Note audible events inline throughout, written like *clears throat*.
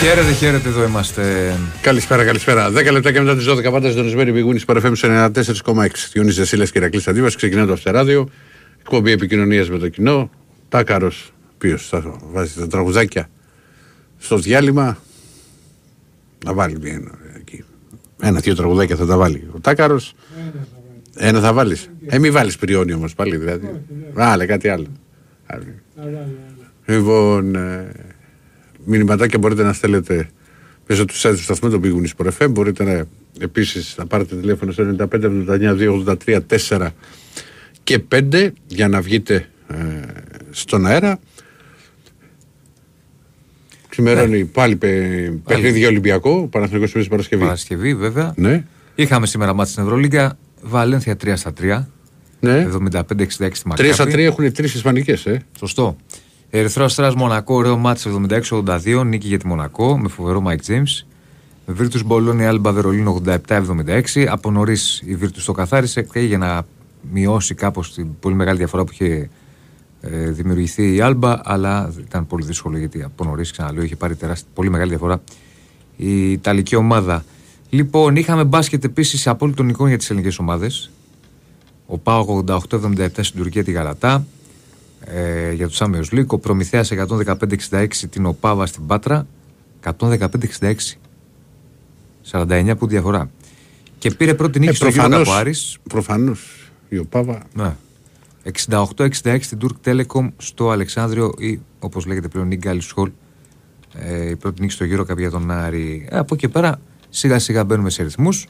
Χαίρετε, χαίρετε, εδώ είμαστε. Καλησπέρα, καλησπέρα. 10 λεπτά και μετά τις 12 πάντα συντονισμένοι πηγούνι παρεφέμου σε 94,6. Διονύη Δεσίλα και Ρακλή Αντίβα. Ξεκινάει το Αυστεράδιο. Εκπομπή επικοινωνίας με το κοινό. Τάκαρος, ποιο θα βάζει τα τραγουδάκια στο διάλειμμα. Να βάλει μια εκεί. Ένα-δύο τραγουδάκια θα τα βάλει. Ο Τάκαρος. Ένα θα βάλεις. Ε, μην βάλεις πριόνι όμως πάλι δηλαδή. Βάλε κάτι άλλο. Λοιπόν, ε, μηνυματάκια μπορείτε να στέλνετε μέσω του site του σταθμού των Big Wings FM. Μπορείτε να, επίσης να πάρετε τηλέφωνο στο 95 79 4 και 5 για να βγείτε ε, στον αέρα. Ξημερώνει ναι. πάλι παι, παιχνίδι για Ολυμπιακό, Παναθηναϊκός σήμερα Παρασκευή. Παρασκευή, βέβαια. Ναι. Είχαμε σήμερα μάτια στην Ευρωλίγκα. Βαλένθια 3 στα 3. Ναι. 75-66 στη 3 Μακάβη. στα 3 έχουν τρεις Ισπανικές, ε. Σωστό. Ερυθρός Αστρά Μονακό, ωραίο μάτι 76-82, νίκη για τη Μονακό με φοβερό Mike James. Βίρτου Μπολόνι Άλμπα Βερολίνο 87-76. Από νωρίς η Βίρτου το καθάρισε και για να μειώσει κάπως την πολύ μεγάλη διαφορά που είχε ε, δημιουργηθεί η Άλμπα, αλλά ήταν πολύ δύσκολο γιατί από νωρίς, ξαναλέω, είχε πάρει τεράστια, πολύ μεγάλη διαφορά η Ιταλική ομάδα. Λοιπόν, είχαμε μπάσκετ επίσης απόλυτων εικόνων για τις ελληνικές ομάδες. Ο Πάο 88-77 στην Τουρκία τη Γαλατά ε, για τους Άμεους Λίκ. Ο Προμηθέας 115-66 την Οπάβα στην Πάτρα. 115-66. 49 που διαφορά. Και πήρε πρώτη νίκη Ε, στο γύρο προφανώς. από Άρης. Προφανώς η Οπάβα. Ναι. 68-66 στην Turk Telecom στο Αλεξάνδριο ή όπως λέγεται πλέον η Γκάλι Σχολ. Ε, η πρώτη νίκη στο γύρο για τον Άρη. Ε, από εκεί πέρα σιγά σιγά μπαίνουμε σε ρυθμούς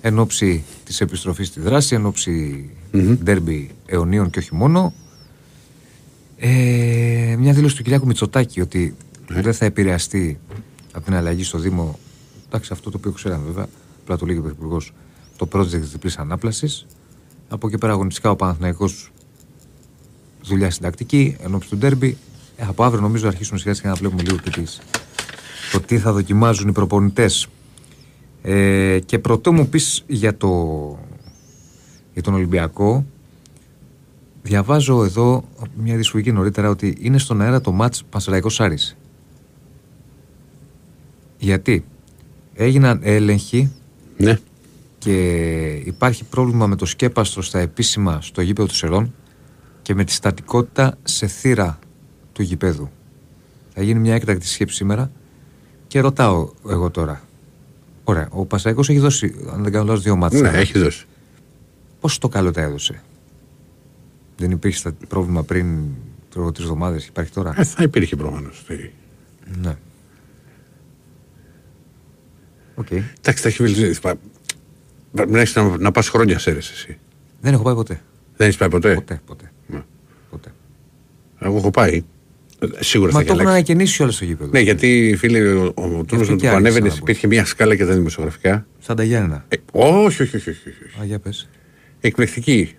εν ώψη της επιστροφής στη δράση, εν ώψη ντέρμπι αιωνίων και όχι μόνο. Ε, μια δήλωση του Κυριάκου Μητσοτάκη ότι δεν θα επηρεαστεί από την αλλαγή στο Δήμο. Εντάξει, αυτό το οποίο ξέραμε βέβαια, απλά το λέγει ο Πρωθυπουργός, το project της διπλής ανάπλασης. Από εκεί πέρα αγωνιστικά ο Παναθηναϊκός δουλειά συντακτική, ενώπιση του ντέρμπι. Ε, από αύριο νομίζω θα αρχίσουμε σιγά σιγά να βλέπουμε λίγο και τις, το τι θα δοκιμάζουν οι προπονητές. Ε, και πρωτό μου πεις για, το, για τον Ολυμπιακό, διαβάζω εδώ μια δυσφυγή νωρίτερα ότι είναι στον αέρα το μάτς Πανσεραϊκός Άρης. Γιατί; Έγιναν έλεγχοι Ναι. και υπάρχει πρόβλημα με το σκέπαστρο στα επίσημα στο γήπεδο του Σερών και με τη στατικότητα σε θύρα του γηπέδου. Θα γίνει μια έκτακτη σκέψη σήμερα και ρωτάω εγώ τώρα. Ωραία, ο Πασαϊκός έχει δώσει, αν δεν κάνω λάθος, δύο μάτια. Ναι, έχει δώσει. Πώς το καλό τα έδωσε; Δεν υπήρχε στα- πρόβλημα πριν τρεις εβδομάδες, υπάρχει τώρα; Ε, θα υπήρχε προφανώς. Ναι. Οκ. Εντάξει, τα έχει βελτιώσει. Πα- Πρέπει να έχεις να, να πας χρόνια σε αίρεση εσύ. Δεν έχω πάει ποτέ. Δεν έχεις πάει ποτέ; Ποτέ, ποτέ. Ναι. ποτέ. Εγώ έχω πάει. Ε, Σίγουρα Μα θα το έχει έχουν αλλάξει. ανακαινήσει όλο στο γήπεδο. Ναι, γιατί φίλε, ο, ο τρόπο αυτό με τον και που ανέβαινε άρχισα να πω. υπήρχε μια σκάλα και τα δημοσιογραφικά. Σαν τα Γιάννενα. Ε, όχι, όχι, όχι, όχι, όχι. Α, για πες. Εκπληκτική.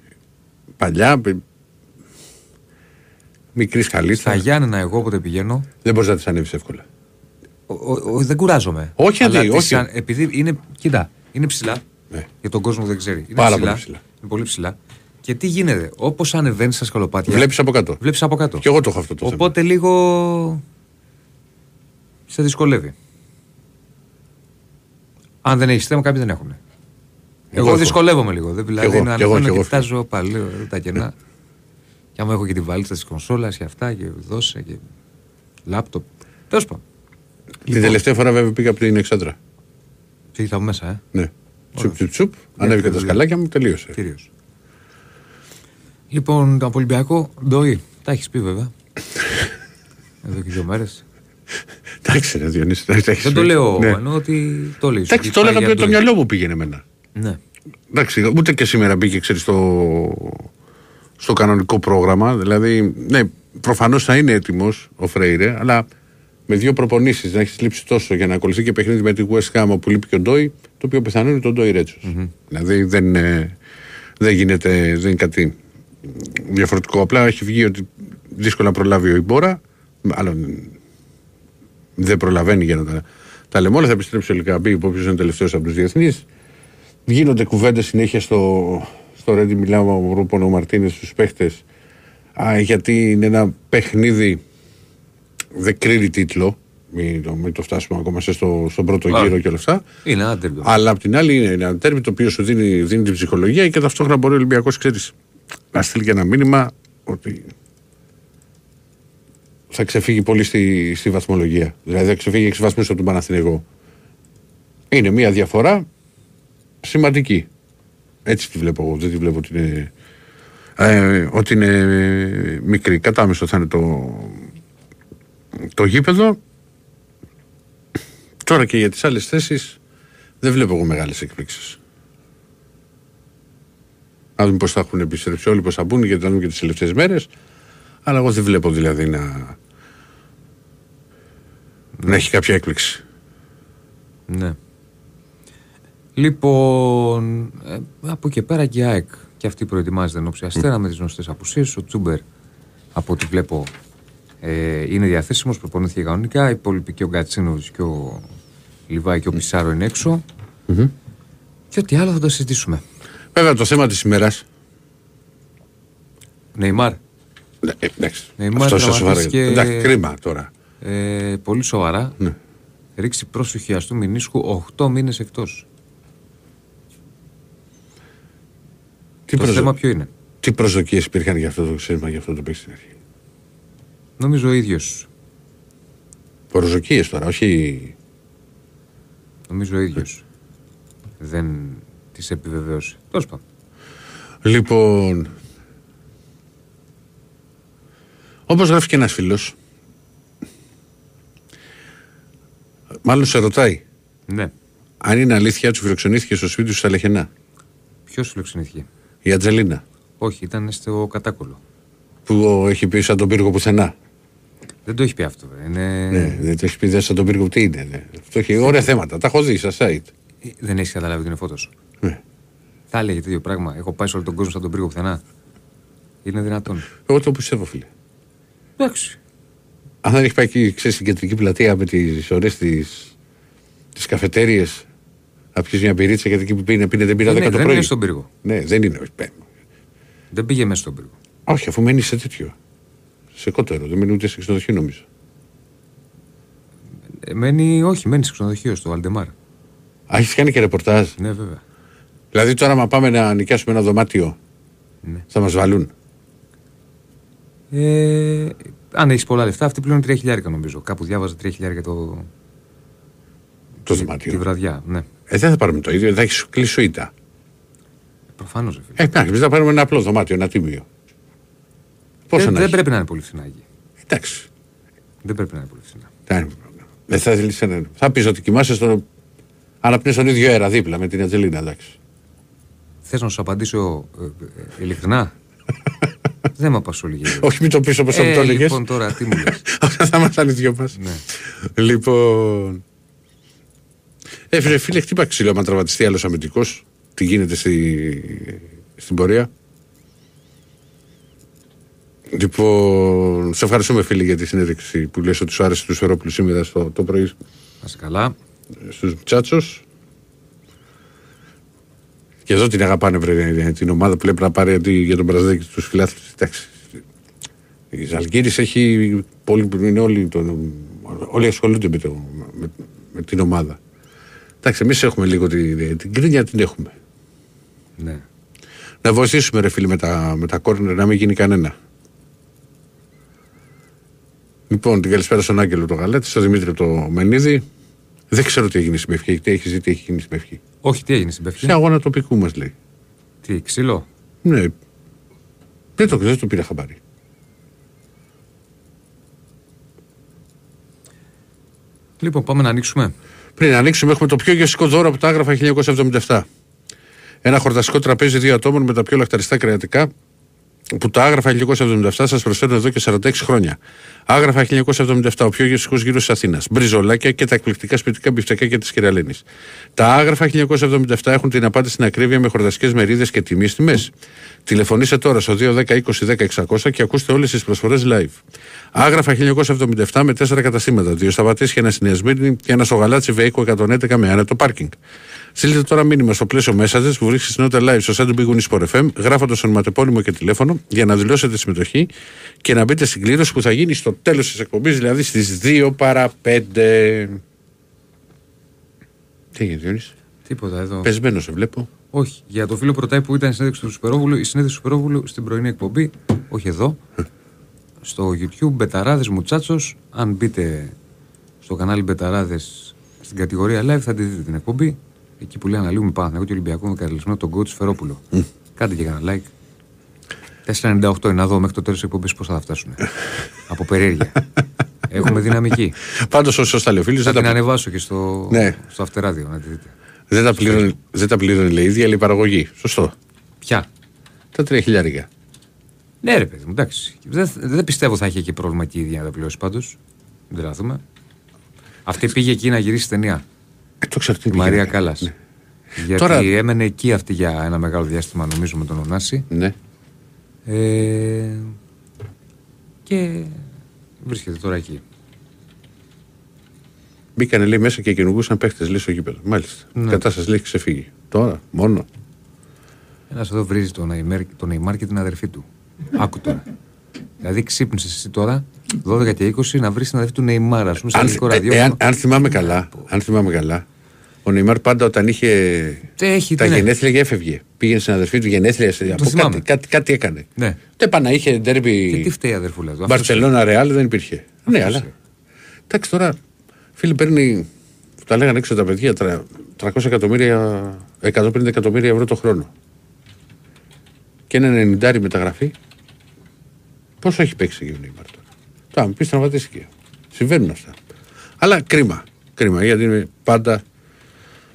Παλιά, πε- μικρής σκαλίτσα. Στα Γιάννενα, εγώ όποτε πηγαίνω, Δεν μπορείς να τη ανέβεις εύκολα. ο, ο, ο- δεν κουράζομαι. Όχι, Αλλά αντί, τις όχι. αν- επειδή είναι, κοίτα, είναι ψηλά. Ναι. Για τον κόσμο που δεν ξέρει. Είναι Πάρα ψηλά, πολύ ψηλά. Είναι πολύ ψηλά. Και τι γίνεται, όπως ανεβαίνεις στα σκαλοπάτια. Βλέπεις από κάτω. Βλέπεις από κάτω. Και εγώ το έχω αυτό το θέμα. Οπότε λίγο. σε δυσκολεύει. Αν δεν έχεις θέμα, κάποιοι δεν έχουν. Εγώ, έχω. δυσκολεύομαι λίγο. Δεν, δηλαδή, Κι εγώ, να κι εγώ, ανεβαίνω κι και εγώ. κοιτάζω πάλι λίγο τα κενά. και άμα έχω και τη βαλίτσα της κονσόλας και αυτά και δώσε και λάπτοπ. Τέλος πάντων. Την τελευταία φορά βέβαια πήγα από την Εξάντρα. Τι ήταν μέσα, ε. Ναι. Τσουπ, τσουπ, τσουπ. Ανέβηκα τα δουλειά. σκαλάκια μου, τελείωσε. Κυρίως. Λοιπόν, το από Ολυμπιακό, Ντοή. Τα έχεις πει βέβαια. Εδώ και δύο μέρες. Εντάξει, ρε Διονύση. εντάξει, έχεις Δεν το πει. λέω Ναι. ενώ ότι το λέει. Εντάξει, το έλεγα από το μυαλό μου πήγαινε εμένα. Ναι. Εντάξει, ούτε και σήμερα μπήκε, ξέρεις, στο, στο κανονικό πρόγραμμα. Δηλαδή, ναι, προφανώς θα είναι έτοιμος ο Φρέιρε, αλλά με δύο προπονήσεις να έχεις λείψει τόσο για να ακολουθεί και παιχνίδι με τη West Ham που λείπει και ο Ντόι, το οποίο πιθανό είναι το Ντόι Ρέτσος. Δηλαδή δεν, ε, δεν γίνεται, δεν είναι κάτι διαφορετικό. Απλά έχει βγει ότι δύσκολα προλάβει ο Ιμπόρα. Μάλλον δεν προλαβαίνει για να τα, τα λέμε όλα. Θα επιστρέψει ο Λικαμπή, ο οποίος είναι τελευταίος από τους διεθνείς. Γίνονται κουβέντες συνέχεια στο, στο Ρέντι. Μιλάω ο Ρούπον ο Μαρτίνες στους παίχτες. Γιατί είναι ένα παιχνίδι δεν κρίνει τίτλο. Μην το, μην το φτάσουμε ακόμα σε στο, στον πρώτο Άρα. γύρο και όλα αυτά. Είναι ένα τέρμι. Αλλά απ' την άλλη είναι ένα τέρμι το οποίο σου δίνει, δίνει την ψυχολογία και ταυτόχρονα μπορεί ο Ολυμπιακός, ξέρεις, να στείλει και ένα μήνυμα ότι θα ξεφύγει πολύ στη, στη βαθμολογία. Δηλαδή θα ξεφύγει 6 βαθμούς από τον Παναθηναϊκό. Είναι μια διαφορά σημαντική. Έτσι τη βλέπω εγώ. Δεν τη βλέπω ότι είναι, ε, ότι είναι μικρή. Κατάμεσο θα είναι το, το γήπεδο. Τώρα και για τις άλλες θέσεις δεν βλέπω εγώ μεγάλες εκπλήξεις. Να δούμε πώς θα έχουν επιστρέψει όλοι, πώς θα μπουν γιατί θα δούμε και τις τελευταίες μέρες. Αλλά εγώ δεν βλέπω δηλαδή να, να έχει κάποια έκπληξη. Ναι. Λοιπόν, ε, από εκεί πέρα και η ΑΕΚ και αυτή προετοιμάζεται εν ώψη αστέρα με τις γνωστές απουσίες. Ο Τσούμπερ, από ό,τι βλέπω, ε, είναι διαθέσιμος, προπονήθηκε κανονικά. Οι υπόλοιποι και ο Γκατσίνοβιτς και ο Λιβάη και ο Πισάρο είναι έξω. Και ό,τι άλλο θα το συζητήσουμε. Βέβαια το θέμα της ημέρας Νεϊμάρ. Ναι, ε, εντάξει. Νεϊμάρ Αυτό σε σοβαρά. τραυματίστηκε- Εντάξει, κρίμα τώρα. Ε, πολύ σοβαρά. Ναι. Ρίξει πρόσοχη αστού μηνίσκου 8 μήνες εκτός. Τι, Το προσδο... θέμα ποιο είναι; τι προσδοκίες υπήρχαν για αυτό το ξέρημα, για αυτό το παίξει στην αρχή; Νομίζω ο ίδιος. Προσδοκίες τώρα, όχι. Νομίζω ο ίδιος. Δεν τις επιβεβαίωσε. Τέλος πάντων. Λοιπόν. Όπως γράφει και ένας φίλος. Μάλλον σε ρωτάει Ναι. αν είναι αλήθεια του φιλοξενήθηκε στο σπίτι του στα Λεχενά; Ποιος φιλοξενήθηκε; Η Ατζελίνα. Όχι, ήταν στο κατάκολο. Που έχει πει σαν τον πύργο πουθενά. Δεν το έχει πει αυτό. ε. Είναι... Ναι, δεν το έχει πει δεν σαν τον πύργο τι είναι. Ναι. Αυτό έχει ωραία θέματα. Τα έχω δει στα site. Ε, Δεν έχεις καταλάβει ότι είναι φώτος. Ναι. Θα έλεγε τέτοιο πράγμα. Έχω πάει σε όλο τον κόσμο σαν τον πύργο πουθενά. Είναι δυνατόν. Εγώ το πιστεύω, φίλε. Εντάξει. Αν δεν έχει πάει εκεί, ξέρεις, στην κεντρική πλατεία με τις ώρε της τις καφετέρειε, να πιεις μια πυρίτσα γιατί εκεί που πίνει, πίνει δεν πίνει 10 δεν, το δεν πρωί. είναι στον πύργο. Ναι, δεν είναι. όχι, πέ- Δεν πήγε μέσα στον πύργο. Όχι, αφού μένεις σε τέτοιο. Σε κότερο, δεν μένει ούτε σε ξενοδοχείο νομίζω. Ε, μένει, όχι, μένει σε ξενοδοχείο στο Αλντεμάρ. Α, έχεις κάνει και ρεπορτάζ; Ναι, βέβαια. Δηλαδή τώρα, μα πάμε να νοικιάσουμε ένα δωμάτιο, Ναι. θα μας βάλουν; Ε, αν έχεις πολλά λεφτά, αυτή πλέον 3 χιλιάρικα νομίζω. Κάπου διάβαζα 3 χιλιάρικα το, Το τη, δωμάτιο. τη βραδιά. Ναι. Ε, δεν θα πάρουμε το ίδιο, θα έχεις κλείσει ήττα. Προφανώς. Ε, Ε, εντάξει, εμείς θα πάρουμε ένα απλό δωμάτιο, ένα τίμιο. Πόσο δεν, να δεν έχεις; πρέπει να είναι πολύ φθηνά εκεί. Εντάξει. Δεν πρέπει να είναι πολύ φθηνά. Δεν είναι πρόβλημα. Δεν θα θέλεις ένα- Θα πεις ότι κοιμάσαι στο. Αναπνέεις στον ίδιο αέρα δίπλα με την Ατζελίνα, εντάξει. Θες να σου απαντήσω ε, ε, ειλικρινά; *laughs* δεν με απασχολεί. Γιώργο. Όχι, μην το πεις όπως ε, το έλεγες. Λοιπόν, τώρα τι μου λες; *laughs* θα ήμασταν οι δυο μας. ναι. Λοιπόν. Ε, φίλε, φίλε, χτύπα ξύλο άμα τραυματιστεί άλλος αμυντικός. Τι γίνεται στη... στην πορεία. Λοιπόν, σε ευχαριστούμε φίλε για τη συνέντευξη που λες ότι σου άρεσε τους Σφερόπουλου σήμερα στο, το πρωί Να είσαι καλά. στους Τσάτσος. Και εδώ την αγαπάνε βρε, την ομάδα που πρέπει να πάρει αντί για τον Πρασδέκη τους φιλάθλους. Εντάξει. Η Ζαλγκύρης έχει πολύ, είναι όλοι, το, όλοι ασχολούνται με, το, με, με την ομάδα. Εντάξει, εμείς έχουμε λίγο την, την κρίνια, την έχουμε. Ναι. Να βοηθήσουμε ρε φίλοι με τα, με τα κόρνερ να μην γίνει κανένα. Λοιπόν, την καλησπέρα στον Άγγελο το Γαλέτη, στον Δημήτρη το Μενίδη. Δεν ξέρω τι έγινε στην Πευκή, τι έχεις δει, τι έχει γίνει στην Πευκή; Όχι, τι έγινε στην Πευκή. Σε αγώνα τοπικού μας λέει. Τι, ξύλο; Ναι. Δεν το, δεν το πήρα χαμπάρι. Λοιπόν, πάμε να ανοίξουμε. Πριν ανοίξουμε, έχουμε το πιο γευστικό δώρο από τα άγραφα 1977. Ένα χορταστικό τραπέζι δύο ατόμων με τα πιο λαχταριστά κρεατικά που τα άγραφα 1977 σας προσφέρουν εδώ και 46 χρόνια. Άγραφα 1977, ο πιο γευστικό γύρο της Αθήνας. Μπριζολάκια και τα εκπληκτικά σπιτικά μπιφτεκάκια της κυρα-Λένης. Τα άγραφα 1977 έχουν την απάντηση στην ακρίβεια με χορταστικές μερίδες και τιμή τιμές. Τηλεφωνήστε τώρα στο 210 20 10 600 και ακούστε όλες τις προσφορές live. Άγραφα 1977 με τέσσερα καταστήματα. Δύο στα Βατήσια, ένα στην Εσμύρνη και ένα στο Γαλάτσι Βέικο 111 με άνετο πάρκινγκ. Στείλτε τώρα μήνυμα στο πλαίσιο Messages που βρίσκεται στην νότα live στο site του Big Win Sport FM, γράφοντας ονοματεπώνυμο και τηλέφωνο τηλέφωνο για να δηλώσετε συμμετοχή και να μπείτε στην κλήρωση που θα γίνει στο τέλος της εκπομπής, δηλαδή στις 2 παρα 5. Τι έγινε, Διονύση; Τίποτα εδώ. Πεσμένο σε βλέπω. Όχι. Για το φίλο Πρωτάη που ήταν η συνέντευξη του Σουπερόβουλου, η συνέντευξη του Σουπερόβουλου στην πρωινή εκπομπή, όχι εδώ, στο YouTube Μπεταράδες Μουτσάτσος. Αν μπείτε στο κανάλι Μπεταράδες στην κατηγορία live, θα τη δείτε την εκπομπή. Εκεί που λέει αναλύουμε πάνω εγώ και Ολυμπιακό με καλεσμένο τον coach Φερόπουλο. Κάντε και ένα like. 4,98 είναι να δω μέχρι το τέλος της εκπομπής πώ θα φτάσουν. *laughs* Από περιέργεια. Έχουμε δυναμική. Πάντως, όσο τα λέει ο φίλο, Θα δεν, την τα- ανεβάσω και στο, Ναι. στο αυτεράδιο να τη δείτε. δεν τα πλήρωνε, δεν τα πλήρωνε λέει η ίδια, αλλά η παραγωγή. Σωστό. Ποια; Τα τρία χιλιάρικα. Ναι, ρε παιδί μου, εντάξει. Δεν, δεν πιστεύω θα είχε και πρόβλημα και η ίδια να τα πληρώσει πάντως. Μην τρελαθούμε. Αυτή πήγε εκεί να γυρίσει ταινία. Ε, το ξέρω τι Η Μαρία γίνεται. Κάλλας. Ναι. Γιατί Τώρα- έμενε εκεί αυτή για ένα μεγάλο διάστημα, νομίζω, με τον Ωνάση. Ναι. Ε, και βρίσκεται τώρα εκεί. Μπήκανε λέει μέσα και κυνηγούσαν παίχτες λέει στο γήπεδο. Μάλιστα. Ναι. Η κατάσταση λέει έχει ξεφύγει. Τώρα, μόνο. Ένας εδώ βρίζει τον Νεϊμάρ, τον Νεϊμάρ και την αδερφή του. Άκου τώρα. *laughs* Δηλαδή ξύπνησες εσύ τώρα 12 και 20 να βρεις την αδερφή του Νεϊμάρ, ας πούμε, σε Αν, ελληνικό ε, ραδιόφωνο. εάν- αν θυμάμαι καλά, αν θυμάμαι καλά, ο Νεϊμάρ πάντα όταν είχε Τι έχει, τα τι είναι. γενέθλια και έφευγε. Πήγαινε στην αδερφή του γενέθλια, σε, από θυμάμαι. κάτι, κάτι, κάτι έκανε. Ναι. Δεν πάνε να είχε Και τι ντέρμπι φταίει η αδερφούλα του. αυτός Μπαρσελόνα Ρεάλ, δεν υπήρχε. Ναι, αλλά. είναι. Εντάξει τώρα, φίλοι παίρνει, τα λέγανε έξω τα παιδιά, τρα- 300 εκατομμύρια, 150 εκατομμύρια ευρώ το χρόνο. Και ένα 90 μεταγραφή. Πόσο έχει παίξει και ο Νεϊμάρ τώρα. Τώρα, μου πεις τραυματίστηκε. Συμβαίνουν αυτά. Αλλά κρίμα. Κρίμα γιατί είναι πάντα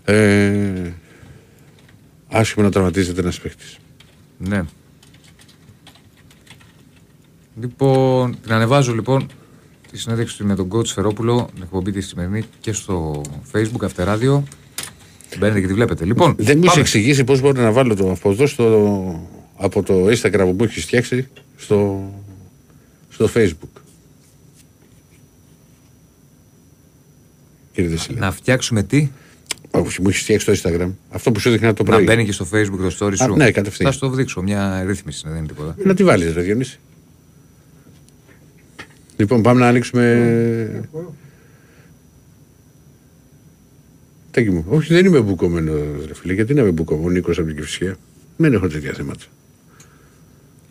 ε, άσχημο να τραυματίζεται ένας παίχτη. Ναι. Λοιπόν, την ανεβάζω λοιπόν τη συνέντευξη του με τον coach Φερόπουλο, την εκπομπή της σημερινή και στο facebook, Αυτεράδιο. Μπαίνετε και τη βλέπετε. Λοιπόν, Δεν μου έχει πάμε. εξηγήσει πώς μπορώ να βάλω το από εδώ στο, από το Instagram που μου έχεις φτιάξει στο, στο Facebook. Κύριε Δεσίλα. να φτιάξουμε τι, Όχι, μου έχεις φτιάξει το Instagram. Αυτό που σου έδειχνα το να πρωί. μπαίνει και στο facebook το story Α, σου. ναι, κατευθείαν. Θα σου το δείξω, μια ρύθμιση, δεν είναι τίποτα. Να τη βάλεις, ρε Διονύση. Λοιπόν, πάμε να ανοίξουμε. Τέκι μου. Όχι, δεν είμαι μπουκωμένος, ρε φίλε. Γιατί να είμαι μπουκωμένος, ο Νίκος από την Κυφσιά. Δεν έχω τέτοια θέματα.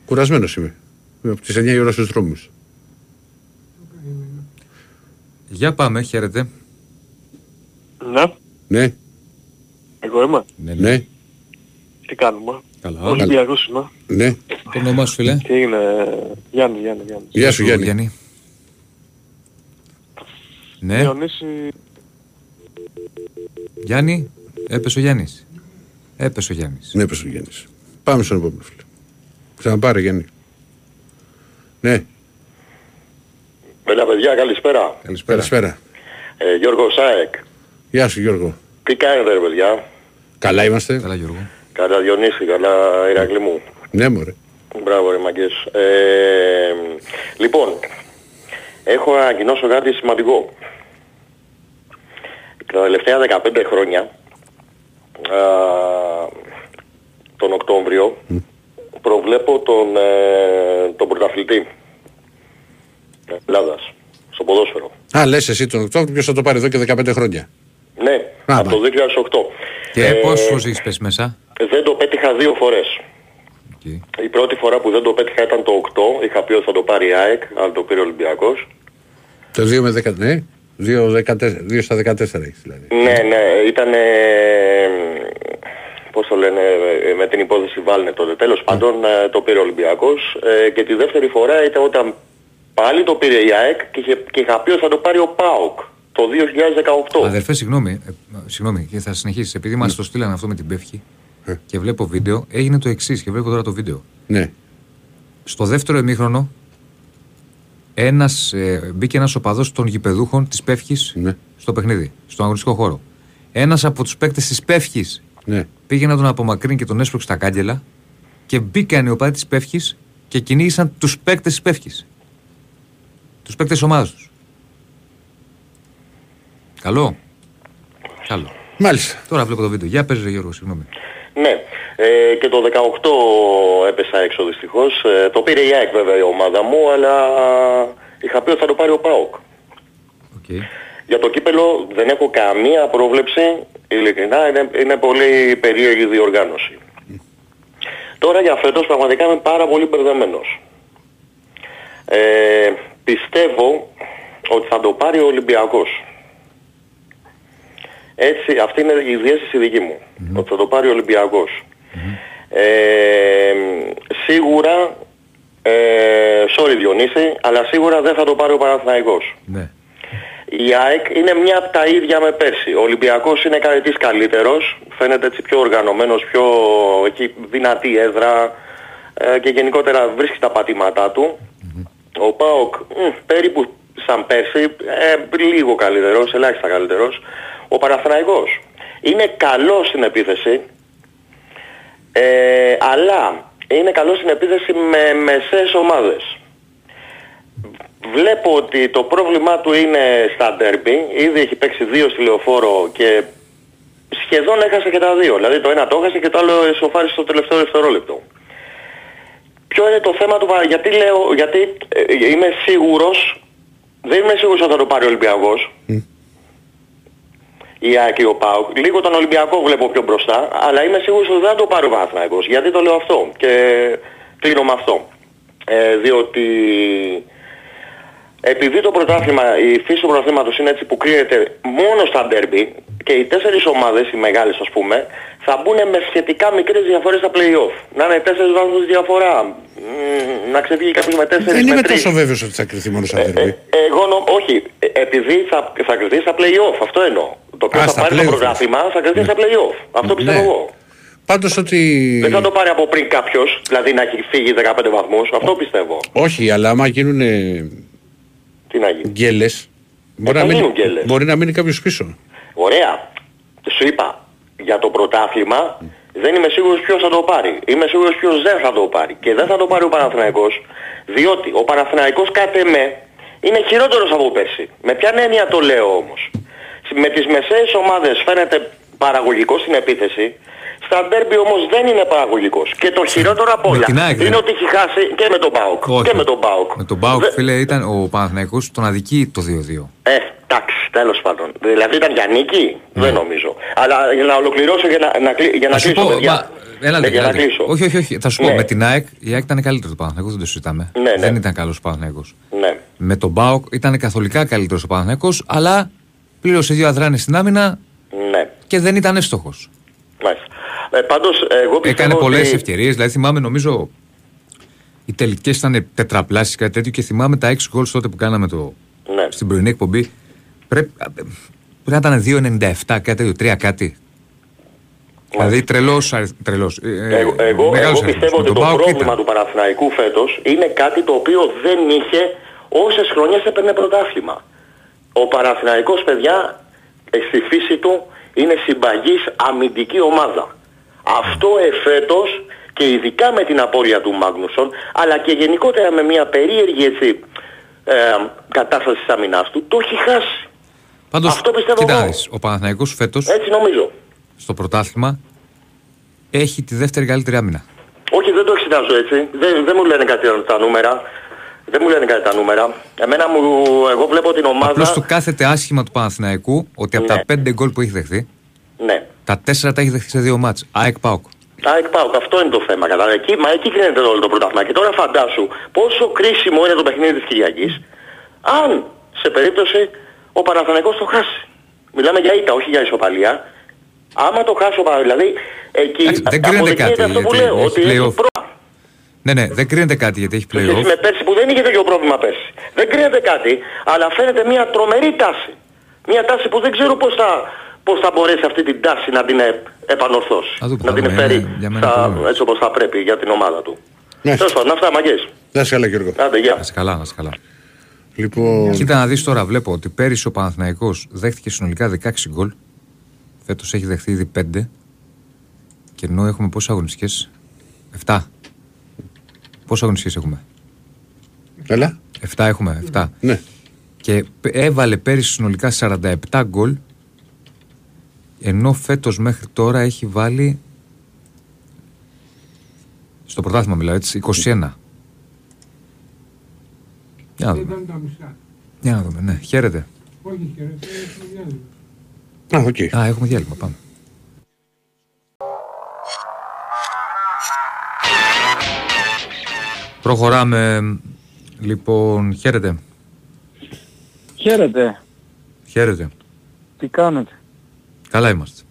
Κουρασμένος είμαι. Είμαι από τις 9 η ώρα στους δρόμους. Για πάμε, χαίρετε. Ναι, Ναι, εγώ είμαι. Ναι, ναι, Τι κάνουμε; Καλά. Ολυμπιακός είμαι. ναι. Το όνομά σου, φίλε; Τι έγινε, Γιάννη, Γιάννη, Γιάννη. Γεια σου, Γιάννη. Γιάννη. Ναι, Διονύση, Γιάννη, έπεσε ο Γιάννης. Έπεσε ο Γιάννης. Ναι, πες ο Γιάννης. Πάμε στον επόμενο φίλο. Ξαναπάρε, Γιάννη. Ναι, Παιδιά, παιδιά, καλησπέρα. Καλησπέρα. καλησπέρα. Ε, Γιώργο Σάεκ. Γεια σου, Γιώργο. Τι κάνετε, ρε παιδιά; Καλά είμαστε. Καλά, Γιώργο. Καλά Διονύση, καλά Ηρακλή μου. Ναι, μωρέ. Μπράβο, ρε μαγκές. Ε, λοιπόν, έχω να ανακοινώσω κάτι σημαντικό. Τα τελευταία 15 χρόνια, α, τον Οκτώβριο, προβλέπω τον, ε, τον πρωταθλητή της Ελλάδας, στο ποδόσφαιρο. Α, λες εσύ τον Οκτώβριο, ποιος θα το πάρει εδώ και 15 χρόνια. Ναι, Α, από το 2008. Και Ε, πόσους φορές έχεις πέσει μέσα; Δεν το πέτυχα δύο φορές. Εκεί. Η πρώτη φορά που δεν το πέτυχα ήταν το 8. Είχα πει ότι θα το πάρει η ΑΕΚ, αλλά το πήρε ο Ολυμπιακός. Το 2 με 10, ναι. 2, 14, 2 στα 14 έχεις δηλαδή. Ναι, ναι, ήταν... Πώς το λένε, ε, με την υπόθεση Βάλνε τότε. Τέλος πάντων ε, το πήρε ο Ολυμπιακός ε, και τη δεύτερη φορά ήταν όταν πάλι το πήρε η ΑΕΚ και, είχε, και είχα πει ότι θα το πάρει ο ΠΑΟΚ το 2018. Αδερφέ, συγγνώμη, ε, συγγνώμη, και θα συνεχίσεις. Επειδή μας το στείλανε αυτό με την Πεύχη Ε. και βλέπω βίντεο, έγινε το εξής και βλέπω τώρα το βίντεο. Ναι. Στο δεύτερο ημίχρονο, ένας, ε, μπήκε ένας οπαδός των γηπεδούχων της Πεύχης Ναι. στο παιχνίδι, στον αγωνιστικό χώρο. Ένας από τους παίκτες της Πεύχης Ναι. πήγε να τον απομακρύνει και τον έσπρωξε στα κάγκελα και μπήκαν οι οπαδοί της Πεύχης και κυνήγησαν τους παίκτες της Πεύχης. Τους παίκτες της ομάδας τους. Καλό. Καλό. Μάλιστα. Τώρα βλέπω το βίντεο. Για παίζει, Γιώργο, συγγνώμη. Ναι. Ε, και το 18 έπεσα έξω δυστυχώς. Ε, το πήρε η ΑΕΚ βέβαια η ομάδα μου, αλλά είχα πει ότι θα το πάρει ο ΠΑΟΚ. Οκ. Για το κύπελλο δεν έχω καμία πρόβλεψη, ειλικρινά είναι, είναι πολύ περίεργη διοργάνωση. Τώρα για φέτος πραγματικά είμαι πάρα πολύ μπερδεμένος. Ε, πιστεύω ότι θα το πάρει ο Ολυμπιακός. Έτσι, αυτή είναι η διέστηση δική μου. Ότι θα το πάρει ο ολυμπιακος Ε, σίγουρα, ε, sorry Διονύση, αλλά σίγουρα δεν θα το πάρει ο Παναθηναϊκός. Ναι. Η ΑΕΚ είναι μια από τα ίδια με πέρσι. Ο Ολυμπιακός είναι κάτι της καλύτερος, φαίνεται έτσι πιο οργανωμένος, πιο έχει δυνατή έδρα ε, και γενικότερα βρίσκει τα πατήματά του. Ο ΠΑΟΚ μ, περίπου σαν πέρσι, ε, λίγο καλύτερος, ελάχιστα καλύτερος. Ο Παναθηναϊκός είναι καλός στην επίθεση, ε, αλλά είναι καλός στην επίθεση με μεσαίες ομάδες. Βλέπω ότι το πρόβλημά του είναι στα ντέρμπι. Ήδη έχει παίξει δύο στη λεωφόρο και σχεδόν έχασε και τα δύο. Δηλαδή το ένα το έχασε και το άλλο εσωφάρισε στο τελευταίο δευτερόλεπτο. Ποιο είναι το θέμα του Πα- γιατί λέω, γιατί ε, είμαι σίγουρος, δεν είμαι σίγουρος ότι θα το πάρει ο Ολυμπιακός. Η ΑΕΚ ή ο ΠΑΟΚ. Λίγο τον Ολυμπιακό βλέπω πιο μπροστά, αλλά είμαι σίγουρος ότι δεν θα το πάρει ο Παναθηναϊκός. Γιατί το λέω αυτό και κλείνω με αυτό. Ε, διότι επειδή το πρωτάθλημα, η φύση του πρωταθλήματος είναι έτσι που κρίνεται μόνο στα ντέρμπι και οι τέσσερις ομάδες, οι μεγάλες ας πούμε, θα μπουν με σχετικά μικρές διαφορές στα play-off. Να είναι τέσσερις βαθμούς διαφορά, μ, να ξεφύγει κάποιος με τέσσερις Δεν με είμαι τρεις. τόσο βέβαιος ότι θα κρυθεί μόνο σαν Ε, derby. εγώ νο, όχι, ε, επειδή θα, θα κρυθεί στα play-off, αυτό εννοώ. Το ποιος Α, θα στα πάρει το play-off. πρωτάθλημα θα κρυθεί στα play-off. Αυτό πιστεύω Ναι. εγώ. Πάντως ότι... Δεν θα το πάρει από πριν κάποιος, δηλαδή να έχει φύγει 15 βαθμούς, αυτό πιστεύω. Όχι, αλλά άμα γίνουν Τι να γίνει; γκέλες, μπορεί, θα να γίνουν μείνει, γκέλες. μπορεί να μείνει κάποιος πίσω. Ωραία. Σου είπα, για το πρωτάθλημα δεν είμαι σίγουρος ποιος θα το πάρει. Είμαι σίγουρος ποιος δεν θα το πάρει. Και δεν θα το πάρει ο Παναθηναϊκός, διότι ο Παναθηναϊκός κατ' εμέ είναι χειρότερος από πέρσι. Με ποια έννοια το λέω όμως; Με τις μεσαίες ομάδες φαίνεται παραγωγικός στην επίθεση, στα ντέρμπι όμως δεν είναι παραγωγικός. Και το χειρότερο απ' Με όλα την ΑΕΚ δεν είναι είναι. ότι έχει χάσει και με τον ΠΑΟΚ. Όχι. Και με τον ΠΑΟΚ. Με τον Μπάουκ, Δε- φίλε, ήταν ο Παναθηναϊκός τον αδικεί το 2-2. ε, εντάξει, τέλος πάντων. Δηλαδή ήταν για νίκη, δεν νομίζω. Αλλά για να ολοκληρώσω, για να, να, κλει- για να Θα σου κλείσω, πω, παιδιά. μα, έλα, Ναι, για να έλα, κλείσω. όχι, όχι, όχι. Θα σου πω, Ναι. με την ΑΕΚ, η ΑΕΚ ήταν καλύτερος το Παναθηναϊκός, δεν το συζητάμε. Ναι, ναι. Δεν ήταν καλός ο Παναθηναϊκός. Ναι. Με τον Μπάουκ ήταν καθολικά καλύτερος ο Παναθηναϊκός, αλλά πλήρωσε δύο αδράνες στην άμυνα Ναι. και δεν ήταν εύστοχος. Μάλιστα. Ε, πάντως, εγώ πιστεύω Έκανε πολλές ότι... ευκαιρίες. Δηλαδή, θυμάμαι, νομίζω, οι τελικές ήταν τετραπλάσεις κάτι τέτοιο και θυμάμαι τα 6 γκολ τότε που κάναμε το, Ναι. στην πρωινή εκπομπή. Πρέπει, πρέπει να ήταν 2,97 κάτι τέτοιο, 3 κάτι. Δηλαδή τρελός. Τρελός, ε, ε, Εγώ, εγώ, μεγάλος εγώ αριθμός. πιστεύω Με ότι τον το ΠΑΟΚ πρόβλημα ήταν. του Παναθηναϊκού φέτος είναι κάτι το οποίο δεν είχε όσες χρονιές έπαιρνε πρωτάθλημα. Ο Παναθηναϊκός, παιδιά, ε, στη φύση του είναι συμπαγής αμυντική ομάδα. Αυτό εφέτος και ειδικά με την απώλεια του Μάγνουσον, αλλά και γενικότερα με μια περίεργη έτσι, ε, κατάσταση της αμυνάς του, το έχει χάσει. Πάντως, αυτό πιστεύω κοίτα εγώ. να δεις, ο Παναθηναϊκός φέτος Έτσι νομίζω. στο πρωτάθλημα έχει τη δεύτερη καλύτερη άμυνα. Όχι, δεν το εξετάζω έτσι. Δεν, δεν μου λένε κάτι τα νούμερα. Δεν μου λένε κάτι τα νούμερα. Εμένα μου, εγώ βλέπω την ομάδα... Απλώς του κάθεται άσχημα του Παναθηναϊκού ότι από Ναι. τα 5 γκολ που έχει δεχθεί, Ναι. τα 4 τα έχει δεχθεί σε δύο μάτς. ΑΕΚ ΠΑΟΚ. ΑΕΚ ΠΑΟΚ, αυτό είναι το θέμα. Κατά εκεί, μα εκεί κρίνεται όλο το πρωτάθλημα. Και τώρα φαντάσου πόσο κρίσιμο είναι το παιχνίδι της Κυριακής αν σε περίπτωση ο Παναθηναϊκός το χάσει. Μιλάμε για ήττα, όχι για ισοπαλία. Άμα το χάσει ο Παναθηναϊκός, δηλαδή εκεί Εντάξει, δεν κρίνεται αποδεικνύεται κάτι, αυτό που γιατί λέω, έχει ότι έχει play-off. πρόβλημα. Ναι, ναι, δεν κρίνεται κάτι γιατί έχει Σε σχέση playoff. με πέρσι που δεν είχε τέτοιο πρόβλημα πέρσι. Δεν κρίνεται κάτι, αλλά φαίνεται μια τρομερή τάση. Μια τάση που δεν ξέρω πώς θα, πώς θα μπορέσει αυτή την τάση να την ε, επανορθώσει. Θα δούμε, να θα την δούμε. εφέρει Είναι για μένα στα- πολύ ωραίο. έτσι όπως θα πρέπει για την ομάδα του. Ναι. Τέλος πάντων, αυτά μαγκές. Να σε καλά Γιώργο. Άντε, γεια. Να είσαι καλά, να είσαι καλά. Λοιπόν, Κοίτα να δεις τώρα, βλέπω ότι πέρυσι ο Παναθηναϊκός δέχτηκε συνολικά 16 γκολ. Φέτος έχει δεχθεί ήδη 5. Και ενώ έχουμε πόσες αγωνιστικές; 7. Πόσες αγωνιστικές έχουμε; καλά. 7 έχουμε, 7. Ναι. Και π- έβαλε πέρυσι συνολικά 47 γκολ. Ενώ φέτος μέχρι τώρα έχει βάλει Στο πρωτάθλημα μιλάω έτσι, 21. Για να δούμε. Ήταν τα μισά. Για να δούμε, ναι. Χαίρετε. Όχι, χαιρετώ, έχουμε διάλειμμα. Α, οκ. Α, έχουμε διάλειμμα, πάμε. Προχωράμε. Λοιπόν, χαίρετε. Χαίρετε. Χαίρετε. Τι κάνετε; Καλά είμαστε.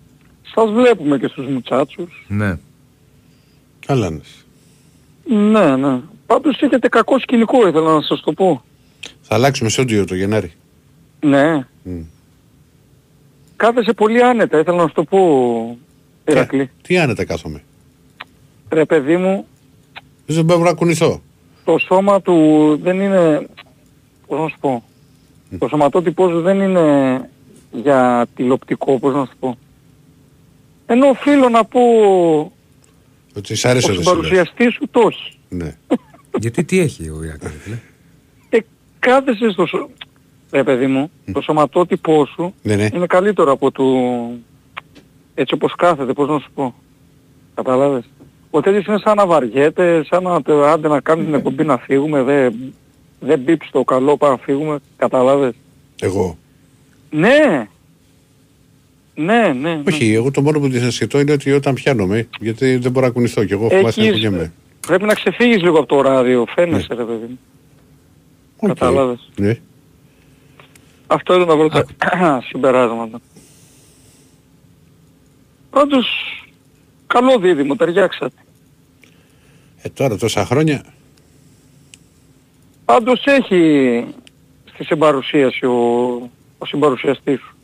Σας βλέπουμε και στους μουτσάτσους. Ναι. Καλά είναι. Ναι, ναι. Πάντως έχετε κακό σκηνικό, ήθελα να σας το πω. Θα αλλάξουμε στούντιο το Γενάρη. Ναι. Μμ. Κάθεσαι πολύ άνετα, ήθελα να σου το πω, Ηρακλή. Τι, τι άνετα κάθομαι. Ρε παιδί μου, Δεν μπορώ να κουνηθώ. το σώμα του δεν είναι... Πώς να σου πω. Το σωματότυπό σου δεν είναι για τηλεοπτικό, πώς να σου πω. Ενώ οφείλω να πω, Ότι σ' άρεσε ο ο Δεσίλας. συμπαρουσιαστής σου το έχει. Ναι. *laughs* Γιατί τι έχει ο Ηρακλής, φίλε. Ε, κάθεσαι στο σω... Ρε παιδί μου, το σωματότυπό σου Ναι, ναι. είναι καλύτερο από το... Έτσι όπως κάθεται, πώς να σου πω. Κατάλαβες. Ο τέτοιος είναι σαν να βαριέται, σαν να τε- άντε να κάνεις την εκπομπή να φύγουμε, δεν δεν μπήψει το καλό, πάμε να φύγουμε, κατάλαβες. Εγώ. Ναι. Ναι, ναι. ναι. Όχι, εγώ το μόνο που της ασχετώ είναι ότι όταν πιάνομαι, γιατί δεν μπορώ να κουνηθώ και εγώ έχω μάθει να Έχεις, κουνιέμαι. πρέπει να ξεφύγεις λίγο από το ράδιο, φαίνεσαι ρε παιδί μου. Οκ. κατάλαβες. Ναι. Αυτό ήταν να βρω τα συμπεράσματα. Πάντως, καλό δίδυμο, ταιριάξατε. Ε, τώρα τόσα χρόνια. Πάντως έχει στη συμπαρουσίαση ο, ο συμπαρουσιαστής σου.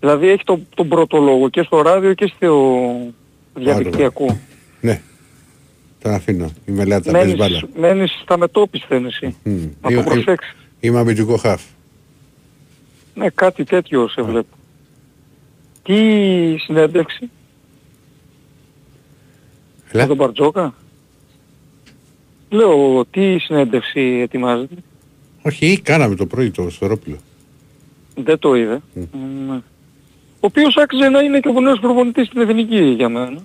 Δηλαδή έχει το, τον πρώτο λόγο και στο ράδιο και στο διαδικτυακό. Ναι. Τον αφήνω. Η μελάτα παίζει μπάλα. Μένεις, μένεις στα μετόπισθεν εσύ. Μμ. Να το Είμαι- προσέξεις. Είμαι αμυντικό χαφ. Ναι, κάτι τέτοιο σε βλέπω. Τι συνέντευξη; Με Έλα. τον Μπαρτζόκα. Λέω, τι συνέντευξη ετοιμάζεται; Όχι, κάναμε το πρωί το Σφερόπουλο. Δεν το είδε. Ναι. Ο οποίος άξιζε να είναι και ο νέος προπονητής στην Εθνική για μένα.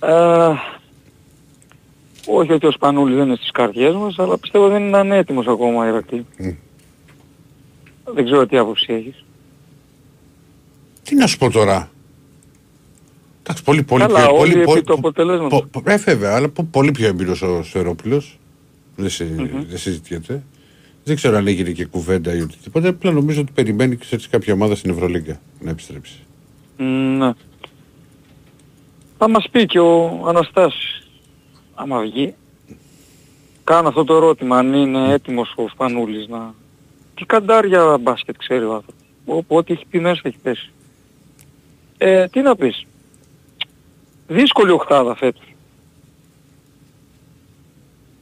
Α, όχι ότι ο Σπανούλης δεν είναι στις καρδιές μας, αλλά πιστεύω δεν είναι ανέτοιμος ακόμα Ηρακλή. Μμ. Δεν ξέρω τι άποψη έχεις. Τι να σου πω τώρα. Εντάξει, πολύ, πολύ Καλά, πιο... όλοι πολύ, επί πολύ, του αποτελέσματος. πο- πο- ε, βέβαια, αλλά πο- πολύ πιο εμπειρος ο Σφερόπουλος. Δεν, συ, Μμμ. δεν συζητιέται. Δεν ξέρω αν έγινε και κουβέντα ή οτιδήποτε. Απλά νομίζω ότι περιμένει και σε κάποια ομάδα στην Ευρωλίγκα να επιστρέψει. Ναι. Θα μας πει και ο Αναστάσης, άμα βγει, κάνω αυτό το ερώτημα, αν είναι έτοιμος ο Σπανούλης να... Τι καντάρια μπάσκετ ξέρει ο άνθρωπος. Όπου ό,τι έχει πει μέσα έχει πέσει. Ε, τι να πεις. Δύσκολη οχτάδα φέτος.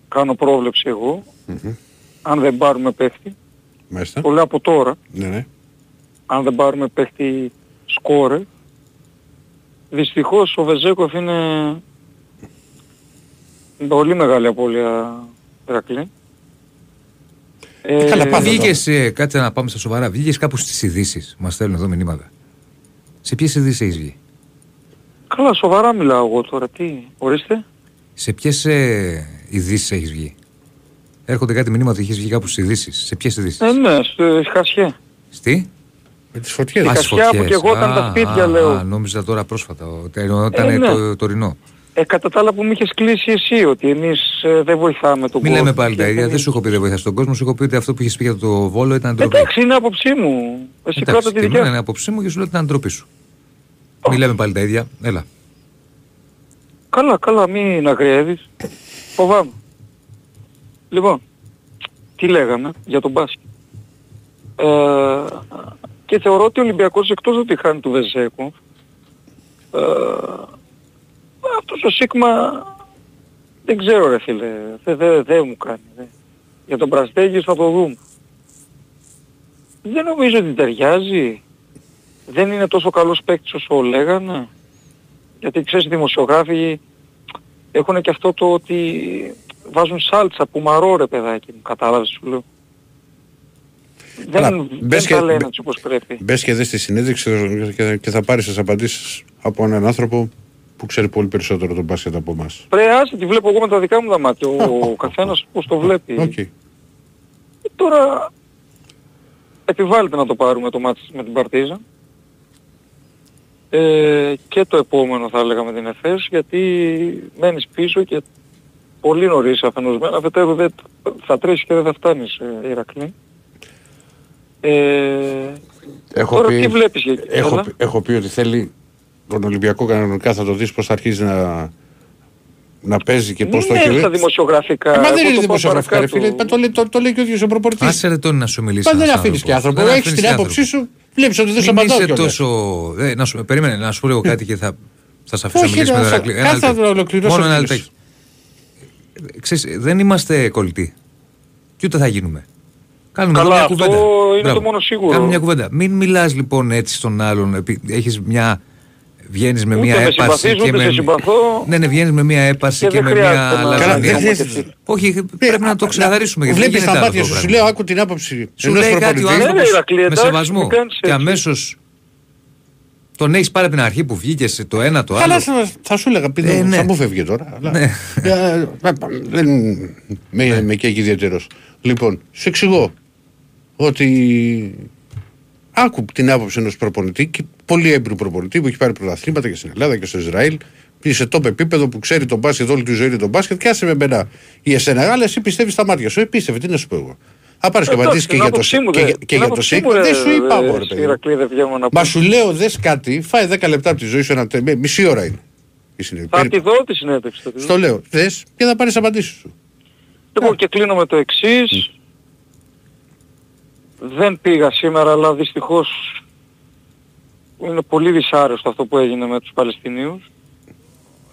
Κάνω πρόβλεψη εγώ, Μμμ. αν δεν πάρουμε παίχτη, Μάλιστα. το λέω από τώρα, Ναι, ναι. αν δεν πάρουμε παίχτη σκόρε, δυστυχώς ο Βεζέκοφ είναι πολύ μεγάλη απώλεια Ηρακλή. Ε, καλά, πάντα. Βγήκε, κάτσε να πάμε στα σοβαρά. Βγήκε κάπου στις ειδήσεις. Μας στέλνουν εδώ μηνύματα. Σε ποιες ειδήσεις έχεις βγει, Καλά, σοβαρά μιλάω εγώ τώρα. Τι, ορίστε. Σε ποιες ειδήσεις έχεις βγει; Έρχονται κάτι μηνύματα ότι έχεις βγει κάπου στις ειδήσεις. Σε ποιες ειδήσεις; Ε, ναι, στο Χασιέ. Στη; Με τις φωτιές. Η Α, στις Κασιά που φωτιές. καιγόταν τα Α, σπίτια, α, λέω. Α, νόμιζα τώρα πρόσφατα. ότι Ήταν Ε, ναι. το τωρινό. Ε, κατά τα άλλα που μου είχες κλείσει εσύ, ότι εμείς ε, δεν βοηθάμε τον Μην κόσμο. λέμε πάλι τα Και ίδια. δεν- Δεν σου έχω πει δεν βοηθάς τον κόσμο. Σου έχω πει ότι αυτό που είχες πει για το βόλο ήταν ντροπή. Εντάξει, είναι άποψή μου. Εσύ Εντάξει, κράτα τη και δικιά εμένα σου. είναι άποψή μου και σου λέω ότι ήταν ντροπή σου. Μην λέμε πάλι τα ίδια. Έλα. Καλά, καλά, μην αγριεύεις. Φοβάμαι. Λοιπόν, τι λέγαμε για τον μπάσκετ. Ε, και θεωρώ ότι ο Ολυμπιακός εκτός ότι χάνει του Βεζέκου, ε, αυτός ο Σίγμα δεν ξέρω ρε φίλε, δεν δε, δε μου κάνει. Δε. Για τον Πραστέγιος θα το δούμε. Δεν νομίζω ότι ταιριάζει. Δεν είναι τόσο καλός παίκτης όσο λέγανε. Γιατί ξέρεις οι δημοσιογράφοι έχουν και αυτό το ότι βάζουν σάλτσα Πουμαρό ρε παιδάκι μου, κατάλαβες σου λέω. Καλά, Δεν, δεν μπες και- τα λένε μπε- έτσι όπως πρέπει. Μπες και δες τη συνέντευξη και- και θα πάρεις τις απαντήσεις από έναν άνθρωπο που ξέρει πολύ περισσότερο τον μπάσκετ από εμάς. Πρέπει άσε τη βλέπω εγώ με τα δικά μου τα μάτια. Ο *laughs* καθένας πώς το βλέπει. Οκ. Ε, Τώρα επιβάλλεται να το πάρουμε το ματς με την Παρτιζάν. Ε, και το επόμενο θα έλεγα με την ΕΦΕΣ γιατί μένεις πίσω και πολύ νωρίς αφενός αφετέρου δεν θα τρέχεις και δεν θα φτάνεις ε, Ηρακλή. Ε, Έχω τώρα πει- τι βλέπεις για εκεί, Έχω, έλα. πει- έχω πει ότι θέλει τον Ολυμπιακό κανονικά θα το δεις πώς θα αρχίζει να, να παίζει και πώς το ναι, έχει. στα δημοσιογραφικά. Ε, μα εγώ δεν το είναι πάω δημοσιογραφικά ρε παρακάτω. φίλε, το, λέει- το, το λέει και ο ίδιος ο προπορτής. Άσε ρε τον να σου μιλήσει. Μα δεν ένας αφήνεις και άνθρωπος. άνθρωπο, Δεν έχεις αφήνεις την και άποψή άνθρωπο. σου, βλέπεις ότι δεν σε Μην απαντάω είσαι κιόλας. τόσο. Ε, να σου, περίμενε να σου πω λίγο κάτι και θα, θα σε αφήσω να Όχι, μιλήσει με ρε, τον θα- Ηρακλή. Ένα κάτσε λεπτό. να ολοκληρώσω Μόνο ένα την λεπτάκι. Ε, Ξέρεις, δεν είμαστε κολλητοί. Και ούτε θα γίνουμε. Κάνουμε Καλά, μια αυτό κουβέντα. είναι Μπράβο. το μόνο σίγουρο. Κάνουμε μια κουβέντα. Μην μιλάς λοιπόν έτσι στον άλλον. επει- Έχεις μια. Βγαίνεις με Ούτε μια με έπαρση συμπαθείς, και ούτε με. σε συμπαθώ. Ναι, ναι, βγαίνεις με μια έπαρση Και και, δεν με χρειάζεται μια να- Καλά, λαζανία. δεν χρειάζεται. Όχι, πρέπει να το ξεκαθαρίσουμε. γιατί δεν Βλέπεις γίνεται τα άλλο μάτια αυτό σου, το σου πράγμα. λέω άκου την άποψη Σου ενός λέει κάτι ο προπονητή. Ναι, άνθρωπος ρε, Ηρακλή, με εντάξει, σεβασμό μην κάνεις και έτσι. αμέσως τον έχεις πάρει από την αρχή που βγήκες το ένα το άλλο. Καλά, θα, θα σου έλεγα, πει, Ε, ναι. θα μου φεύγει τώρα. Αλλά, Ναι. Ε, δεν με, με καίει ιδιαίτερος. Λοιπόν, σου εξηγώ ότι άκου την άποψη ενός προπονητή και πολύ έμπειρου προπονητή που έχει πάρει πρωταθλήματα και στην Ελλάδα και στο Ισραήλ και σε τόπο επίπεδο που ξέρει τον μπάσκετ, όλη τη ζωή είναι τον μπάσκετ και άσε με μένα η εσένα Γάλλα, εσύ πιστεύεις στα μάτια σου. Επίστευε, τι να σου πω εγώ. Θα πάρεις και Εντάξει, απαντήσεις και την για το, άποψή μου και, δεν- για- και την για το άποψή ΣΥΚ. μου, Δεν ρε, σου είπα ρε, εγώ, ρε παιδί. Ηρακλή, δεν βγαίνω να Μα πω. σου λέω, δες κάτι, φάει 10 λεπτά από τη ζωή σου, ένα, τε- μισή ώρα είναι. η συνέντευξη. Θα Περίπου. τη δω τη συνέντευξη. θα τη δω. Στο λέω, δες και θα πάρεις απαντήσεις σου. Λοιπόν και κλείνω με το εξής. Δεν πήγα σήμερα αλλά δυστυχώς είναι πολύ δυσάρεστο αυτό που έγινε με τους Παλαιστινίους.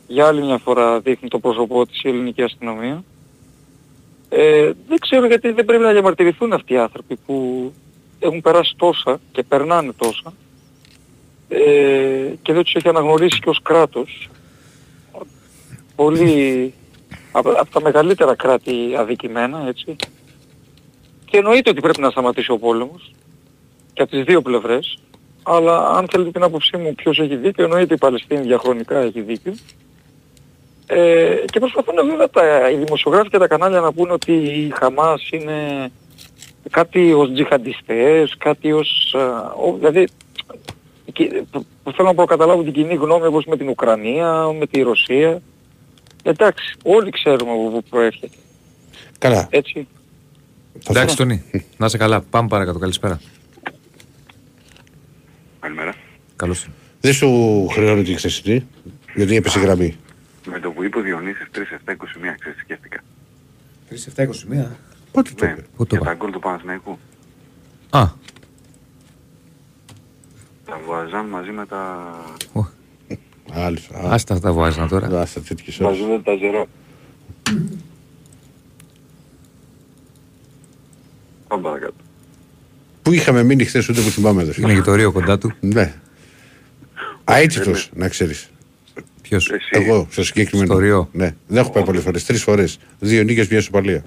Για άλλη μια φορά δείχνει το πρόσωπό της η ελληνική αστυνομία. Ε, δεν ξέρω γιατί δεν πρέπει να διαμαρτυρηθούν αυτοί οι άνθρωποι που έχουν περάσει τόσα και περνάνε τόσα ε, και δεν τους έχει αναγνωρίσει και ως κράτος. Πολύ από, από τα μεγαλύτερα κράτη αδικημένα, έτσι. Και εννοείται ότι πρέπει να σταματήσει ο πόλεμος και από τις δύο πλευρές. Αλλά αν θέλετε την άποψή μου ποιος έχει δίκιο, εννοείται η Παλαιστίνη διαχρονικά έχει δίκιο. Ε, και προσπαθούν βέβαια τα, οι δημοσιογράφοι και τα κανάλια να πούνε ότι η Χαμάς είναι κάτι ως τζιχαντιστές, κάτι ως... α, ο- δηλαδή και- που που θέλω να προκαταλάβω την κοινή γνώμη όπως με την Ουκρανία, με τη Ρωσία. Εντάξει, όλοι ξέρουμε από πού προέρχεται. Καλά. Έτσι. Θα Εντάξει, Τόνι, να είσαι καλά. Πάμε παρακάτω. Καλησπέρα. Καλημέρα. Καλώς. Δεν σου χρεώνει την χθεσινή, γιατί έπεσε η γραμμή. Με το που είπε ο Διονύσης 3-7-21 ξέρεις σκέφτηκα. 3-7-21. Πότε το Ναι, είπε; Πού το για είπα; τα γκολ του Παναθηναϊκού. Α, Τα βουαζάν μαζί με τα... ω, Άλλος. α, άστα τα βάζνα τώρα. Άστα τέτοιες ώρες. Μαζούν τα ζερό. Πάμε παρακάτω. Πού είχαμε μείνει χθες ούτε που θυμάμαι εδώ. Είναι και το ρίο κοντά του. Ναι. Αίτητος, να ξέρεις. Ποιος; Εσύ. Εγώ, στο συγκεκριμένο. Στο Ριό. Ναι. Δεν έχω πάει πολλές φορές. Τρεις φορές. Δύο νίκες, μια ισοπαλία.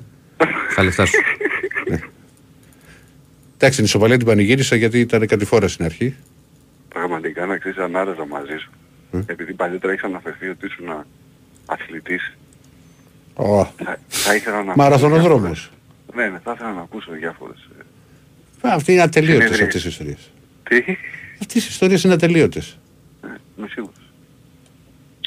Τα λεφτά σου. Εντάξει, την ισοπαλία την πανηγύρισα γιατί ήταν κάτι φορά στην αρχή. Πραγματικά να ξέρεις ανάρραζα μαζί σου. Επειδή παλιότερα έχεις αναφερθεί ότι ήσουν αθλητής. Ω, Θα, θα ήθελα να... Μαραθωνοδρόμος. διάφορες- Ναι, ναι, θα ήθελα να ακούσω διάφορες... ε, Αυτή είναι ατελείωτες Συνεδρίες. αυτές οι ιστορίες. Τι; Αυτές οι ιστορίες είναι ατελείωτες. Ναι, είμαι σίγουρος.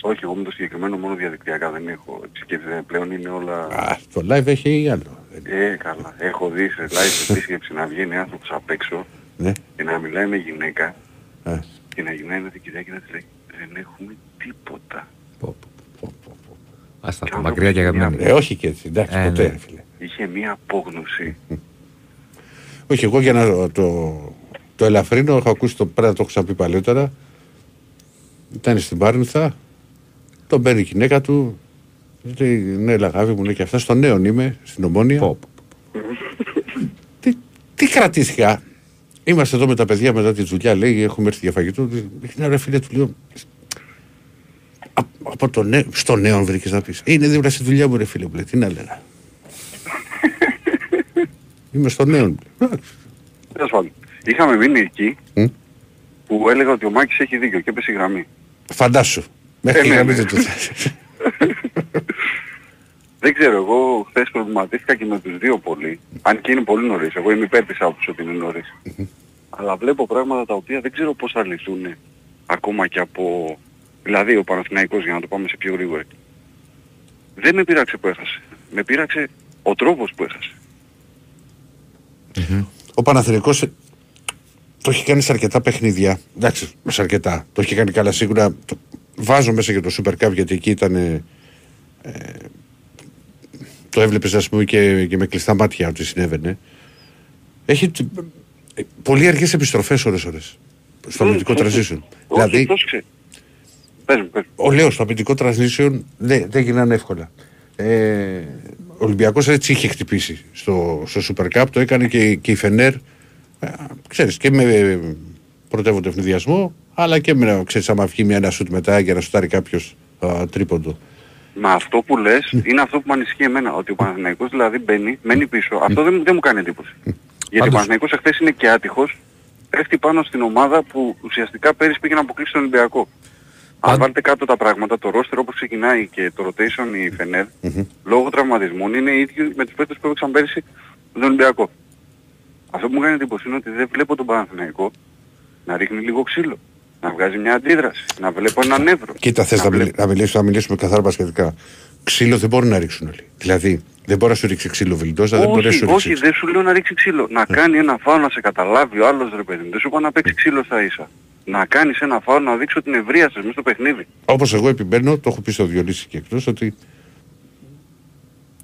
Όχι, εγώ με το συγκεκριμένο μόνο διαδικτυακά δεν έχω. Έτσι και δεν- πλέον είναι όλα... Α, το live έχει άλλο. Ε, καλά. Έχω δει σε live επίσκεψη να βγαίνει άνθρωπος απ' έξω Ναι. και να μιλάει με γυναίκα Α, και να γυρνάει να την κοιτάει και να της λέει δεν έχουμε τίποτα. Πω, πω, πω, πω, πω. Άστα Και τα ο μακριά και άνθρωπος αγαπημένοι. Ε, όχι και έτσι, εντάξει, Ε, ποτέ, ναι. ρε φίλε. Είχε μία απόγνωση. Όχι, εγώ για να το, το ελαφρύνω, έχω ακούσει το πρέπει να το έχω ξαναπεί παλιότερα. Ήταν στην Πάρνηθα, τον παίρνει η γυναίκα του. Λέει, ναι, λαγάβη μου λέει και αυτά. Στο νέο είμαι, στην Ομόνια. Πω, πω, πω. Τι, τι κρατήθηκα. Είμαστε εδώ με τα παιδιά μετά τη δουλειά, λέει, έχουμε έρθει για φαγητό. Ναι, ρε φίλε, του λέω. «Α- Από το νέο, στο νέο βρήκες να πεις. Είναι δίπλα στη δουλειά μου, ρε φίλε, μου λέει. Τι να λέγα. Είμαι στο νέο. μου λέει. «Εντάξει». Τέλος πάντων. Είχαμε μείνει εκεί Μμ. που έλεγα ότι ο Μάκης έχει δίκιο και έπεσε η γραμμή. Φαντάσου. Μέχρι ναι, να ναι. μην το *laughs* Δεν ξέρω, εγώ χθες προβληματίστηκα και με τους δύο πολύ. Αν και είναι πολύ νωρίς. Εγώ είμαι υπέρ της άποψης ότι είναι νωρίς. Αλλά βλέπω πράγματα τα οποία δεν ξέρω πώς θα λυθούν ακόμα και από... Δηλαδή ο Παναθηναϊκός για να το πάμε σε πιο γρήγορα. Δεν με πείραξε που έχασε. Με πείραξε ο τρόπος που έχασε. Ο Παναθηναϊκός ε, το έχει κάνει σε αρκετά παιχνίδια. Εντάξει, σε αρκετά. Το έχει κάνει καλά σίγουρα. Το βάζω μέσα για το Super Cup γιατί εκεί ήταν. Ε, το έβλεπες, ας πούμε, και, και με κλειστά μάτια ότι συνέβαινε. Έχει т- ε, πολύ αργές επιστροφές ώρες-ώρες στο αμυντικό Όχι, transition. Όχι, Δηλαδή, αυτός ξέρει. Πες μου, πες μου. ο λέω στο αμυντικό transition δεν, δεν γίνανε εύκολα. Ε, ο Ολυμπιακός έτσι είχε χτυπήσει στο, στο Super Cup, το έκανε και, και η Φενέρ, ε, ξέρεις, και με ε, πρωτεύοντα ευνηδιασμό, αλλά και με, ξέρεις, άμα βγει μια ένα σουτ μετά για να σουτάρει κάποιος α, τρίποντο. Μα αυτό που λες είναι αυτό που με ανησυχεί εμένα. Ότι ο Παναθηναϊκός δηλαδή μπαίνει, μένει πίσω. Αυτό δεν, δεν μου κάνει εντύπωση. Γιατί ο Πάντως- Παναθηναϊκός εχθές είναι και άτυχος. Πέφτει πάνω στην ομάδα που ουσιαστικά πέρυσι πήγε να αποκλείσει τον Ολυμπιακό. Αν Πάντ- βάλετε κάτω τα πράγματα, το roster όπως ξεκινάει και το rotation η Φενέρ, λόγω τραυματισμών είναι ίδιο με τους παίκτες που έπαιξαν πέρυσι τον Ολυμπιακό. Αυτό που μου κάνει εντύπωση είναι ότι δεν βλέπω τον Παναθηναϊκό να ρίχνει λίγο ξύλο. Να βγάζει μια αντίδραση. Να βλέπω έναν νεύρο. Κοίτα, θες να, βλέπω- μιλ- να, μιλήσουμε, να μιλήσουμε καθαρά μπασκετικά. Ξύλο δεν μπορούν να ρίξουν όλοι. Δηλαδή, δεν μπορεί να σου ρίξει ξύλο βιλντόζα, δεν μπορεί να Όχι, σου όχι, ρίξει. δεν σου λέω να ρίξει ξύλο. Να κάνει ένα φάουλ να σε καταλάβει ο άλλος ρε παιδί μου. Δεν σου είπα να παίξει ξύλο στα ίσα. Να κάνεις ένα φάουλ να δείξω την ευρεία σας μέσα στο παιχνίδι. Όπως εγώ επιμένω, το έχω πει στο Διονύση και εκτός, ότι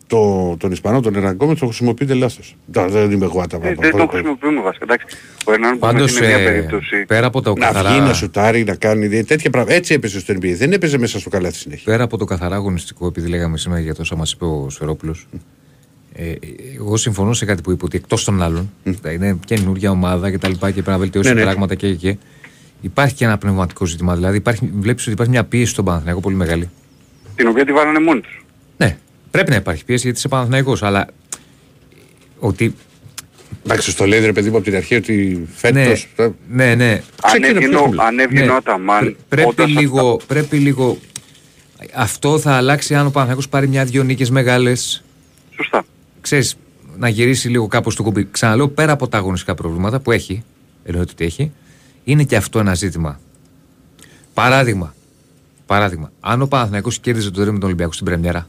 το, τον Ισπανό, τον Εραγκόμε, το χρησιμοποιείτε λάθος. Δεν είμαι εγώ άταμα. Ε, δεν το χρησιμοποιούμε βασικά. Εντάξει, ο Ερνάν Πάντως, είναι μια ε, περίπτωση. πέρα από το Να βγει, καθαρά, να σουτάρει, να κάνει δι- τέτοια πράγματα. Έτσι έπαιζε στο NBA. Δεν έπαιζε μέσα στο καλάθι συνέχεια. πέρα από το καθαρά αγωνιστικό, επειδή λέγαμε σήμερα για τόσα μας είπε ο Σφερόπουλος, ε, εγώ συμφωνώ σε κάτι που είπε ότι εκτός των άλλων, θα είναι καινούργια ομάδα και τα λοιπά και πρέπει να βελτιώσει Ναι, ναι. πράγματα και, και υπάρχει και ένα πνευματικό ζήτημα. Δηλαδή βλέπεις ότι υπάρχει μια πίεση στον Παναθηναϊκό πολύ μεγάλη. Την οποία τη βάλανε μόνοι τους. Ναι, πρέπει να υπάρχει πίεση γιατί είσαι Παναθηναϊκός, αλλά ότι Εντάξει, στο λέει ρε παιδί μου από την αρχή ότι φέτο. ναι, ναι, ναι, Αν Ξεκίνα έβγαινε πιο ο- χαμηλά. αν έβγαινε Ναι. ο Αταμάν, Πρέ- πρέπει, όντας λίγο, αυτά- πρέπει λίγο. Αυτό θα αλλάξει αν ο Παναθηναϊκός πάρει μια-δυο νίκες μεγάλες Σωστά. ξέρεις, να γυρίσει λίγο κάπως το κουμπί. Ξαναλέω πέρα από τα αγωνιστικά προβλήματα που έχει, εννοείται ότι έχει, είναι και αυτό ένα ζήτημα. Παράδειγμα, παράδειγμα αν ο Παναθηναϊκός κέρδιζε το με τον Ολυμπιακό στην Πρεμιέρα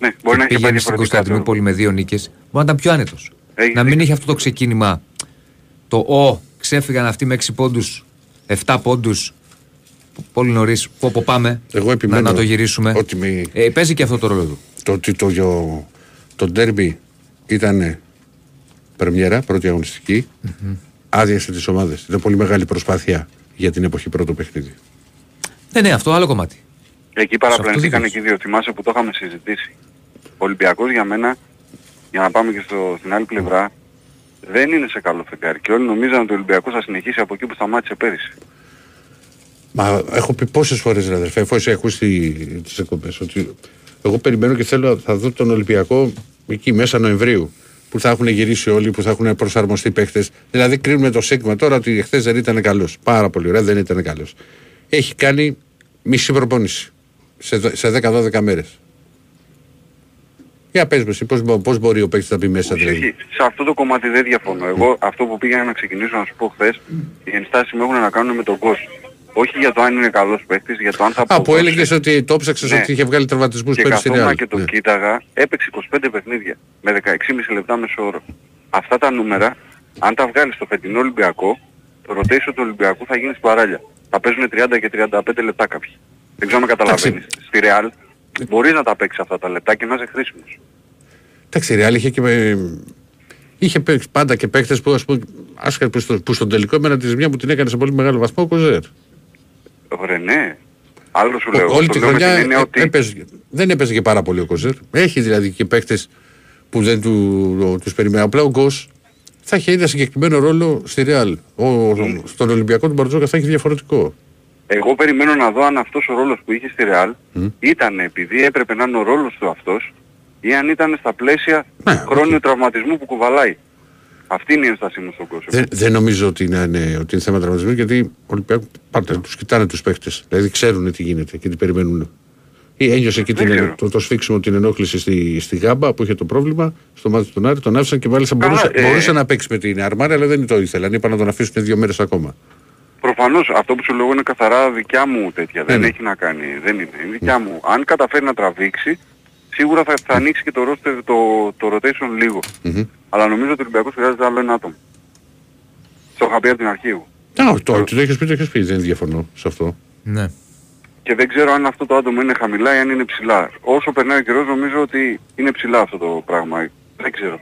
Ναι, μπορεί να έχει πάει πήγαινε στην διαφορετικά. Κωνσταντινούπολη με δύο νίκες, μπορεί να ήταν πιο άνετος. Έχει να μην δίκιο. είχε αυτό το ξεκίνημα το «Ω, ξέφυγαν αυτοί με 6 πόντους, 7 πόντους, πολύ νωρίς, πω πω πάμε, Εγώ να, επιμένω να το γυρίσουμε». ότι με- Ε, παίζει και αυτό το ρόλο του. Το ότι το, το, το ντέρμπι ήταν πρεμιέρα, πρώτη αγωνιστική, άδειασε τις ομάδες. Ήταν πολύ μεγάλη προσπάθεια για την εποχή πρώτο παιχνίδι. Ναι, ναι, αυτό άλλο κομμάτι. Εκεί Σε παραπλανηθήκαν αυτό και οι δύο. Θυμάσαι που το είχαμε συζητήσει. Ο Ολυμπιακός για μένα, για να πάμε και στο, στην άλλη πλευρά, δεν είναι σε καλό φεγγάρι. Και όλοι νομίζαν ότι ο Ολυμπιακός θα συνεχίσει από εκεί που σταμάτησε πέρυσι. Μα έχω πει πόσες φορές, ρε αδερφέ, εφόσον έχει ακούσει τις εκπομπές, ότι εγώ περιμένω και θέλω θα δω τον Ολυμπιακό εκεί μέσα Νοεμβρίου. Που θα έχουν γυρίσει όλοι, που θα έχουν προσαρμοστεί παίχτε. Δηλαδή κρίνουμε το σίγμα τώρα ότι χθες δεν ήταν καλός. Πάρα πολύ ωραία, δεν ήταν καλός. Έχει κάνει μισή προπόνηση σε, δο- σε 10-12 μέρες. Για πες μου εσύ, πώς, μπο- πώς μπορεί ο παίκτης να μπει μέσα δηλαδή; Ισχύει. Σε αυτό το κομμάτι δεν διαφωνώ. Εγώ αυτό που πήγα να ξεκινήσω να σου πω χθες, οι ενστάσεις μου έχουν να κάνουν με τον κόσμο. Όχι για το αν είναι καλός παίκτης, για το αν θα Α, που αποδώσει. έλεγες ότι το ψάξες Ναι. ότι είχε βγάλει τραυματισμούς Και πέρυσι στη καθόμουν Ρεάλ. και το Ναι. κοίταγα, έπαιξε 25 παιχνίδια με 16,5 λεπτά μέσο όρο. Αυτά τα νούμερα, αν τα βγάλεις στο φετινό Ολυμπιακό, το rotation του Ολυμπιακού θα γίνει σπαράλια. Θα παίζουν 30 και 35 λεπτά κάποιοι. Δεν ξέρω αν με καταλαβαίνεις. Στη Ρεάλ μπορείς να τα παίξεις αυτά τα λεπτά και να είσαι χρήσιμος. Εντάξει, η Ρεάλ είχε και με... Είχε παίξει πάντα και παίκτες που, ας πούμε, άσχετα που, στο, που στον τελικό εμένα τη ζημιά που την έκανε σε πολύ μεγάλο βαθμό ο Κοζέρ. Ωραία, ναι. Άλλο σου λέω. Όλη το τη λέω με χρονιά την έννοια ε, ότι έπαιζε, δεν έπαιζε και πάρα πολύ ο Κοζέρ. Έχει δηλαδή και παίκτες που δεν του, τους περιμένει. Απλά ο Γκος θα είχε ένα συγκεκριμένο ρόλο στη Ρεάλ. Ο, στον Ολυμπιακό του Μπαρτζόκα θα έχει διαφορετικό. Εγώ περιμένω να δω αν αυτός ο ρόλος που είχε στη Ρεάλ ήταν επειδή έπρεπε να είναι ο ρόλος του αυτός ή αν ήταν στα πλαίσια Ναι, χρόνιου τραυματισμού που κουβαλάει. Αυτή είναι η ένστασή μου στον κόσμο. Δεν, δεν νομίζω ότι είναι, ναι, ότι είναι θέμα τραυματισμού γιατί ο Ολυμπιακός πάντα τους κοιτάνε τους παίχτες. Δηλαδή ξέρουν τι γίνεται και τι περιμένουν. Ή ένιωσε εκεί Δεν την, ξέρω. το, το σφίξιμο την ενόχληση στη, στη Γάμπα που είχε το πρόβλημα στο μάτι του τον Άρη, τον άφησαν και μάλιστα Καλά, μπορούσε, ε, μπορούσε να παίξει με την Αρμάρια αλλά δεν το ήθελαν. Είπαν να τον αφήσουν δύο μέρες ακόμα. Προφανώς αυτό που σου λέω είναι καθαρά δικιά μου τέτοια. Δεν Ναι. έχει να κάνει. Δεν είναι. Είναι δικιά μου. Αν καταφέρει να τραβήξει, σίγουρα θα, θα ανοίξει και το, roster, το, το rotation λίγο. Μμμ. Αλλά νομίζω ότι ο Ολυμπιακός χρειάζεται άλλο ένα άτομο. Το είχα πει από την αρχή εγώ. Α, όχι, το, το έχεις πει, το έχεις πει, δεν διαφωνώ σε αυτό. Ναι. Και δεν ξέρω αν αυτό το άτομο είναι χαμηλά ή αν είναι ψηλά. Όσο περνάει ο καιρός νομίζω ότι είναι ψηλά αυτό το πράγμα. Δεν ξέρω.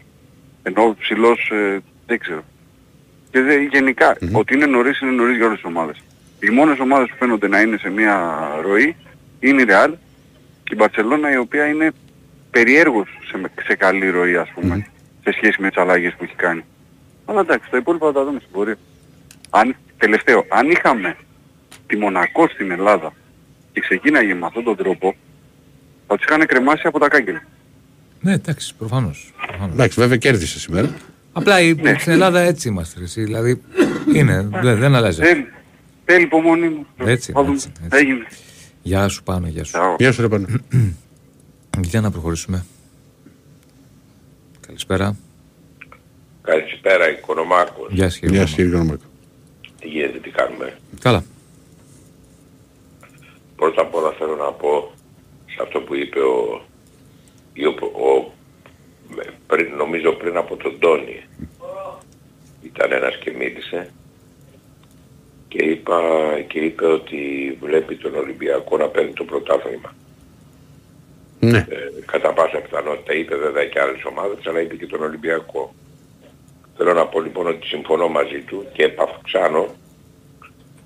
Ενώ ψηλός ε, δεν ξέρω. Και δε, γενικα ότι είναι νωρίς είναι νωρίς για όλες τις ομάδες. Οι μόνες ομάδες που φαίνονται να είναι σε μια ροή είναι η Real και η Μπαρσελόνα η οποία είναι περιέργως σε, σε καλή ροή ας πούμε σε σχέση με τις αλλαγές που έχει κάνει. Αλλά εντάξει, τα υπόλοιπα θα τα δούμε στην πορεία. Αν, τελευταίο, αν είχαμε τη Μονακό στην Ελλάδα και ξεκίναγε με αυτόν τον τρόπο, θα τους είχαν κρεμάσει από τα κάγκελα. Ναι, εντάξει, προφανώς. προφανώς. Εντάξει, βέβαια κέρδισες σήμερα. Απλά η- Ναι. στην Ελλάδα έτσι είμαστε. ρε, Εσύ, δηλαδή είναι, δεν, δεν αλλάζεις. Θέλει, θέλει υπομονή μου. Έτσι, Θα δούμε. έτσι, έτσι. Έγινε. Γεια σου πάνω, γεια σου. Τσάω. Γεια σου ρε πάνω. *clears throat* Για να προχωρήσουμε. Καλησπέρα. Καλησπέρα, Οικονομάκος. Γεια σου, κύριε Γεια Μάμα. σου κύριε Κονομάκο. Τι γίνεται, τι κάνουμε; Καλά. Πρώτα απ' όλα θέλω να πω σε αυτό που είπε ο, ή ο, ο- με- πριν, νομίζω πριν από τον Τόνι. Ήταν ένας και μίλησε και, είπα, και είπε ότι βλέπει τον Ολυμπιακό να παίρνει το πρωτάθλημα. Ναι. Ε, κατά πάσα πιθανότητα είπε βέβαια και άλλες ομάδες, αλλά είπε και τον Ολυμπιακό. Θέλω να πω λοιπόν ότι συμφωνώ μαζί του και επαυξάνω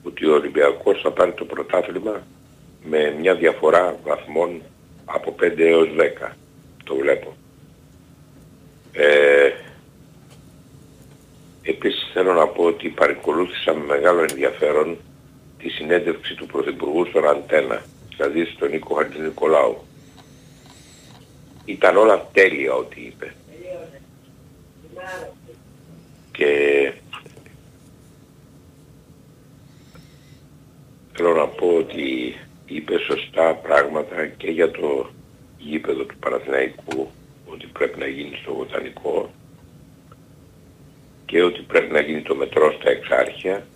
ότι ο Ολυμπιακός θα πάρει το πρωτάθλημα με μια διαφορά βαθμών από 5 έως 10. Το βλέπω. Ε, επίσης θέλω να πω ότι παρακολούθησα με μεγάλο ενδιαφέρον τη συνέντευξη του Πρωθυπουργού στον Αντένα, δηλαδή στον Νίκο Χατζηνικολάου. Ήταν όλα τέλεια ό,τι είπε. Και θέλω να πω ότι είπε σωστά πράγματα και για το γήπεδο του Παναθηναϊκού ότι πρέπει να γίνει στο Βοτανικό και ότι πρέπει να γίνει το μετρό στα Εξάρχεια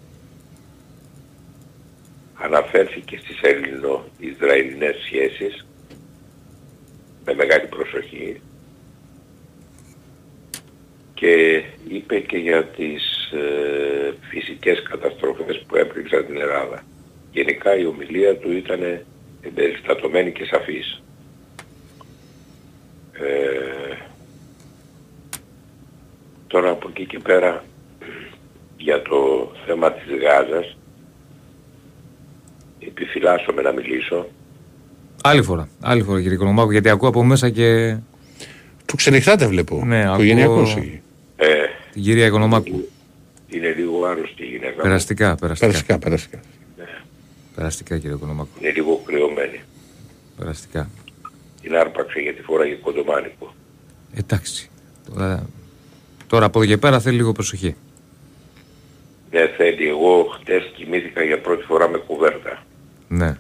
αναφέρθηκε στις Έλληνο-Ισραηλινές σχέσεις με μεγάλη προσοχή και είπε και για τις ε, φυσικές καταστροφές που έπληξαν την Ελλάδα. Γενικά η ομιλία του ήταν εμπεριστατωμένη και σαφής. Ε, τώρα από εκεί και πέρα για το θέμα της Γάζας επιφυλάσσομαι να μιλήσω Άλλη φορά. Άλλη φορά, κύριε Κονομάκο, γιατί ακούω από μέσα και Του ξενυχτάτε βλέπω. Ναι, ακούω- Οικογενειακός εκεί. ε, την κυρία Κονομάκου. είναι λίγο άρρωστη η γυναίκα μου. Περαστικά, περαστικά. Περαστικά, περαστικά. Περαστικά, κύριε Κονομάκου. είναι λίγο κρυωμένη. Περαστικά. Την άρπαξε γιατί φοράγε κοντομάνικο. Εντάξει. Τώρα, τώρα από εδώ και πέρα θέλει λίγο προσοχή. Ναι, θέλει. Εγώ χτες κοιμήθηκα για πρώτη φορά με κουβέρτα. Ναι.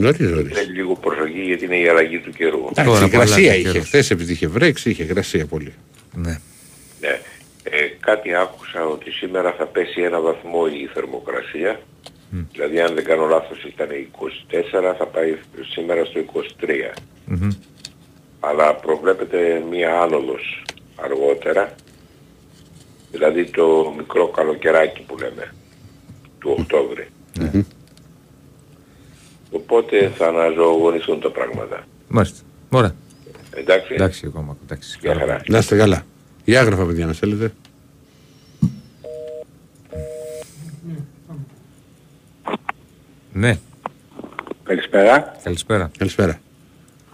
Νωρίς, νωρίς. Θέλει λίγο προσοχή γιατί είναι η αλλαγή του καιρού. Εντάξει, Τώρα υγρασία πολλά είχε. καιρός. Χθες επειδή είχε βρέξει, είχε υγρασία πολύ. Ναι. Ναι. Ε, κάτι άκουσα ότι σήμερα θα πέσει ένα βαθμό η θερμοκρασία. Δηλαδή αν δεν κάνω λάθος ήταν 24, θα πάει σήμερα στο 23. Μμμ. Αλλά προβλέπεται μία άνοδος αργότερα. Δηλαδή το μικρό καλοκαιράκι που λέμε, του Οκτώβρη. Οπότε θα αναζωογονηθούν τα πράγματα. Μάλιστα. Ωραία. Εντάξει. Εντάξει, κύριε Κονομάκου. Εντάξει. Γεια Καλά. χαρά. Να είστε καλά. Για άγραφα, παιδιά, να θέλετε. Ναι. Καλησπέρα. Καλησπέρα. Καλησπέρα.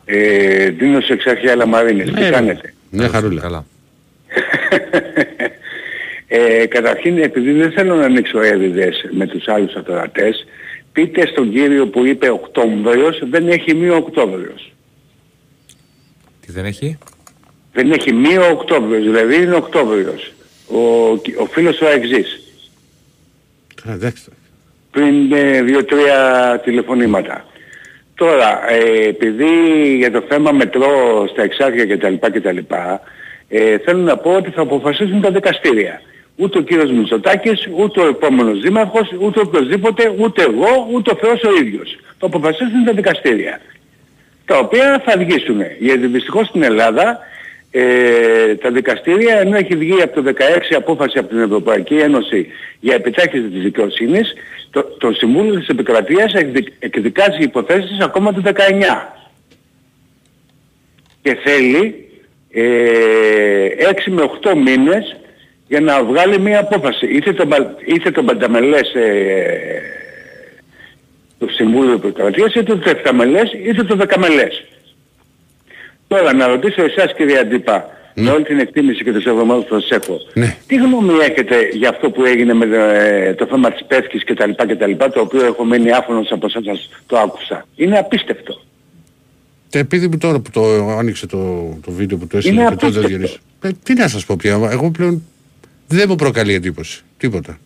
Ε, Δίνος Εξάρχεια Λαμαρίνης. Τι Ναι, κάνετε; Μια χαρούλα. Καλά. *laughs* ε, καταρχήν, επειδή δεν θέλω να ανοίξω έρηδες με τους άλλους ακροατές, πείτε στον κύριο που είπε Οκτώβριος, δεν έχει μία Οκτώβριος. Τι δεν έχει; Δεν έχει μία ο Οκτώβριος, δηλαδή είναι Οκτώβριος. Ο, ο φίλος ο Αεξής. Α, Εντάξει. Πριν ε, δύο-τρία τηλεφωνήματα. Τώρα, ε, επειδή για το θέμα μετρό στα εξάρια κτλ. κτλ ε, θέλω να πω ότι θα αποφασίσουν τα δικαστήρια. Ούτε ο κύριος Μητσοτάκης, ούτε ο επόμενος δήμαρχος, ούτε οποιοδήποτε, ούτε εγώ, ούτε ο Θεός ο ίδιος. Θα αποφασίσουν τα δικαστήρια. Τα οποία θα βγήσουν. Γιατί δυστυχώς στην Ελλάδα ε, τα δικαστήρια ενώ έχει βγει από το 16 απόφαση από την Ευρωπαϊκή Ένωση για επιτάχυνση της δικαιοσύνης το, το Συμβούλιο της Επικρατείας εκδι- εκδικάζει υποθέσεις ακόμα το 19 και θέλει ε, 6 με 8 μήνες για να βγάλει μία απόφαση. Είτε το, μπα- είτε το πενταμελές ε, το Συμβούλιο Επικρατείας είτε το εφταμελές είτε το δεκαμελές Τώρα να ρωτήσω εσάς κύριε Αντίπα, με όλη την εκτίμηση και το σεβασμό που σας έχω, Ναι. τι γνώμη έχετε για αυτό που έγινε με ε, το θέμα της Πεύκης και τα λοιπά και τα λοιπά, το οποίο έχω μείνει άφωνος από εσάς σας το άκουσα. Είναι απίστευτο. Και επειδή που τώρα που το άνοιξε το, το βίντεο που το έστειλε Είναι και τότε απίστευτο. Διονύση. Ε, τι να σας πω πια, εγώ πλέον δεν μου προκαλεί εντύπωση. Τίποτα.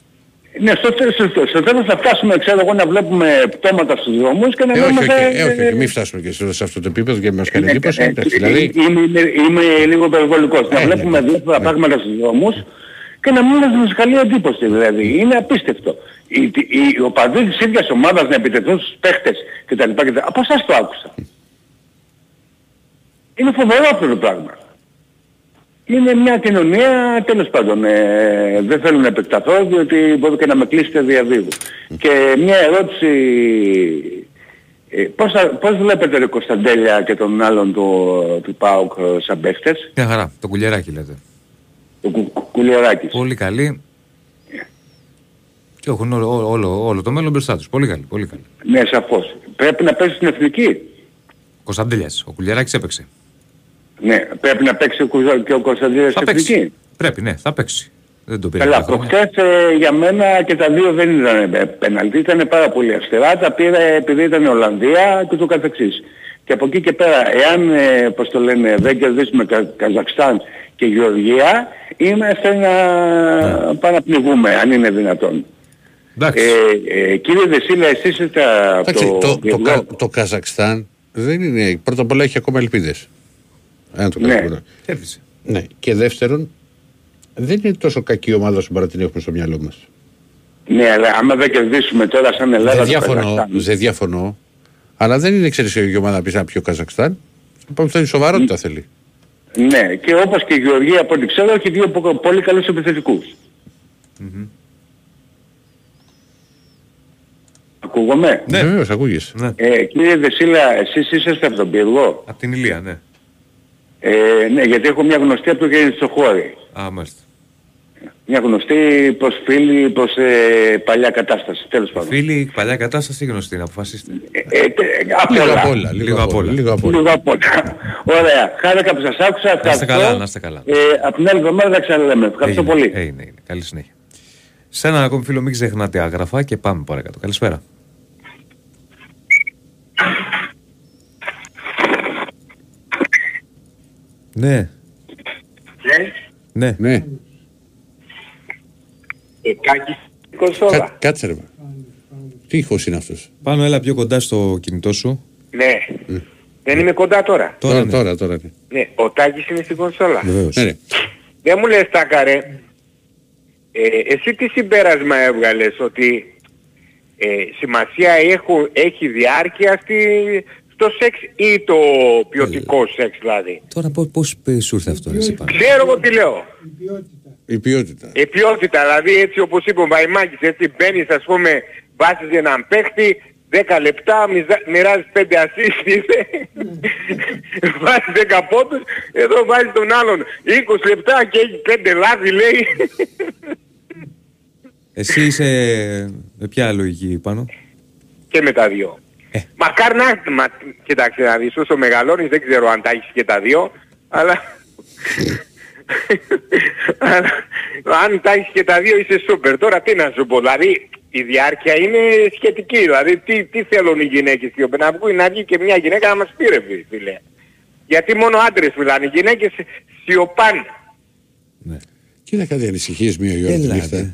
Ναι, στο, τε- στο, στο, στο τέλος θα φτάσουμε, ξέρω εγώ, να βλέπουμε πτώματα στους δρόμους και να Ε, όχι, όχι, είμαστε... ε, όχι, όχι, μην φτάσουμε και σε, σε αυτό το επίπεδο και μας κάνει Ναι, εντύπωση. ε, εντάξει, ε, δηλαδή, είμαι, είμαι, είμαι λίγο υπερβολικός. να Ε, βλέπουμε ναι, διάφορα ναι. πράγματα στους δρόμους και να μην μας καλή εντύπωση δηλαδή. Είναι απίστευτο. Οι, οι, οι οπαδοί της ίδιας ομάδας να επιτεθούν στους παίχτες κτλ. κτλ. Από εσάς το άκουσα. Είναι φοβερό αυτό το πράγμα. Είναι μια κοινωνία, τέλος πάντων, ε, δεν θέλω να επεκταθώ διότι μπορεί και να με κλείσετε διαβίβου. Και μια ερώτηση, ε, πώς, θα- πώς βλέπετε ρε Κωνσταντέλια και τον άλλον του, του ΠΑΟΚ ε, σαν παίχτες, Μια χαρά. Το κουλιαράκι λέτε. ο Κου- Κου- Κουλιοράκης. Πολύ καλή. Και έχουν όλο, όλο, όλο, όλο το μέλλον μπροστά τους. Πολύ καλή. Πολύ καλή. Ναι, σαφώς. Πρέπει να παίξει στην εθνική. Κωνσταντέλιας. Ο Κουλιαράκης έπαιξε. Ναι, πρέπει να παίξει ο Κου- και ο Κωνσταντίνος Θα στην εθνική. παίξει. Πρέπει, ναι, θα παίξει. Δεν το πήρε. Καλά, πολλά χρόνια. προχτές ε, για μένα και τα δύο δεν ήταν ε, πέναλτι, ήταν πάρα πολύ αυστηρά, τα πήρε επειδή ήταν Ολλανδία και το καθεξής. Και από εκεί και πέρα, εάν, ε, πώς το λένε, δεν κερδίσουμε Κα, Καζακστάν και Γεωργία, είμαστε να παραπνιγούμε, αν είναι δυνατόν. Εντάξει. Ε, ε, κύριε Δεσίλα, εσείς είστε από εντάξει, το... το, το, Βιβλό. Κα- το Καζακστάν δεν είναι. Πρώτα απ' όλα έχει ακόμα ελπίδες. Ένα το Ναι. ναι. Κέρδισε. ναι. Και δεύτερον, δεν είναι τόσο κακή ομάδα όσο παρά την έχουμε στο μυαλό μας. Ναι, αλλά άμα δεν κερδίσουμε τώρα σαν Ελλάδα Δεν το διαφωνώ, Καζακστάν, δεν διαφωνώ. Αλλά δεν είναι ξέρεις η ομάδα να πεις να πει ο Καζακστάν. Είπαμε ότι σοβαρότητα θέλει. Ναι, και όπως και η Γεωργία από ό,τι ξέρω έχει δύο πο- πολύ καλούς επιθετικούς. Ακούγομαι; Ναι. Βεβαίως, ακούγεσαι. Ναι. Ε, κύριε Δεσίλα, εσείς είσαστε από τον Πύργο; Από την Ηλία, ναι. Ε, ναι, γιατί έχω μια γνωστή από το Γεννησοχώρη. Α, μάλιστα. Μια γνωστή προς φίλη, προς ε, παλιά κατάσταση, τέλος πάντων. Φίλοι, παλιά κατάσταση γνωστή, να αποφασίσετε. Ε, ε, τε- απ' Λίγο όλα. απ' όλα. Λίγο απ' όλα. Λίγο απ' όλα. Λίγο απ' όλα. Ωραία. Χάρηκα που σας άκουσα. Να είστε Ευχαριστώ. καλά, να είστε καλά. Ε, από την άλλη εβδομάδα θα ξαναλέμε. Ευχαριστώ Έγινε, πολύ. Έγινε, έγινε. Καλή συνέχεια. Σε έναν ακόμη φίλο μην ξεχνάτε άγραφα και πάμε παρακάτω. Καλησπέρα. Ναι, ναι. Ναι. Κονσόλα. Κά- Κάτσε ρε. μα. Τι ήχος είναι αυτός; Πάνω έλα πιο κοντά στο κινητό σου. Ναι. Δεν είμαι κοντά τώρα. Τώρα, Τώρα, ναι. τώρα, τώρα. ναι. Ναι, ο Τάκης είναι στην κονσόλα. Βεβαίως. Ναι, ρε. Δεν μου λες Τάκα ρε. Ε, εσύ τι συμπέρασμα έβγαλες ότι ε, σημασία έχω, έχει διάρκεια στη, στο σεξ ή το ποιοτικό σεξ δηλαδή. Τώρα πώς, πώς ε, σου ήρθε αυτό, εσύ πάνω. Ξέρω εγώ τι λέω. Η ποιότητα. Η ποιότητα. Η ποιότητα δηλαδή έτσι όπως είπε ο Βαϊμάκης έτσι μπαίνεις ας πούμε βάζεις έναν παίχτη 10 λεπτά μιζα- μοιράζεις 5 ασίστ *laughs* βάζεις 10 πόντους εδώ βάζεις τον άλλον 20 λεπτά και έχει 5 λάθη λέει Εσύ είσαι με ποια λογική πάνω; και με τα δύο. Ε. Μακάρι να... Μα, κοίταξε να δεις, όσο μεγαλώνεις δεν ξέρω αν τα έχεις και τα δύο, αλλά... αλλά αν τα έχεις και τα δύο είσαι σούπερ. Τώρα τι να σου πω, δηλαδή η διάρκεια είναι σχετική. Δηλαδή τι, τι θέλουν οι γυναίκες και να βγουν να βγει και μια γυναίκα να μας πει ρε φίλε. Γιατί μόνο άντρες μιλάνε. Οι γυναίκες Σιωπάν. Κοίτα κάτι ανησυχίες μία η ώρα τη Έλα, νύχτα. ρε.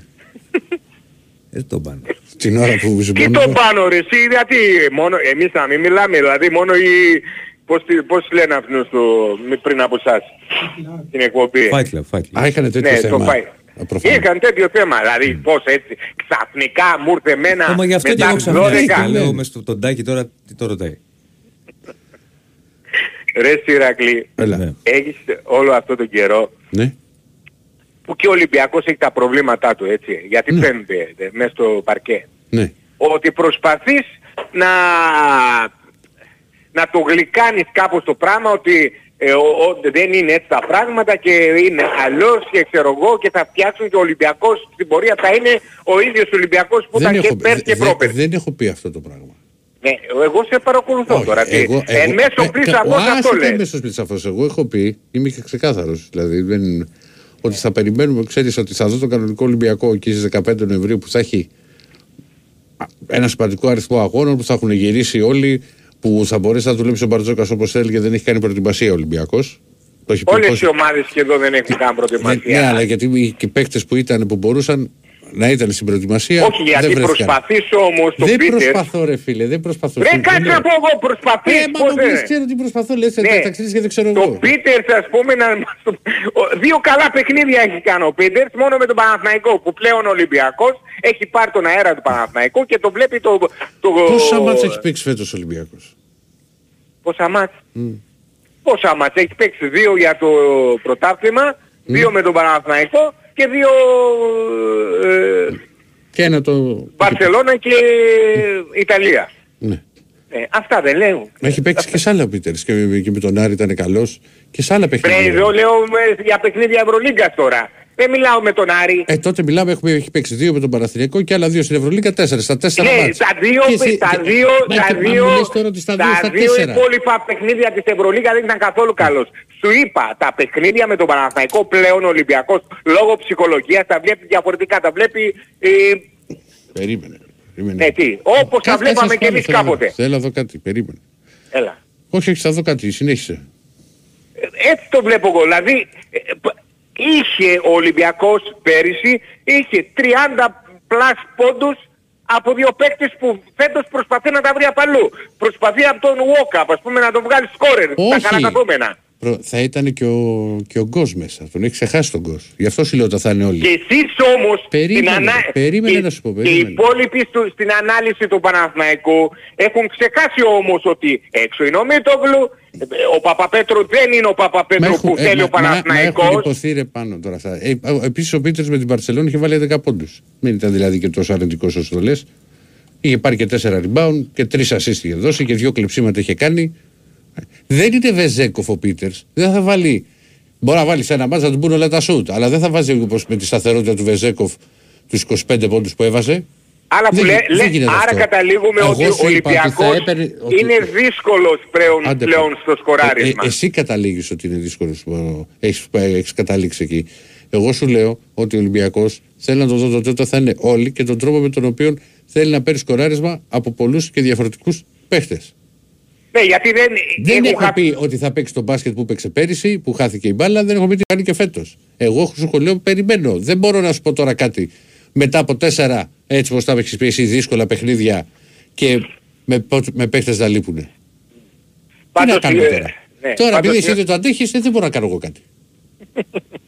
Δεν τον πάνε. Την ώρα που Τι ζουμπώνω. το πάνω ρε εσύ, γιατί μόνο, εμείς να μην μιλάμε, δηλαδή μόνο οι, πώς, τι- πώς λένε αυτούς στο, μη- πριν από εσάς, την εκπομπή. Fight Club, Fight Club. Α, είχανε τέτοιο Ναι, θέμα. το πάει. Α, προφανώς. Είχαν τέτοιο θέμα, δηλαδή πώς έτσι, ξαφνικά μου ήρθε εμένα Όμα γι' αυτό και μετά εγώ ξαφνικά 12. λέω μες στο τον Τάκη τώρα τι το ρωτάει. Ρε Σιρακλή, Έλα. Ναι. έχεις όλο αυτό τον καιρό Ναι. Που και ο Ολυμπιακός έχει τα προβλήματά του έτσι, γιατί Ναι. φαίνεται ε, μέσα στο παρκέ. Ναι. Ότι προσπαθείς να, να το γλυκάνεις κάπως το πράγμα ότι ε, ο- ο- δεν είναι έτσι τα πράγματα και είναι αλλιώς και ξέρω εγώ και θα φτιάξουν και ο Ολυμπιακός στην πορεία θα είναι ο ίδιος Ολυμπιακός που Δεν ήταν και έχω, πέρσι και δε- πρόπερσι. δεν έχω πει αυτό το πράγμα. Ναι, εγώ σε παρακολουθώ Όχι, τώρα. τι. εγώ- Εν εγώ- μέσω ε, πλής κα- σαφώς άσε αυτό το λες. εν μέσω πλής σαφώς. Εγώ έχω πει, είμαι και ξεκάθαρος, δηλαδή δεν, ότι θα περιμένουμε, ξέρεις ότι θα δω τον κανονικό Ολυμπιακό εκεί στις 15 Νοεμβρίου που θα έχει α, ένα σημαντικό αριθμό αγώνων που θα έχουν γυρίσει όλοι που θα μπορέσει να δουλέψει ο Μπαρτζόκας όπως θέλει και δεν έχει κάνει προετοιμασία ο Ολυμπιακός. Το έχει πει Όλες πώς- οι ομάδες σχεδόν δεν έχουν καν δεν- προετοιμασία. Ναι, αλλά γιατί οι και παίκτες που ήταν που μπορούσαν να ήταν στην προετοιμασία Όχι, γιατί δεν βρέθηκαν. προσπαθείς όμως το Δεν Πίτερ. προσπαθώ ρε φίλε, δεν προσπαθώ. Ρε Σου- κάτσε λέω. να πω εγώ προσπαθείς, Ε, μα πώς μου λες, είναι. ξέρω τι προσπαθώ, λες, Ναι. τα ξέρεις και δεν ξέρω Το εγώ. Πίτερς ας πούμε να... ο- Δύο καλά παιχνίδια έχει κάνει ο Πίτερς μόνο με τον Παναθηναϊκό που πλέον ο Ολυμπιακός έχει πάρει τον αέρα του Παναθηναϊκού και το βλέπει το... το... Πόσα μάτς έχει παίξει φέτος ο Ολυμπιακός; Πόσα μάτς. Πόσα μάτς. Έχει παίξει δύο για το πρωτάθλημα, δύο με τον Παναθηναϊκό και δύο ε, Και ένα το... Βαρσελώνα και Ιταλία. Ναι. Ε, αυτά δεν λέω. Έχει παίξει και σε άλλα ο Πίτερς και, και με τον Άρη ήταν καλός και σε άλλα Βρε, παιχνίδια. εδώ λέω με- για παιχνίδια Ευρωλίγκας τώρα. Δεν μιλάω με τον Άρη. Ε, τότε μιλάμε, έχουμε, έχει παίξει δύο με τον Παναθηναϊκό και άλλα δύο στην Ευρωλίγα, τέσσερα. Στα τέσσερα Ναι, μάτς. τα δύο, Και εσύ- τα και- δύο, Μα τα και- μα δύο, μου λες τώρα ότι στα δύο, τα στα δύο τέσσερα. υπόλοιπα παιχνίδια της Ευρωλίγα δεν ήταν καθόλου καλός. Σου είπα, τα παιχνίδια με τον Παναθηναϊκό πλέον ο Ολυμπιακός λόγω ψυχολογίας τα βλέπει διαφορετικά, τα βλέπει... Ε, Περίμενε. περίμενε. ναι, τι, όπως τα Κάτσε, βλέπαμε κάτσε, και εμείς θέλω να δω. κάποτε. Θέλω να δω κάτι, περίμενε. Έλα. Όχι, όχι, θα δω κάτι, συνέχισε. Ε, Έτσι το βλέπω εγώ. Δηλαδή, ε, π- είχε ο Ολυμπιακός πέρυσι, είχε 30 πλάς πόντους από δύο παίκτες που φέτος προσπαθεί να τα βρει απ' αλλού. Προσπαθεί από τον Walkup, ας πούμε, να τον βγάλει σκόρερ, τα Όχι. κανακαθόμενα. Προ- Θα ήταν και ο, και ο Γκος μέσα. Τον έχει ξεχάσει τον Γκος. Γι' αυτό σου λέω ότι θα είναι όλοι. Και εσείς όμως Περίμενε, στην ανα- περίμενε και- να σου πω, και οι περίμενε. υπόλοιποι στο- στην ανάλυση του Παναθηναϊκού έχουν ξεχάσει όμως ότι έξω είναι ο Μίτογλου, ε, ο Παπαπέτρου δεν είναι ο Παπαπέτρου έχουν- που ε, θέλει μα- ο μα- μα έχουν Παναθηναϊκός. υποθεί ρε πάνω τώρα. αυτά. Ε, ε, Επίσης ο Πίτερς με την Παρσελόνη είχε βάλει 10 πόντους. Δεν ήταν δηλαδή και τόσο αρνητικός όσο το λες. Είχε πάρει και 4 rebound και 3 assist είχε δώσει και 2 κλεψίματα είχε κάνει. Δεν είναι Βεζέκοφ ο Πίτερς. Δεν θα βάλει. Μπορεί να βάλει σε ένα μάτσα να του μπουν όλα τα σουτ. Αλλά δεν θα βάζει όπως με τη σταθερότητα του Βεζέκοφ τους 25 πόντους που έβαζε. Άρα, που Δεν λέ, γι- δεν λέ- γίνεται άρα αυτό. καταλήγουμε Εγώ ότι σου ο είπα ότι θα Ολυμπιακός έπαιρνε- ότι- είναι δύσκολος πλέον, Άντε πλέον πω. στο σκοράρισμα. Ε, ε, εσύ καταλήγεις ότι είναι δύσκολος. Έχεις, έχεις καταλήξει εκεί. Εγώ σου λέω ότι ο Ολυμπιακός θέλει να το δω τότε θα είναι όλοι και τον τρόπο με τον οποίο θέλει να παίρνει σκοράρισμα από πολλούς και διαφορετικούς παίχτες. Ναι, γιατί δεν, Δεν έχουν έχω χα- πει ότι θα παίξει τον μπάσκετ που παίξε πέρυσι, που χάθηκε η μπάλα, δεν έχω πει τι κάνει και φέτος. Εγώ σου έχω λέω περιμένω. Δεν μπορώ να σου πω τώρα κάτι. Μετά από τέσσερα, έτσι όπως τα έχει πει εσύ, δύσκολα παιχνίδια και με, με παίχτες να λείπουνε. Τι Πάντως, να κάνουμε ε, τώρα; ναι, τώρα, πάντως, επειδή εσύ ε, δεν το αντέχεις, δεν μπορώ να κάνω εγώ κάτι. *laughs*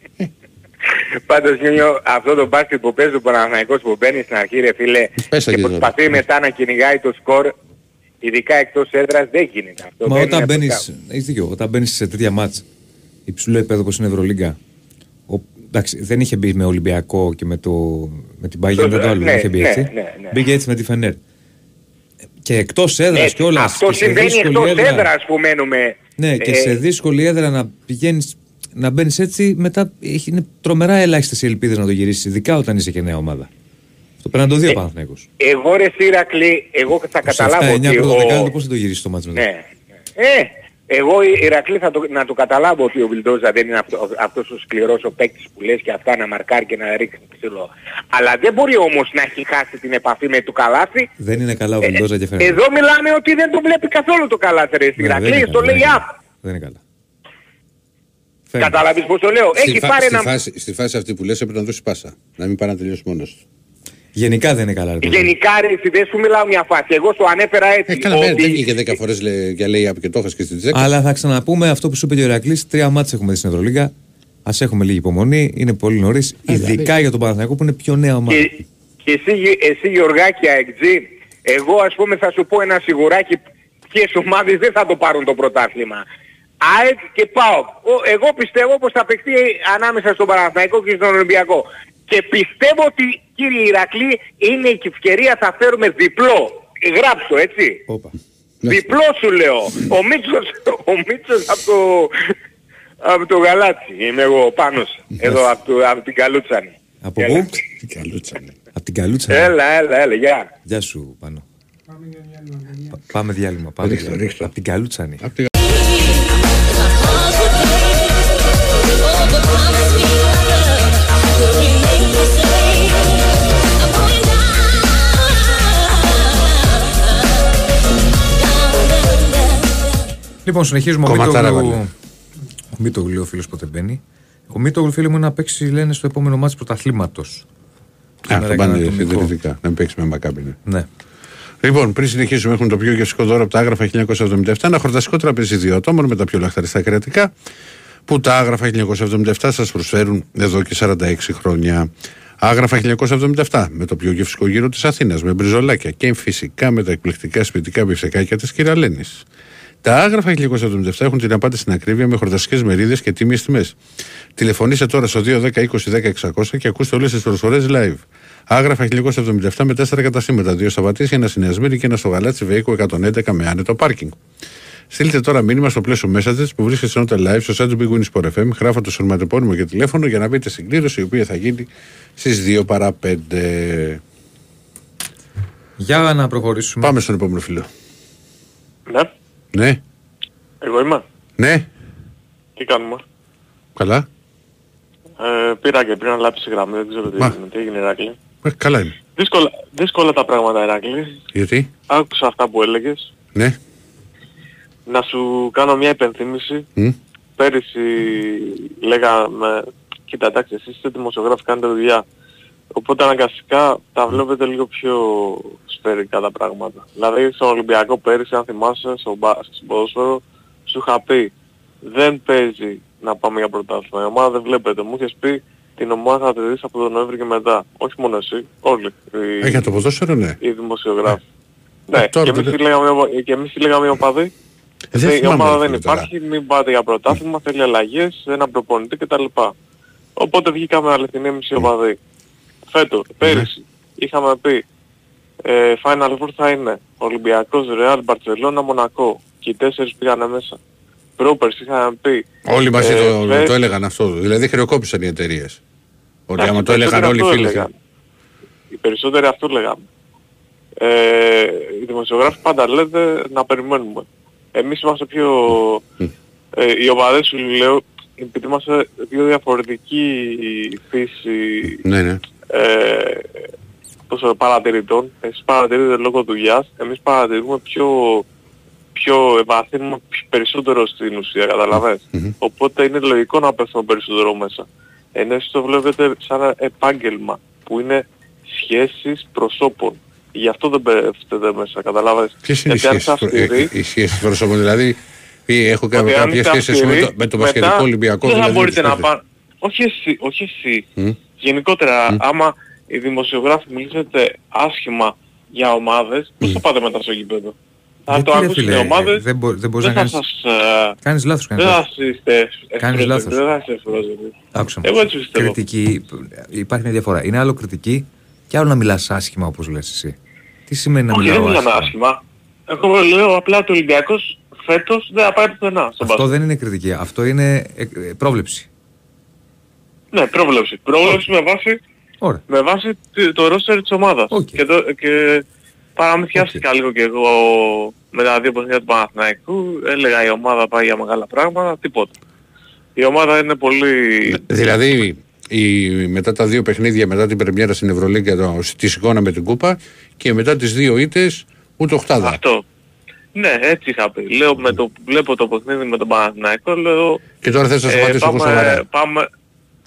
Πάντως Νιόνιο, αυτό το μπάσκετ που παίζει ο Παναθηναϊκός που μπαίνει στην αρχή ρε φίλε Πέσα και και προσπαθεί τώρα. μετά να κυνηγάει το σκορ ειδικά εκτός έδρας δεν γίνεται αυτό. Μα δεν όταν είναι μπαίνει. πρωτά. Έχεις δίκιο. Όταν μπαίνεις σε τέτοια μάτς υψηλό επίπεδο όπω είναι η Ευρωλίγκα. Ο, εντάξει, δεν είχε μπει με Ολυμπιακό και με, το, με την Πάγια, δεν το άλλο. Ναι, δεν είχε μπει ναι, έτσι. ναι, ναι. Μπήκε έτσι με τη Φενέρ. Και εκτός έδρας Ναι, κιόλα. αυτό συμβαίνει εκτός έδρας που μένουμε. Ναι, και Ε, σε δύσκολη έδρα να πηγαίνει. Να μπαίνεις έτσι, μετά έχει- είναι τρομερά ελάχιστες οι ελπίδες να το γυρίσεις, ειδικά όταν είσαι και νέα ομάδα. Αυτό πρέπει να το δει ο Παναθηναϊκός. Εγώ ρε Σύρακλη, εγώ θα καταλάβω 7-9 ότι πρώτο ο... δεκάλεπτο πώς θα το γυρίσεις το μάτι μετά; Ναι. Ε, εγώ η Ηρακλή θα το, να το καταλάβω ότι ο Βιλντόζα δεν είναι αυτό, αυτός ο σκληρός ο παίκτης που λες και αυτά να μαρκάρει και να ρίχνει ψηλό. Αλλά δεν μπορεί όμως να έχει χάσει την επαφή με το καλάθι. Δεν είναι καλά ο Ε, Βιλντόζα και φαίνεται. Εδώ μιλάμε ότι δεν το βλέπει καθόλου το καλάθι ρε Ναι, δεν είναι Ηρακλή, καλά, το δεν λέει είναι up. καλά. Δεν είναι καλά. Φαίνεται. Κατάλαβες πώς το λέω. Στη, Έχει φα- πάρει στη ένα... φάση, στη φάση αυτή που λες έπρεπε να δώσει πάσα. Να μην πάει να τελειώσει μόνος του. Γενικά δεν είναι καλά. ρε παιδί. Γενικά ρε εσύ δεν σου μιλάω μια φάση. Εγώ σου ανέφερα έτσι. Ε, καλά, ότι- δεν βγήκε 10 φορές για λέει απ' και το είχες και στην Τζέκα. Αλλά θα ξαναπούμε αυτό που σου είπε και ο Ηρακλή. Τρία μάτια έχουμε δει στην Ευρωλίγα. Α έχουμε λίγη υπομονή. Είναι πολύ νωρίς. Ειδικά για τον Παναθηναϊκό που είναι πιο νέα ομάδα. Και, και εσύ, Γε- εσύ Γιωργάκη Αεκτζή, εγώ ας πούμε θα σου πω ένα σιγουράκι ποιες ομάδες δεν θα το πάρουν το πρωτάθλημα. ΑΕΚ και ΠΑΟΚ. Ο- Εγώ πιστεύω πως θα παιχτεί ανάμεσα στον Παναθηναϊκό και στον Ολυμπιακό. Και πιστεύω ότι κύριε Ηρακλή είναι η ευκαιρία θα φέρουμε διπλό. Γράψω έτσι. Όπα. Διπλό σου λέω. Ο Μίτσος, ο Μίτσος από το, από το Γαλάτσι. Είμαι εγώ πάνω. Εδώ από, το, από την Καλούτσανη. Από Έλα. πού; Τι καλούτσανε. Από την Καλούτσα. Έλα, έλα, έλα, γεια. Γεια σου, πάνω. Πάμε για διάλειμμα, παιδιά. Πα- Πάμε διάλειμμα. Πάμε Ρίχτω, διάλειμμα. ρίχτω. Από την Καλούτσανη. Λοιπόν, συνεχίζουμε. Ο Κομματάρα Μίτογλου, βάλε. ο Μίτογλου, ο φίλος πότε μπαίνει. Ο Μίτογλου, φίλε μου, είναι να παίξει, λένε, στο επόμενο ματς πρωταθλήματος. Α, θα πάνε συντηρητικά. Να μην παίξεις με Μακάμπι. ναι. Ναι. Λοιπόν, πριν συνεχίσουμε, έχουμε το πιο γευστικό δώρο από τα Άγραφα 1977. Ένα χορταστικό τραπέζι δύο ατόμων με τα πιο λαχταριστά κρεατικά που τα Άγραφα 1977 σας προσφέρουν εδώ και 46 χρόνια. Άγραφα 1977 με το πιο γευστικό γύρο της Αθήνας, με μπριζολάκια και φυσικά με τα εκπληκτικά σπιτικά μπιφτεκάκια της κυρα-Λένης. Τα άγραφα 1977 έχουν την απάντηση στην ακρίβεια με χορταστικέ μερίδες και τίμιες τιμές. Τηλεφωνήστε τώρα στο 210 20 10 600 και ακούστε όλες τις προσφορές live. Άγραφα 1977 με 4 καταστήματα, 2 στα Βατήσια, ένα στη Νέα Σμύρνη και ένα στο Γαλάτσι Βέικο 111 με άνετο πάρκινγκ. Στείλτε τώρα μήνυμα στο πλαίσιο Messages που βρίσκεται στο Nota Live στο site του Big Win Sport FM, γράφω το σωματεπώνυμο και τηλέφωνο για να μπείτε στην κλήρωση η οποία θα γίνει στις 2 παρά 5. Για να προχωρήσουμε. Πάμε στον επόμενο φίλο. Ναι, Ναι, εγώ είμαι. ναι, Τι κάνουμε; καλά. Ε, πήρα και πριν λάψει η γραμμή, δεν ξέρω τι Μα. έγινε, τι έγινε Ηράκλη; Ε, καλά είναι. Δύσκολα, δύσκολα τα πράγματα Ηράκλη. Γιατί, Άκουσα αυτά που έλεγες. ναι, Να σου κάνω μια υπενθύμηση. μ, Πέρυσι λέγαμε, κοίτα εντάξει εσείς είστε δημοσιογράφοι, κάνετε δουλειά. Οπότε αναγκαστικά τα βλέπετε λίγο πιο σφαιρικά τα πράγματα. Δηλαδή στο Ολυμπιακό πέρυσι, αν θυμάσαι, στο, μπα- στο ποδόσφαιρο, σου είχα πει δεν παίζει να πάμε για πρωτάθλημα. Η ομάδα δεν βλέπετε. Μου είχες πει την ομάδα θα τη δεις από τον Νοέμβρη και μετά. Όχι μόνο εσύ, όλοι. Οι, Ε, για το ποδόσφαιρο, ναι. οι δημοσιογράφοι. Ε, Ναι, τώρα και εμείς δεν- τι λέγαμε, και εμείς τι λέγαμε οι οπαδοί. Ε, δεν η θυμάμαι, ομάδα ρε δεν φίλε, τώρα. υπάρχει, μην πάτε για πρωτάθλημα, θέλει αλλαγές, ένα προπονητή κτλ. Οπότε βγήκαμε αληθινοί εμείς οι οπαδοί. Φέτος, Ναι. πέρυσι, είχαμε πει ε, Final Four θα είναι Ολυμπιακός, Ρεάλ, Μπαρτσελώνα, Μονακό. Και οι τέσσερις πήγανε μέσα. Πρόπερσι είχαμε πει Όλοι μαζί ε, το, φε- το έλεγαν αυτό. Δηλαδή χρεοκόπησαν οι εταιρείες. Ότι Εντάξει, άμα οι το έλεγαν περισσότεροι όλοι οι αυτό φίλοι. έλεγαν. Οι περισσότεροι αυτό λέγανε. Ε, οι δημοσιογράφοι πάντα λέτε να περιμένουμε. Εμείς είμαστε πιο... Ε, οι οπαδές σου λέω, επειδή είμαστε δύο διαφορετική φύση Ναι, ναι. Ε, πόσο, παρατηρητών, εσείς παρατηρείτε λόγω δουλειάς, εμείς παρατηρούμε πιο, πιο ευαθύνουμε πιο- περισσότερο στην ουσία, καταλαβες; Οπότε είναι λογικό να πέφτουμε περισσότερο μέσα. Ενώ εσείς το βλέπετε σαν ένα επάγγελμα που είναι σχέσεις προσώπων. Γι' αυτό δεν πέφτετε μέσα, καταλάβες; Ποιες είναι οι Γιατί αν σχέσεις, είσαι αυστηροί, ε, οι σχέσεις προσώπων, δηλαδή ή έχω ότι κάποια αν κάποιες είστε σχέσεις με το, αυστηροί, με το μετά Πασχετικό Ολυμπιακό. Δεν θα δηλαδή, μπορείτε με να τους παίκτες. πάνε. Όχι εσύ, όχι εσύ. Μμ. Γενικότερα, άμα οι δημοσιογράφοι μιλήσετε άσχημα για ομάδες, πώς θα πάτε μετά στο γήπεδο; Θα Γιατί, το ρε ακούσουν οι φίλε, ομάδες, δεν μπο- δεν μπορείς δεν να θα κάνεις- σας... ε, Κάνεις λάθος, κάνεις Δεν θα λάθος. είστε Κάνεις ευπρόσδεκτοι, λάθος. δεν θα είστε ευπρόσδεκτοι. Άκουσα με. Εγώ έτσι πιστεύω. Κριτική, υπάρχει μια διαφορά. Είναι άλλο κριτική και άλλο να μιλάς άσχημα όπως λες εσύ. Τι σημαίνει να Όχι, δεν μιλάω μιλάμε άσχημα; άσχημα. Εγώ λέω απλά ότι ο Ολυμπιακός φέτος δεν θα πάει πουθενά στον Αυτό μπάσκετ. δεν είναι κριτική. Αυτό είναι ε, ε, πρόβλεψη. Ναι, πρόβλεψη. Πρόβλεψη με βάση, Ωραία. με βάση τη- το ρόστερ της ομάδας. Οκ. Και, το, και παραμυθιάστηκα λίγο και εγώ με τα δύο παιχνίδια του Παναθηναϊκού. Έλεγα η ομάδα πάει για μεγάλα πράγματα, τίποτα. Η ομάδα είναι πολύ... Δηλαδή, η, μετά τα δύο παιχνίδια, μετά την πρεμιέρα στην Ευρωλίγκα, το, τη σηκώναμε την κούπα και μετά τις δύο ήττες ούτε οχτάδα. Αυτό. Ναι, έτσι είχα πει. Λέω με το που βλέπω το παιχνίδι με τον Παναθηναϊκό, λέω Και τώρα θες να Ε, σταματήσω εγώ πάμε- σοβαρά. Πάμε,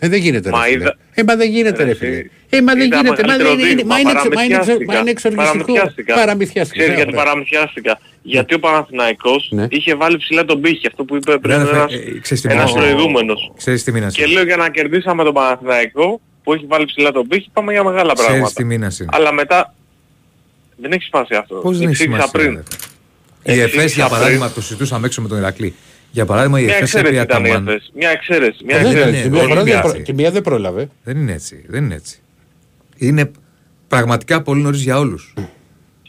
Ε, δεν γίνεται ρε Μα φίλε. είδα- Ε, μα δεν γίνεται ρε Ε, φίλε. εσύ- Ε, μα δεν Είδα γίνεται. Μα μεγαλύτερο δεν είναι. δείγμα, Μα είναι εξο- μα είναι εξο- παραμυθιάστηκα. μα είναι εξοργιστικό. Παραμυθιάστηκα. Παραμυθιάστηκα. Ξέρεις γιατί μπράβο. παραμυθιάστηκα; Γιατί ο Παναθηναϊκός Ναι. είχε βάλει ψηλά τον πύχη, αυτό που είπε πριν Ρε, αδερφέ, ένας, ε, ξέρεις τι ένας μοιάζει. προηγούμενος. Ξέρεις τι μήνα Και είναι. λέω για να κερδίσαμε τον Παναθηναϊκό που έχει βάλει ψηλά τον πύχη, πάμε για μεγάλα Ξέρεις πράγματα. τι μήνα είναι. Αλλά μετά δεν έχει σημασία αυτό. Πώς δεν έχει Εξήγησα σημασία. πριν. ρε. Η Εξήγησα ΕΦΕΣ για πριν. παράδειγμα, το συζητούσαμε έξω με τον Ηρακλή. Για παράδειγμα η Μια ΕΦΕΣ εξαίρεση επί ήταν η Αταμάν. ΕΦΕΣ. Μια εξαίρεση. Μια Ε, δεν είναι, ήταν. εξαίρεση. Και μια φορά δεν Ολυμπιακή. προ- Και μια δεν πρόλαβε. Δεν είναι έτσι. Δεν είναι έτσι. Είναι πραγματικά πολύ νωρίς για όλους.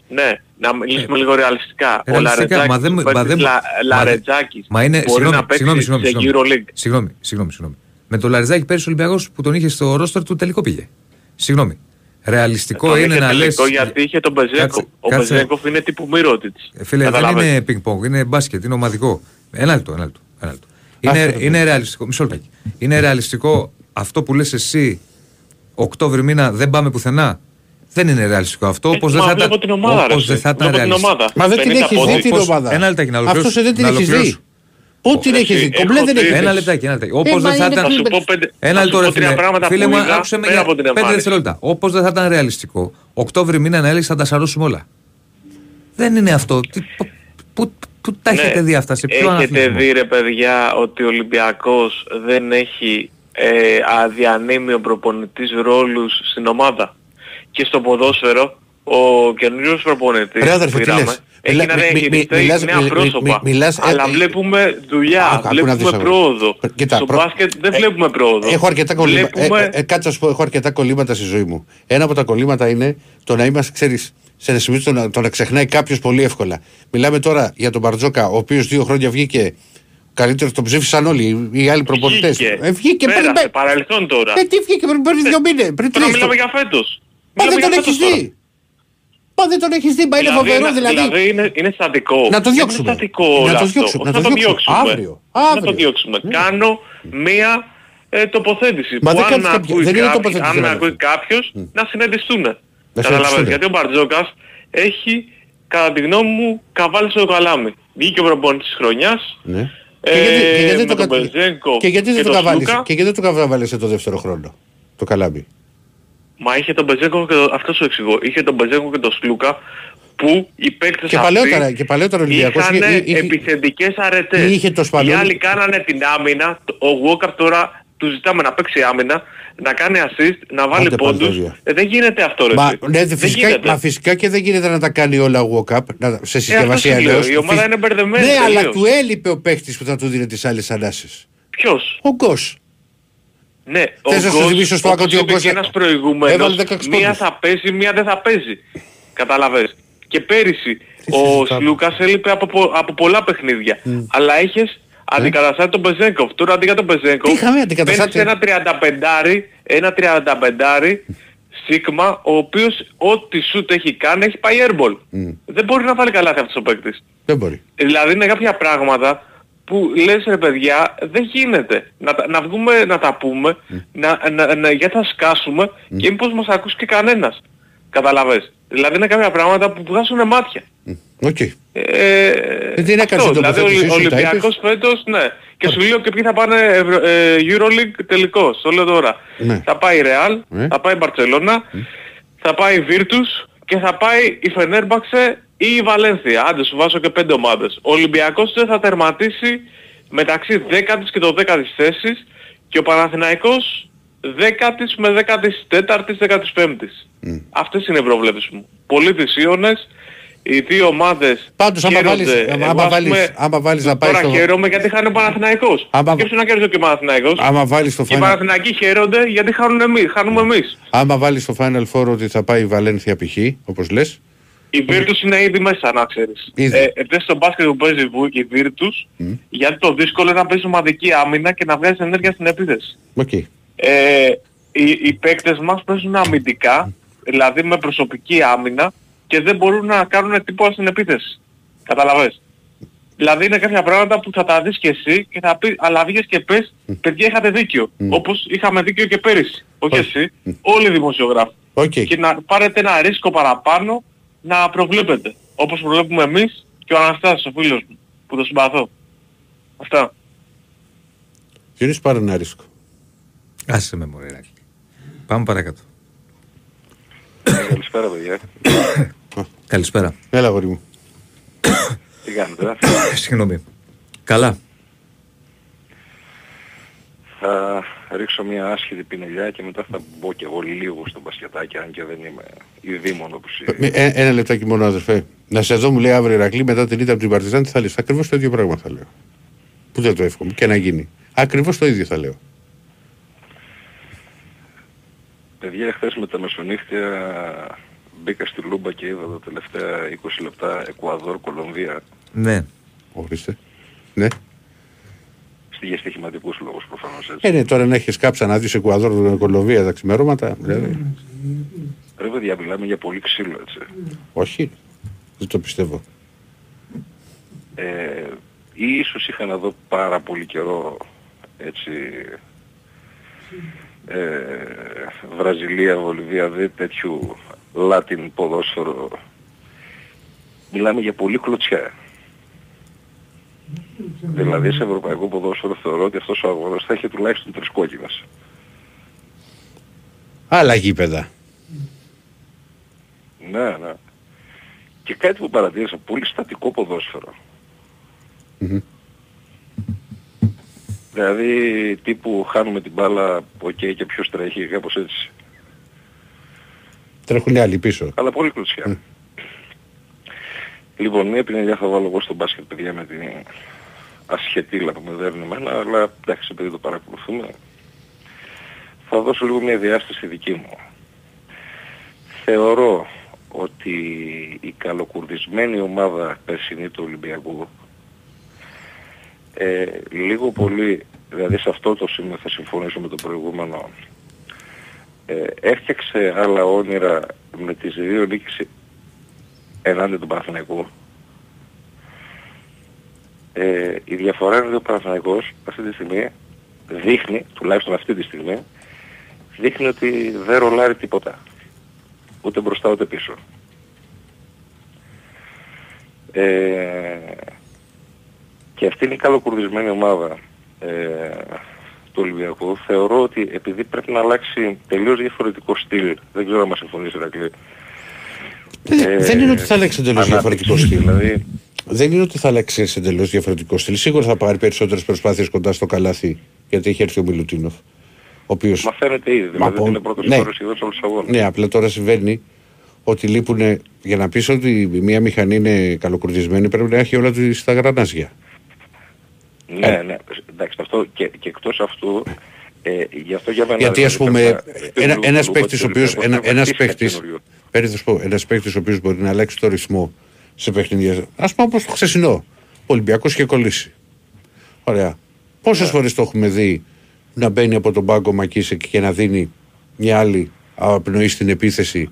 Ναι, να μιλήσουμε λίγο ρεαλιστικά. Ο Ε, Ρεαλιστικά, Λαρετζάκης, μα δεν- ο μα παίκτης δεν- Λα- μα δεν- Λαρετζάκης Μα είναι. μπορεί Συγγνώμη, να παίξει συγγνώμη, συγγνώμη. σε συγγνώμη. EuroLeague. Συγγνώμη, συγγνώμη, συγγνώμη. Με το Λαριζάκη πέρυσι ο Ολυμπιακός που τον είχε στο ρόστερ του τελικό πήγε. Συγγνώμη. Ρεαλιστικό Τον είναι είχε να λες... τελικό Γιατί είχε τον Μπεζέκο. Κάτσε- Ο κάτσε. Μπεζέκοφ είναι τύπου Μύρωτιτς. Ε, Φίλε, δεν Καταλάβες. είναι πινκ-πονγκ, είναι μπάσκετ, είναι ομαδικό. Ένα λεπτό, ένα λεπτό. Ένα λεπτό. Είναι, Άσε το είναι ρεαλιστικό. Μισό λεπτάκι. Είναι ρεαλιστικό αυτό που λες εσύ Οκτώβρη μήνα δεν πάμε πουθενά; Δεν είναι ρεαλιστικό αυτό. Ε, Όπως μα δεν θα βλέπω ήταν, την ομάδα, ρε, όπως εσύ. δεν θα ήταν Βλέπω την ρεαλιστικό. ομάδα. Μα δεν την 50 έχεις δει πόντους. την Πώς- ομάδα. ένα λεπτάκι, να ολοκληρώσω. Αυτός δεν την Να έχεις δει. ολοκληρώσω. Πού την έχεις δει. έχω Κομπλέ δεν δει- έχεις δει. Ένα λεπτάκι, ένα λεπτάκι. Όπως μα δεν θα είναι ήταν. Θα σου πω πέντε, Ένα θα σου λεπτό, πω ρε τρία φίλε. πράγματα Φίλε που μου, είδα άκουσε με πέρα για από την πέντε εμφάνιση. δευτερόλεπτα. Όπως δεν θα ήταν ρεαλιστικό, Οκτώβρη μήνα να έλεγες θα τα σαρώσουμε όλα. Δεν είναι αυτό. Τι- πού- Πού πού τα Ναι. έχετε δει αυτά, σε ποιο Έχετε αναθλητισμό. δει ρε παιδιά ότι ο Ολυμπιακός δεν έχει ε, αδιανύμιο προπονητής ρόλους στην ομάδα; Και στο ποδόσφαιρο ο καινούριος προπονητής Ρε, αδερφέ, που τι πήραμε λες; έχει Μιλά- να μι- μι- διαχειριστεί μιλάς- νέα μι- μι- πρόσωπα. μι- μιλάς- αλλά ε, ε, βλέπουμε δουλειά, Άκου, άκου να δεις, βλέπουμε αγόρι. πρόοδο. Κοίτα, Στο προ- μπάσκετ δεν ε, βλέπουμε πρόοδο. Έχω αρκετά κολλήματα. Βλέπουμε... Ε, ε, κάτσε να σου πω, έχω αρκετά κολλήματα στη ζωή μου. Ένα από τα κολλήματα είναι το να είμαστε, ξέρεις, σε ένα σημείο το να, το να ξεχνάει κάποιος πολύ εύκολα. Μιλάμε τώρα για τον Μπαρτζόκα, ο οποίος δύο χρόνια βγήκε καλύτερο, τον ψήφισαν όλοι οι άλλοι προπονητές. Βγήκε. Ε, βγήκε πριν. Πέρασε, πέ- παρελθόν τώρα. Ε, τι βγήκε πριν, πριν δύο μήνες. Πριν Τώρα τρεις. μιλάμε για φέτος. Μα δεν Μιλάμε τον για έχεις φέτος τώρα. δει. Μα δεν τον έχεις δει. Μα είναι φοβερό δηλαδή. Δηλαδή είναι, είναι στατικό. Να το διώξουμε. Είναι στατικό Να όλο το αυτό. διώξουμε, Όχι να το διώξουμε. Αύριο. Να Αύριο. το διώξουμε. Κάνω μία ε, τοποθέτηση. Μα που δεν αν κάνεις με κάποιο- ακούεις δεν είναι κάποιος- τοποθέτηση, Αν με ρε, ακούει αδερφέ. κάποιος, να συναντηθούν. Συναντηθούνε. Καταλαβαίνεις. Γιατί ο Μπαρτζόκας έχει, κατά τη γνώμη μου, καβάλει στο καλάμι. Βγήκε ο προπονητής της χρονιάς. Ναι. Ε, Και γιατί- και γιατί με δεν τον το κα- Μπεζέγκο και γιατί δεν και το τον καβάλεις- Σλούκα. και γιατί δεν το καβάλεσαι το δεύτερο χρόνο. Το καλάμπι. Μα είχε τον Μπεζέγκο και το, αυτό σου εξηγώ. Είχε τον Μπεζέγκο και τον Σλούκα που οι παίκτες Και αυτοί παλαιότερα, και παλαιότερα ο Ολυμπιακός είχαν είχε- είχε- επιθετικές αρετές. είχε το Σπανούλη. Οι άλλοι κάνανε την άμυνα. Ο Walker τώρα του ζητάμε να παίξει άμυνα, να κάνει assist, να βάλει Άντε πάλι πόντους. τώρα. Ε, δεν γίνεται αυτό ρε. Μα, εσύ. ναι, δεν φυσικά, γίνεται. μα φυσικά και δεν γίνεται να τα κάνει όλα ο walk-up να- σε συσκευασία Ε, αυτό σου λέω. αλλιώς. Η ομάδα Φυσ- είναι μπερδεμένη Ναι, αλλά τελείως. του έλειπε ο παίχτης που θα του δίνει τις άλλες ανάσεις. Ποιος; Ο Γκος. Ναι, ο Θες να σου Γκος, θυμίσω στο όπως άκρο ότι ο είπε Γκος και έ- ένας προηγούμενος, έβαλε 16 μία πόντους. θα παίζει, μία δεν θα παίζει. Καταλαβες. Και πέρυσι ο συζητάμε. Σλούκας έλειπε από, πο- από πολλά παιχνίδια. Αλλά είχες αντικαταστάτη τον Μπεζέγκοφ. Τώρα αντί για τον Μπεζέγκοφ Τι είχαμε αντικαταστάτη; παίρνεις ένα 35 ένα 35 Σίγμα, ο οποίος ό,τι σουτ έχει κάνει έχει πάει airball. Δεν μπορεί να βάλει καλά αυτός ο παίκτης. Δεν μπορεί. Δηλαδή είναι κάποια πράγματα που λες ρε παιδιά δεν γίνεται. Να, τα- να βγούμε να τα πούμε, να, να, να, γιατί θα σκάσουμε και μήπως μας ακούσει και κανένας. Κατάλαβες. Δηλαδή είναι κάποια πράγματα που βγάζουν μάτια. Οκ. Ε, Ε, τι είναι, έκανες αυτό, την δηλαδή ο τοποθέτησή σου, τα Ολυμπιακός φέτος, ναι. Και σου λέω και ποιοι θα πάνε Ευρω- ε, EuroLeague τελικός, το λέω τώρα. Ναι. Θα πάει η Real, Ναι. θα πάει η Barcelona, θα πάει η Virtus και θα πάει η Fenerbahce ή η Βαλένθια. Άντε σου βάζω και πέντε ομάδες. Ο Ολυμπιακός δεν θα τερματίσει μεταξύ 10ης και το 10ης θέσης και ο Παναθηναϊκός 10ης με 14ης, 15ης. Αυτές είναι οι προβλέψεις μου. Πολύ τις Ιώνες, οι δύο ομάδες Πάντως, άμα χαίρονται. βάλεις- άμα- Εγώ, άμα ας βάλεις- πούμε, άμα βάλεις να πάει Τώρα στο- χαίρομαι γιατί χάνει ο Παναθηναϊκός. Άμα- Σκέψου να κέρδισε και ο Παναθηναϊκός; Άμα βάλεις το Και οι final, Παναθηναϊκοί χαίρονται γιατί χάνουν εμείς, χάνουμε εμείς. άμα βάλεις στο final four ότι θα πάει η Βαλένθια π.χ. όπως λες. Η Virtus είναι ήδη μέσα να ξέρεις. Ήδη. Ε, ε, στο μπάσκετ που παίζει βου- η Virtus, γιατί το δύσκολο είναι να παίζει ομαδική άμυνα και να βγάζει ενέργεια στην επίθεση. Οκ. Ε, οι, οι παίκτες μας παίζουν αμυντικά, δηλαδή με προσωπική άμυνα και δεν μπορούν να κάνουν τίποτα στην επίθεση. Κατάλαβες. Δηλαδή είναι κάποια πράγματα που θα τα δεις και εσύ και θα πει, αλλά βγες και πες, παιδιά είχατε δίκιο. Όπως είχαμε δίκιο και πέρυσι. Όχι Όχι. εσύ, όλοι οι δημοσιογράφοι. Οκ. Και να πάρετε ένα ρίσκο παραπάνω να προβλέπετε. Όπως προβλέπουμε εμείς και ο Αναστάσης, ο φίλος μου, που το συμπαθώ. Αυτά. Διονύση πάρε ένα ρίσκο. Άσε με μωρέ Ηρακλή. Πάμε παρακάτω. Καλησπέρα παιδιά. Καλησπέρα. Έλα γόρι μου. Τι κάνετε. *coughs* Συγγνώμη. Καλά. Θα ρίξω μια άσχητη πινελιά και μετά θα μπω και εγώ λίγο στο μπασκετάκι αν και δεν είμαι ειδήμον όπως Ε, ε, ένα λεπτάκι μόνο αδερφέ. Να σε δω μου λέει αύριο Ηρακλή μετά την ήττα από την Παρτιζάν τι θα λες. Ακριβώς το ίδιο πράγμα θα λέω. Που δεν το εύχομαι και να γίνει. Ακριβώς το ίδιο θα λέω. Παιδιά, χθες με τα μεσονύχτια μπήκα στη λούμπα και είδα τα τελευταία 20 λεπτά Εκουαδόρ, Κολομβία. Ναι. Ορίστε. Ναι. Στη για στοιχηματικούς λόγους προφανώς έτσι. Ε, ναι, τώρα να έχεις κάψα να δεις Εκουαδόρ, Κολομβία τα ξημερώματα. Δηλαδή. Ρε παιδιά, μιλάμε για πολύ ξύλο έτσι. Όχι. Δεν το πιστεύω. Ε, ή ίσως είχα να δω πάρα πολύ καιρό έτσι ε, Βραζιλία, Βολιβία, δε τέτοιου Latin ποδόσφαιρο. Μιλάμε για πολύ κλωτσιά. Δηλαδή σε ευρωπαϊκό ποδόσφαιρο θεωρώ ότι αυτός ο αγώνας θα έχει τουλάχιστον τρεις κόκκινες. Άλλα γήπεδα. Ναι, ναι. Και κάτι που παρατήρησα, πολύ στατικό ποδόσφαιρο. Μμμ. Δηλαδή τύπου χάνουμε την μπάλα, οκ και ποιος τρέχει, κάπως έτσι. Τρέχουν οι άλλοι πίσω. Αλλά πολύ κλωτσιά. Λοιπόν, μία πινελιά θα βάλω εγώ στο μπάσκετ παιδιά με την ασχετήλα που με δέρνει εμένα, αλλά εντάξει επειδή το παρακολουθούμε. Θα δώσω λίγο μια διάσταση δική μου. Θεωρώ ότι η καλοκουρδισμένη ομάδα περσινή του Ολυμπιακού ε, λίγο πολύ, δηλαδή σε αυτό το σημείο θα συμφωνήσω με το προηγούμενο, ε, έφτιαξε άλλα όνειρα με τις δύο νίκες ενάντια του Παναθηναϊκού. Ε, η διαφορά είναι ότι ο Παναθηναϊκός αυτή τη στιγμή δείχνει, τουλάχιστον αυτή τη στιγμή, δείχνει ότι δεν ρολάρει τίποτα. Ούτε μπροστά ούτε πίσω. Ε, και αυτή είναι η καλοκουρδισμένη ομάδα ε, του Ολυμπιακού. Θεωρώ ότι επειδή πρέπει να αλλάξει τελείως διαφορετικό στυλ, δεν ξέρω αν μας συμφωνήσει Ρακλή. Ε, δεν είναι ότι θα αλλάξει εντελώς ανάπτυξη, διαφορετικό στυλ. Δηλαδή, Δεν είναι ότι θα αλλάξει εντελώς διαφορετικό στυλ. Σίγουρα θα πάρει περισσότερες προσπάθειες κοντά στο καλάθι γιατί έχει έρθει ο Μιλουτίνοφ. Ο οποίος... μα φαίνεται ήδη, δηλαδή από- είναι πρώτος ναι. ναι. σχεδόν σε όλους τους αγώνες. Ναι, απλά τώρα συμβαίνει ότι λείπουν. Για να πεις ότι μια μηχανή είναι καλοκουρδισμένη πρέπει να έχει όλα τη στα γρανάζια. Ναι, ναι. Εντάξει, αυτό και, και εκτός αυτού, ε, γι' αυτό για μένα... Γιατί ας δηλαδή, πούμε, πρέπει να- ένα, στην ένας Λούμπα παίκτης ο του οποίος, Ολυμπιακού ένα, πρέπει να ένας χτίσει κάτι παίκτης, καινούριο. πέρα θα σου πω, ένας παίκτης ο οποίος μπορεί να αλλάξει το ρυθμό σε παιχνίδια, ας πούμε όπως το χθεσινό, ο Ολυμπιακός είχε κολλήσει. Ωραία. Πόσες φορές το έχουμε δει να μπαίνει από τον πάγκο Μακίσεκ και να δίνει μια άλλη απνοή στην επίθεση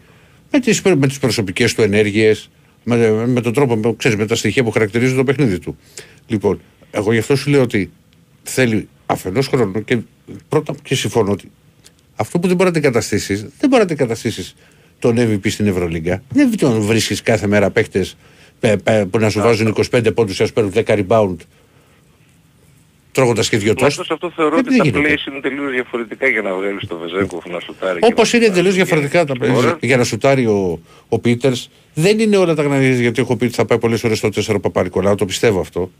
με τις, με τις προσωπικές του ενέργειες, με, με τον τρόπο, με, ξέρεις, με τα στοιχεία που χαρακτηρίζουν το παιχνίδι του. Λοιπόν, εγώ γι' αυτό σου λέω ότι θέλει αφενός χρόνο και πρώτα και συμφωνώ ότι αυτό που δεν μπορεί να αντικαταστήσει, δεν μπορεί να αντικαταστήσει τον MVP στην Ευρωλίγκα. Δεν τον βρίσκεις κάθε μέρα παίχτε που να σου βάζουν 25 πόντους και να σου παίρνουν 10 rebound τρώγοντας και δύο τόστ. Τουλάχιστον σε αυτό θεωρώ Δεν ότι τα γίνεται. plays είναι τελείως διαφορετικά για να βγάλεις το Βεζέγκοφ να σουτάρει. Όπως και είναι να εντελώ σουτάρει. διαφορετικά τα Ωραία. plays για να σουτάρει ο, ο Πίτερς. Δεν είναι όλα τα γνωρίζει γιατί έχω πει ότι θα πάει πολλές ώρες στο 4 Παπαρικολάου, το πιστεύω αυτό.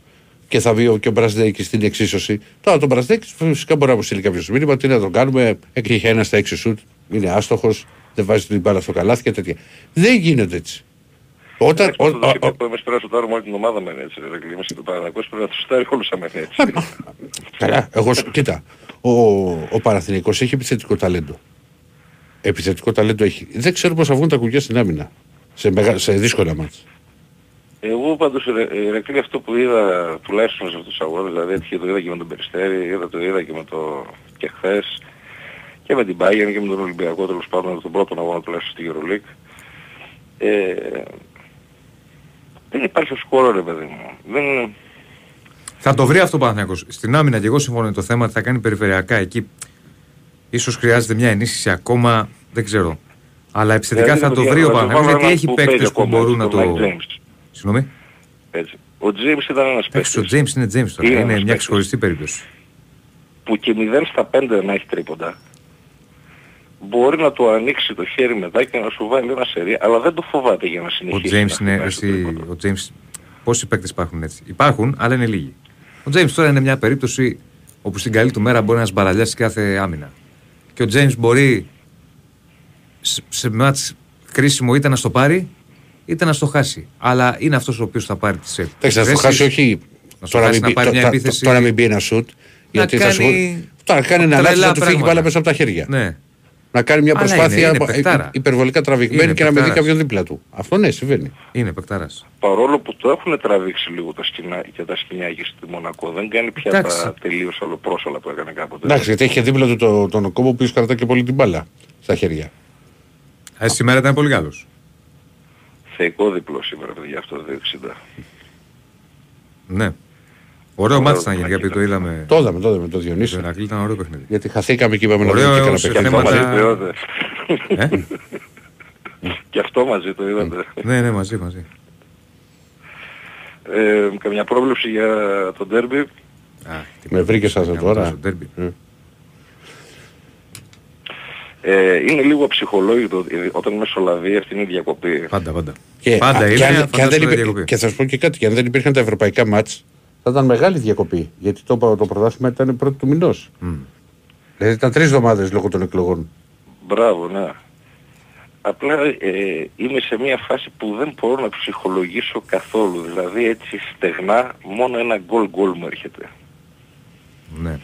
Και θα βγει ο- και ο Μπρασδέκη στην εξίσωση. Τώρα τον Μπρασδέκη φυσικά μπορεί να μου στείλει κάποιο μήνυμα τι να τον κάνουμε. Έχει ένα στα 6 σουτ, είναι άστοχος, δεν βάζει την μπάλα στο καλάθι και τέτοια. Δεν γίνονται έτσι. Όταν, Εντάξει, ο- αυτό το ο- είπε ο- που εμείς πρέπει να σουτάρουμε όλη την ομάδα με έτσι. ρε Ρεκλή. Εμείς και το Παναγιακός πρέπει να το σουτάρει όλους αμέσως έτσι. Καλά, εγώ σου, κοίτα. Ο, ο Παναθηναϊκός έχει επιθετικό ταλέντο. Επιθετικό ταλέντο έχει. Δεν ξέρω πώς θα βγουν τα κουκιά στην άμυνα. Σε, μεγα, σε δύσκολα μάτια. Εγώ πάντως ρε, ε, Ρεκλή αυτό που είδα τουλάχιστον σε αυτούς τους αγώνες, δηλαδή έτυχε το είδα και με τον Περιστέρη, είδα το είδα και με το και χθες και με την Bayern και με τον Ολυμπιακό τέλος πάντων τον πρώτο αγώνα τουλάχιστον στη EuroLeague. Ε, δεν υπάρχει σκόρο ρε παιδί μου. Δεν, Θα το βρει αυτό ο Παναθηναϊκός. Στην άμυνα και εγώ συμφωνώ με το θέμα ότι θα κάνει περιφερειακά εκεί. Ίσως χρειάζεται μια ενίσχυση ακόμα, δεν ξέρω. Αλλά επιθετικά Δηλαδή, θα το παιδιά, βρει ο να Παναθηναϊκός βάλω γιατί έναν έχει που παίκτες παίζει που ακόμα, μπορούν να τον το. Mike James. Συγγνώμη. Έτσι. Ο James ήταν ένας Εντάξει, ο παίκτης. James είναι James τώρα. Είναι Είναι ένας μια παίκτης. ξεχωριστή περίπτωση. που και 0 στα 5 να έχει τρίποντα μπορεί να του ανοίξει το χέρι μετά και να σου βάλει ένα σερί, αλλά δεν το φοβάται για να Ο συνεχίσει. James να είναι. χτυπάει στο Εσύ, τρίποντο. ο James, πόσοι παίκτες υπάρχουν έτσι; Υπάρχουν, αλλά είναι λίγοι. Ο James τώρα είναι μια περίπτωση όπου στην καλή του μέρα μπορεί να σμπαραλιάσει κάθε άμυνα. Και ο James μπορεί σε, σε μάτς κρίσιμο είτε να στο πάρει είτε να στο χάσει. Αλλά είναι αυτός ο οποίος θα πάρει τις Εντάξει, θα το χάσει όχι. Να στο Τώρα χάσει μην, να μπει, πάρει μια τώρα- επίθεση. τώρα μην μπει ένα σουτ. Γιατί θα σου κάνει Τώρα κάνει ένα τρελά λάθος να του φύγει πράγματα. μπάλα μέσα από τα χέρια. Ναι. Να κάνει μια Αλλά προσπάθεια είναι- είναι απο- παικτάρα. υπερβολικά τραβηγμένη Είναι και να μην δει παικτάρας. κάποιον δίπλα του. Αυτό ναι, συμβαίνει. Είναι παικτάρας. Παρόλο που το έχουν τραβήξει λίγο τα σκηνά και τα σκηνιάκια στη Μονακό, δεν κάνει πια Εντάξει. τα τελείως αλλοπρόσωλα που έκανε κάποτε. Εντάξει, γιατί έχει και δίπλα του το- τον κόμπο που κρατάει και πολύ την μπάλα στα χέρια. Ε, σήμερα ήταν πολύ καλός. Θεϊκό διπλό σήμερα, παιδιά, αυτό το 260. Ναι. Ωραίο Ωραίο μάτι ήταν παιχνίδι γενικά, επειδή το είδαμε. Το είδαμε, το είδαμε το Το Διονύση. Ηρακλή ήταν ωραίο παιχνίδι. Γιατί χαθήκαμε και είπαμε να Ωραίο δούμε και κανένα σε παιχνίδι. αυτό θέματα- μαζί το είδατε. Ε; *laughs* Και αυτό μαζί το είδατε. ναι, ναι, μαζί, μαζί. Ε, καμιά πρόβλεψη για το ντέρμπι; Α, τι Με βρήκες σας να τώρα; στο ντέρμπι. Ε. Ε, είναι λίγο αψυχολόγητο ε, όταν μεσολαβεί αυτή είναι η διακοπή. Πάντα, πάντα. Και, πάντα α, είναι. και, αν, φαντάσου και, αν δεν να υπή- διακοπή. και θα σου πω και κάτι, και αν δεν υπήρχαν τα ευρωπαϊκά μάτς, θα ήταν μεγάλη διακοπή. Γιατί το, το πρωτάθλημα ήταν πρώτη του μηνός. Μμ. Δηλαδή ήταν τρεις εβδομάδες λόγω των εκλογών. Μπράβο, ναι. Απλά ε, είμαι σε μια φάση που δεν μπορώ να ψυχολογήσω καθόλου. Δηλαδή έτσι στεγνά μόνο ένα γκολ γκολ μου έρχεται. Ναι.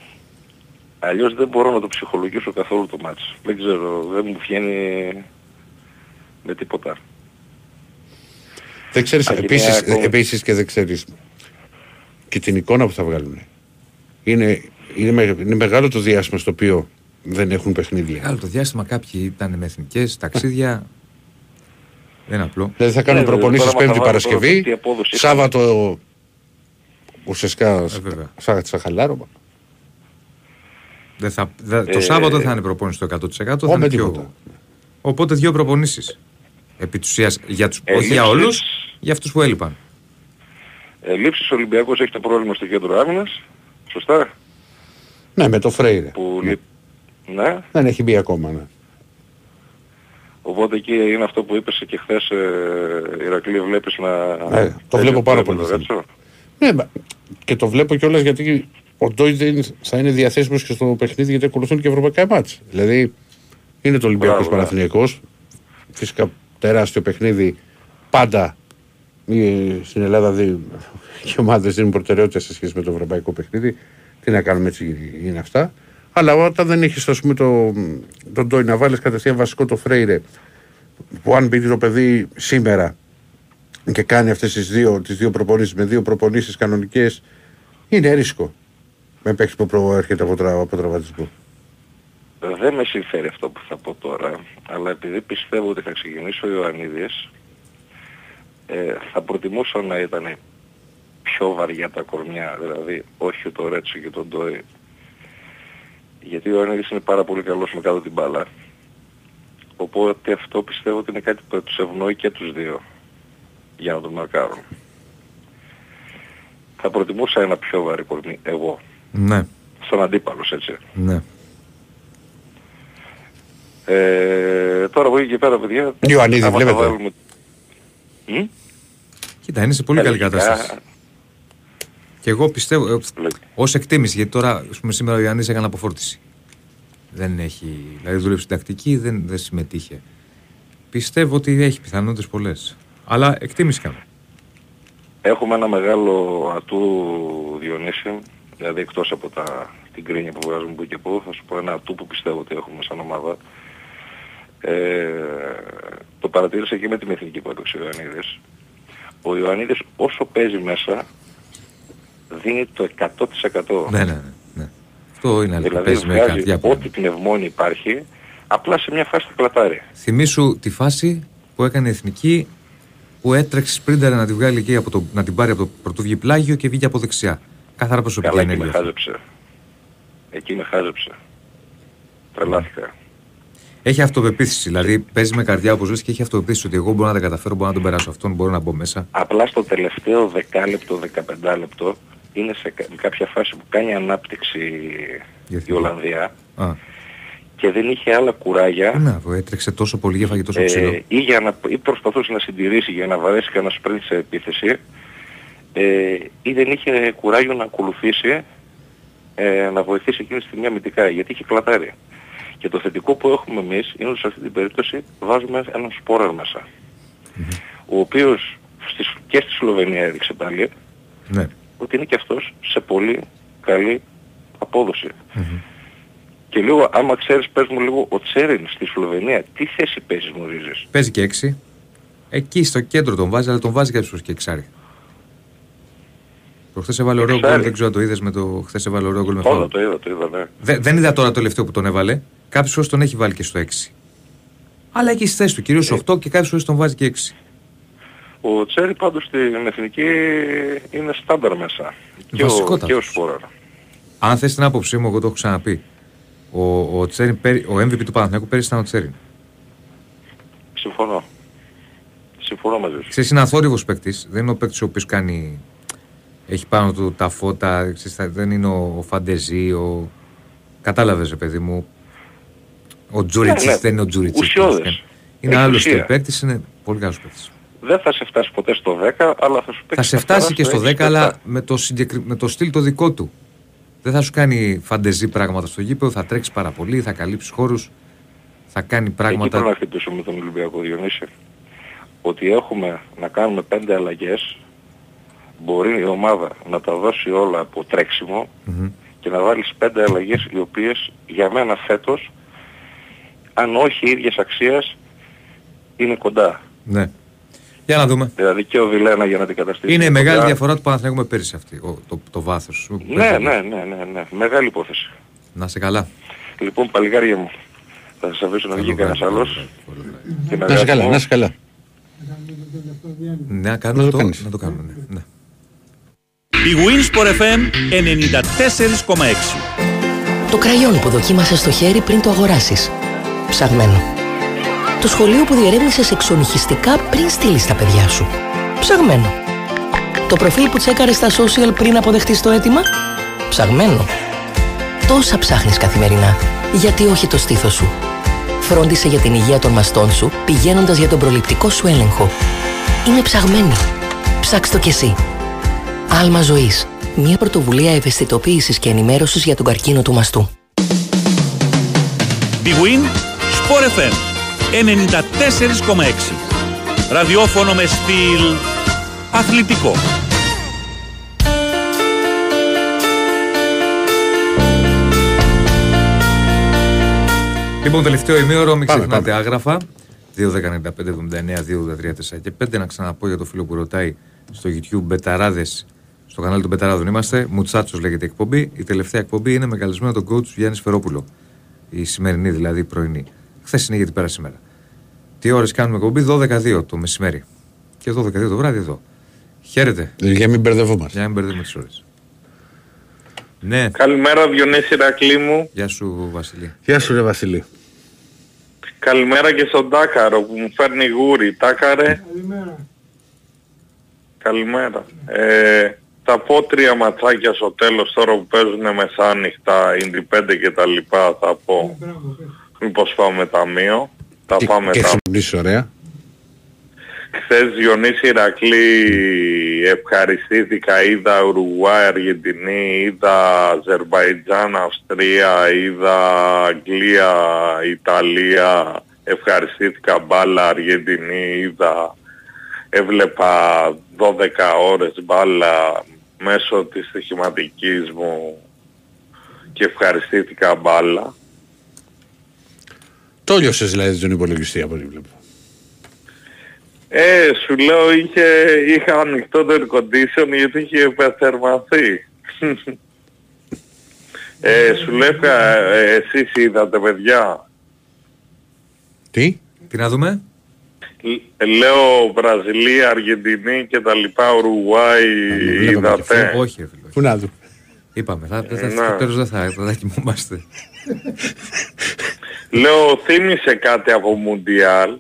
Αλλιώς δεν μπορώ να το ψυχολογήσω καθόλου το μάτς. Δεν ξέρω, δεν μου βγαίνει με τίποτα. Δεν ξέρεις, Α, και επίσης, μια ακόμα- επίσης και δεν ξέρεις και την εικόνα που θα βγάλουν. Είναι, είναι, με- είναι μεγάλο το διάστημα στο οποίο δεν έχουν παιχνίδια. Άλλο το διάστημα κάποιοι ήταν με εθνικές ταξίδια. Δεν είναι απλό. Δηλαδή θα κάνουν Ναι, προπονήσεις τώρα μας Πέμπτη θα βάλουν τώρα Παρασκευή, τι απόδοση Σάββατο ουσιαστικά Ε, βέβαια. σαν σαν χαλάρωμα. Δεν θα, δε- το Ε, Σάββατο δεν θα είναι προπόνηση το 100%. θα Ω, είναι με πιο... τίποτα. Οπότε δύο προπονήσεις. Επί της ουσίας, για τους, Ε, όχι για λήψεις- όλους, για αυτούς που έλειπαν. Ε, λήψης Ολυμπιακός έχει το πρόβλημα στο κέντρο άμυνας. Σωστά. Ναι, με το Φρέιρε. Που λείπ- Ναι. Δεν έχει μπει ακόμα. Ναι. Οπότε εκεί είναι αυτό που είπες και χθες ε, Ηρακλή βλέπεις να... Ναι, το βλέπω πάρα πολύ επίπεδο, θετικό. έτσι. Ναι, μα- και το βλέπω κιόλας γιατί ο Ντόι δεν θα είναι διαθέσιμος και στο παιχνίδι γιατί ακολουθούν και ευρωπαϊκά μάτς. Δηλαδή είναι το Ολυμπιακός Μπράβο, ναι. Παναθηναϊκός. Φυσικά τεράστιο παιχνίδι πάντα ε, στην Ελλάδα δι... οι ομάδες δίνουν προτεραιότητα σε σχέση με το ευρωπαϊκό παιχνίδι. Τι να κάνουμε έτσι είναι αυτά. Αλλά όταν δεν έχεις ας πούμε το, τον Ντόι να βάλεις κατευθείαν βασικό το Φρέιρε που αν μπει το παιδί σήμερα και κάνει αυτές τις δύο, τις δύο προπονήσεις με δύο προπονήσεις κανονικές είναι ρίσκο με παίχτη που προέρχεται από, τρα, από τραυματισμό. Δεν με συμφέρει αυτό που θα πω τώρα, αλλά επειδή πιστεύω ότι θα ξεκινήσει ο Ιωαννίδης, ε, θα προτιμούσα να ήταν πιο βαριά τα κορμιά, δηλαδή όχι το Ρέτσο και τον Ντόι. Γιατί ο Ιωαννίδης είναι πάρα πολύ καλός με κάτω την μπάλα. Οπότε αυτό πιστεύω ότι είναι κάτι που τους ευνοεί και τους δύο για να τον μαρκάρουν. Θα προτιμούσα ένα πιο βαρύ κορμί, εγώ, Ναι, σαν αντίπαλος έτσι. ναι. Ε, τώρα από εκεί και πέρα, παιδιά, Ιωαννίδη, άμα θα βλέπετε. βάλουμε... Μ; Κοίτα, είναι σε πολύ καλή Λογικά, κατάσταση. Και εγώ πιστεύω, ε, λο- ως εκτίμηση, γιατί τώρα ας πούμε, σήμερα ο Ιωάννη έκανε αποφόρτιση. Δεν έχει. Δηλαδή δούλεψε στην τακτική, δεν, δεν συμμετείχε. Πιστεύω ότι έχει πιθανότητες πολλές. Αλλά εκτίμηση κάνω. Έχουμε ένα μεγάλο ατού Διονύση, δηλαδή εκτός από τα, την κρίνια που βγάζουμε που και που, θα σου πω ένα ατού που πιστεύω ότι έχουμε σαν ομάδα. Ε, το παρατήρησα και με την εθνική που έπαιξε ο Ιωαννίδης. Ο Ιωαννίδης όσο παίζει μέσα δίνει το 100%. Ναι, ναι, ναι. ναι. Αυτό είναι αλήθεια. δηλαδή Παίζει με βγάζει καρδιά που ό,τι πνευμόνι υπάρχει, απλά σε μια φάση θα κλατάρει. Θυμήσου τη φάση που έκανε η εθνική που έτρεξε σπρίντερ να τη βγάλει εκεί από το, να την πάρει από το πρωτοβγή πλάγιο και βγήκε από δεξιά. Καθαρά προσωπική Καλά εκεί με ενέργεια. χάζεψε. Εκεί με χάζεψε. Τρελάθηκα. Έχει αυτοπεποίθηση. Δηλαδή παίζει με καρδιά όπως λες και έχει αυτοπεποίθηση ότι εγώ μπορώ να τα καταφέρω, μπορώ να τον περάσω αυτόν, μπορώ να μπω μέσα. Απλά στο τελευταίο δεκάλεπτο, 15 λεπτό είναι σε κα- κάποια φάση που κάνει ανάπτυξη η Ολλανδία Α, και δεν είχε άλλα κουράγια να δω, έτρεξε τόσο πολύ και έφαγε τόσο ξύλο. ε, ή, για να, ή προσπαθούσε να συντηρήσει για να βαρέσει κανένας sprint σε επίθεση ε, ή δεν είχε κουράγιο να ακολουθήσει ε, να βοηθήσει εκείνη τη στιγμή αμυντικά γιατί είχε κλατάρει. Και το θετικό που έχουμε εμείς είναι ότι σε αυτή την περίπτωση βάζουμε έναν σπόρερ μέσα. Ο οποίος στις, και στη Σλοβενία έδειξε πάλι Ναι. ότι είναι και αυτός σε πολύ καλή απόδοση. Και λίγο, άμα ξέρεις, πες μου λίγο, ο Τσέριν στη Σλοβενία, τι θέση παίζεις μου ρίζεις. Παίζει και έξι. Εκεί στο κέντρο τον βάζει, αλλά τον βάζει κάποιες φορές και εξάρι. Προχθές έβαλε ωραίο Εξάρι. γκολ, δεν ξέρω αν το είδες με το χθες έβαλε ωραίο γκολ με Όλα φάουλ. το είδα, το είδα, ναι. Δε- δεν είδα τώρα το τελευταίο που τον έβαλε. Κάποιες φορές τον έχει βάλει και στο 6. Αλλά εκεί στη θέση του, κυρίως στο 8 και κάποιες φορές τον βάζει και 6. Ο Τσέρι πάντως στην εθνική είναι στάνταρ μέσα. Και ο, Βασικότατος. και ο Σπόραρ. Αν θες την άποψή μου, εγώ το έχω ξαναπεί. Ο, ο, Τσέριν, πέρι- ο MVP του Παναθηναϊκού πέρυσι ήταν ο Τσέριν. Συμφωνώ. Συμφωνώ μαζί σου. Ξέρεις, είναι αθόρυβος παίκτης. Δεν είναι ο παίκτης ο οποίος κάνει... Έχει πάνω του τα φώτα, ξέρεις, θα- δεν είναι ο, ο Φαντεζή, ο... Κατάλαβες, ρε παιδί μου. Ο Τζούριτσις Ναι, ναι. δεν είναι ο Τζούριτσις. Ουσιώδες. Είναι Έχει άλλος ουσία. παίκτης, είναι πολύ καλός παίκτης. Δεν θα σε φτάσει ποτέ στο 10, αλλά θα σου παίξει Θα σε φτάσει και στο 10, αλλά με το, συγκεκρι... με το στυλ το δικό του. Δεν θα σου κάνει φαντεζή πράγματα στο γήπεδο, θα τρέξει πάρα πολύ, θα καλύψει χώρους, θα κάνει Εκεί πρέπει πράγματα. να χτυπήσουμε με τον Ολυμπιακό Διονύση. Ότι έχουμε να κάνουμε πέντε αλλαγές, μπορεί η ομάδα να τα δώσει όλα από τρέξιμο Μμμ. και να βάλεις πέντε αλλαγές οι οποίες για μένα φέτος, αν όχι ίδιες αξίας, είναι κοντά. Ναι. Για να δούμε. Δηλαδή και ο Βιλένα για να την καταστήσει. Είναι η κοντά. μεγάλη διαφορά του Παναθηναϊκού με πέρυσι αυτή, ο- το, το βάθος. Ναι, ναι, ναι, ναι, ναι. Μεγάλη υπόθεση. Να σε καλά. Λοιπόν, παλιγάρια μου, θα σας αφήσω να βγει κανένας άλλος. Και Να σε καλά, γράψουμε. να σε καλά. Ναι, να κάνουμε Να το το, κάνεις. να το κάνουμε. Ναι. Ναι. Η Winsport FM 94,6. Το κραγιόν που δοκίμασες στο χέρι πριν το αγοράσεις. Ψαγμένο. Το σχολείο που διερεύνησες εξονυχιστικά πριν στείλεις τα παιδιά σου. Ψαγμένο. Το προφίλ που τσέκαρες στα social πριν αποδεχτείς το αίτημα. Ψαγμένο. Τόσα ψάχνεις καθημερινά. Γιατί όχι το στήθος σου. Φρόντισε για την υγεία των μαστών σου πηγαίνοντας για τον προληπτικό σου έλεγχο. Είναι ψαγμένη. Ψάξ' το κι εσύ. Άλμα ζωής. Μια πρωτοβουλία ευαισθητοποίησης και ενημέρωσης για τον καρκίνο του μαστού. Big Win Sport FM 94,6. Ραδιόφωνο με στυλ αθλητικό. Λοιπόν, τελευταίο ημίωρο, μην Πάμε, ξεχνάτε πάμε. άγραφα. 2, 10, 95, 79, 2, 3, 4 και 5. Να ξαναπώ για το φίλο που ρωτάει στο YouTube Μπεταράδες. Στο κανάλι των Μπεταράδων είμαστε. Μουτσάτσος λέγεται η εκπομπή. Η τελευταία εκπομπή είναι με καλεσμένο τον coach Γιάννης Φερόπουλο. Η σημερινή δηλαδή, η πρωινή. Χθες είναι γιατί πέρα σήμερα. Τι ώρες κάνουμε εκπομπή, 12-2 το μεσημέρι. Και 12-2 το βράδυ εδώ. Χαίρετε. Για μην μπερδευόμαστε. Για να μην μπερδεύουμε τις ώρες. Ναι, Καλημέρα Διονύση Ρακλή μου. γεια σου Βασιλή. Γεια σου ρε Βασιλή. Καλημέρα και στον Τάκαρο που μου φέρνει γούρι. Τάκαρε, Καλημέρα. καλημέρα. Ε, θα πω τρία ματσάκια στο τέλος τώρα που παίζουν μεσάνυχτα, Indie 5 και τα λοιπά θα πω. Μπράβο, πες. Μήπως πάμε ταμείο. Τα Και- πάμε Και τα θυμνήσεις ωραία. Χθες Διονύση Ηρακλή ευχαριστήθηκα, είδα Ουρουγουάη, Αργεντινή, είδα Αζερβαϊτζάν, Αυστρία, είδα Αγγλία, Ιταλία, ευχαριστήθηκα μπάλα Αργεντινή, είδα, έβλεπα 12 ώρες μπάλα μέσω της στοιχηματικής μου και ευχαριστήθηκα μπάλα. Το λιώσες δηλαδή τον υπολογιστή από ό,τι βλέπω. Ε, σου λέω είχε, είχα ανοιχτό το air condition γιατί είχε υπερθερμανθεί. ε, σου λέω, ε, εσείς είδατε παιδιά. Τι; Τι να δούμε; Ε, Λέω Βραζιλία, Αργεντινή και τα λοιπά, Ουρουγουάη, βλέπαμε είδατε. Όχι, ρε φίλε. Πού να δω. Είπαμε, θα, θα, Ε, στο να. τέλος δεν θα, θα κοιμόμαστε. Λέω θύμισε κάτι από Μουντιάλ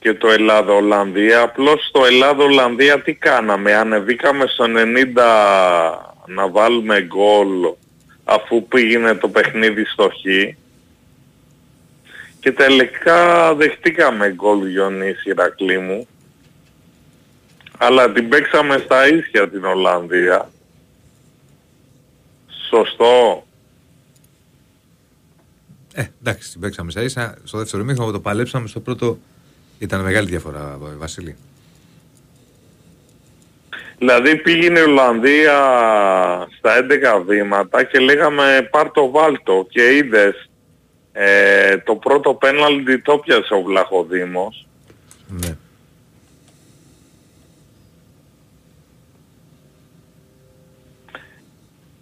και το Ελλάδα-Ολλανδία. Απλώς στο Ελλάδα-Ολλανδία τι κάναμε. Ανεβήκαμε στο 90 να βάλουμε γκολ αφού πήγαινε το παιχνίδι στο Χ. Και τελικά δεχτήκαμε γκολ Γιονίση Ηρακλή μου. Αλλά την παίξαμε στα ίσια την Ολλανδία. Σωστό. Ε, εντάξει, την παίξαμε στα ίσα. Στο δεύτερο μήχρονο το παλέψαμε. Στο πρώτο ήταν μεγάλη διαφορά, Βασίλη. Δηλαδή πήγαινε η Ολλανδία στα 11 βήματα και λέγαμε πάρ το βάλτο και είδες ε, το πρώτο πέναλτι το πιάσε ο Βλαχοδήμος. Ναι.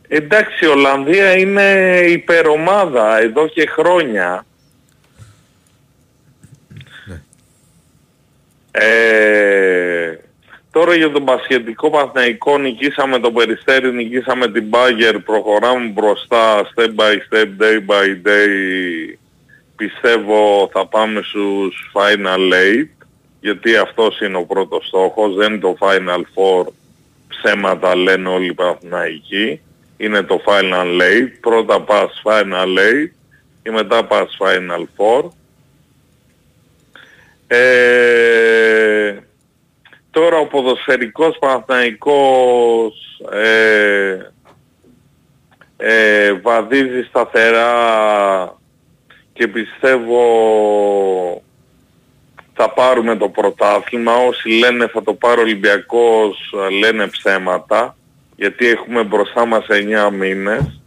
Εντάξει, η Ολλανδία είναι υπερομάδα εδώ και χρόνια. Ε, τώρα για τον Πασχετικό Παθηναϊκό νικήσαμε το Περιστέρι, νικήσαμε την Μπάγκερ, προχωράμε μπροστά step by step, day by day. Πιστεύω θα πάμε στους Final 8, γιατί αυτός είναι ο πρώτος στόχος, δεν είναι το Final 4, ψέματα λένε όλοι οι Παθηναϊκοί. Είναι το Final 8, πρώτα πας Final 8 και μετά πας Final 4. Ε, τώρα ο ποδοσφαιρικός Παναθηναϊκός ε, ε, βαδίζει σταθερά και πιστεύω θα πάρουμε το πρωτάθλημα. Όσοι λένε θα το πάρει ο Ολυμπιακός λένε ψέματα γιατί έχουμε μπροστά μας 9 μήνες.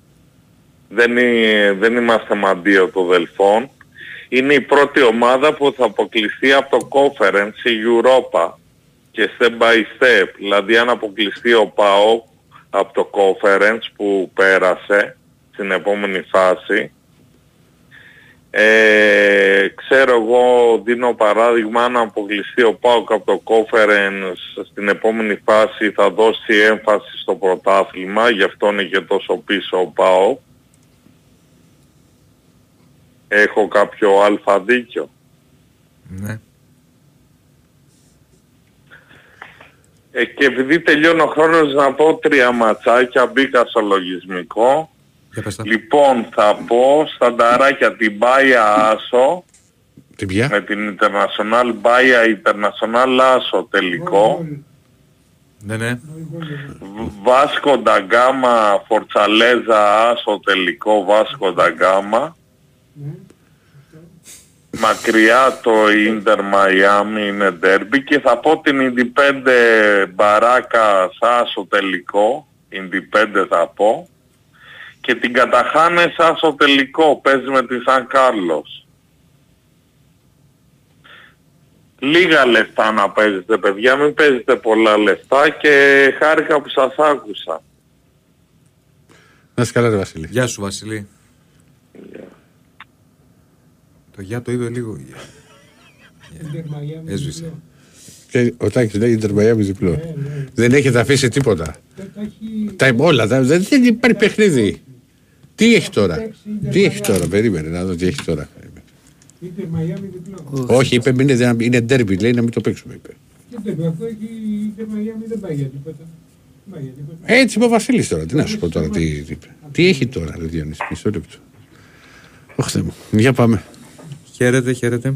Δεν, είναι, δεν είμαστε μαντίο των Δελφών. Είναι η πρώτη ομάδα που θα αποκλειστεί από το Conference η Europa και step by step. Δηλαδή αν αποκλειστεί ο ΠΑΟ από το Conference που πέρασε στην επόμενη φάση ε, ξέρω εγώ, δίνω παράδειγμα, αν αποκλειστεί ο ΠΑΟΚ από το Conference στην επόμενη φάση θα δώσει έμφαση στο πρωτάθλημα, γι' αυτό είναι και τόσο πίσω ο ΠΑΟΚ. Έχω κάποιο αλφα δίκιο. Ναι. Ε, και επειδή τελειώνει ο χρόνος να πω τρία ματσάκια, μπήκα στο λογισμικό. Λοιπόν, θα πω στα νταράκια την Μπάια Άσο. Την ποια; Με την International Μπάια International Άσο τελικό. Ναι, ναι. Βάσκο Νταγκάμα Φορτσαλέζα Άσο τελικό Βάσκο Νταγκάμα. Μακριά το Ίντερ Μαϊάμι είναι ντέρμπι και θα πω την Ιντιπέντε Μπαράκα Άσο τελικό. Ιντιπέντε θα πω και την καταχάνε σαν στο τελικό, παίζει με τη Σαν Κάρλος. Λίγα λεφτά να παίζετε παιδιά, μην παίζετε πολλά λεφτά και χάρηκα που σας άκουσα. Να είσαι καλά ρε Βασίλη. Γεια σου Βασίλη. Το γεια το είδε λίγο. Έσβησε. Και ο Τάκης λέει Ιντερ Μαϊάμι διπλό. Δεν έχετε αφήσει τίποτα. Τα όλα, τα, δεν, δεν υπάρχει παιχνίδι. Τι έχει τώρα; Τι έχει τώρα, περίμενε να δω τι έχει τώρα. Είτε Μαϊάμι διπλό. Όχι, είπε είναι, είναι ντέρμπι, λέει να μην το παίξουμε. Είπε. Και δεν αυτό έχει είτε Μαϊάμι δεν πάει για τίποτα. Πάει για τίποτα. Έτσι είπε ο Βασίλης τώρα. Τι να σου πω τώρα, τι, τι, είπε. τι έχει τώρα, ρε Διονύση, μισό λεπτό. Όχι, Θεέ μου. Για πάμε. Χαίρετε, χαίρετε.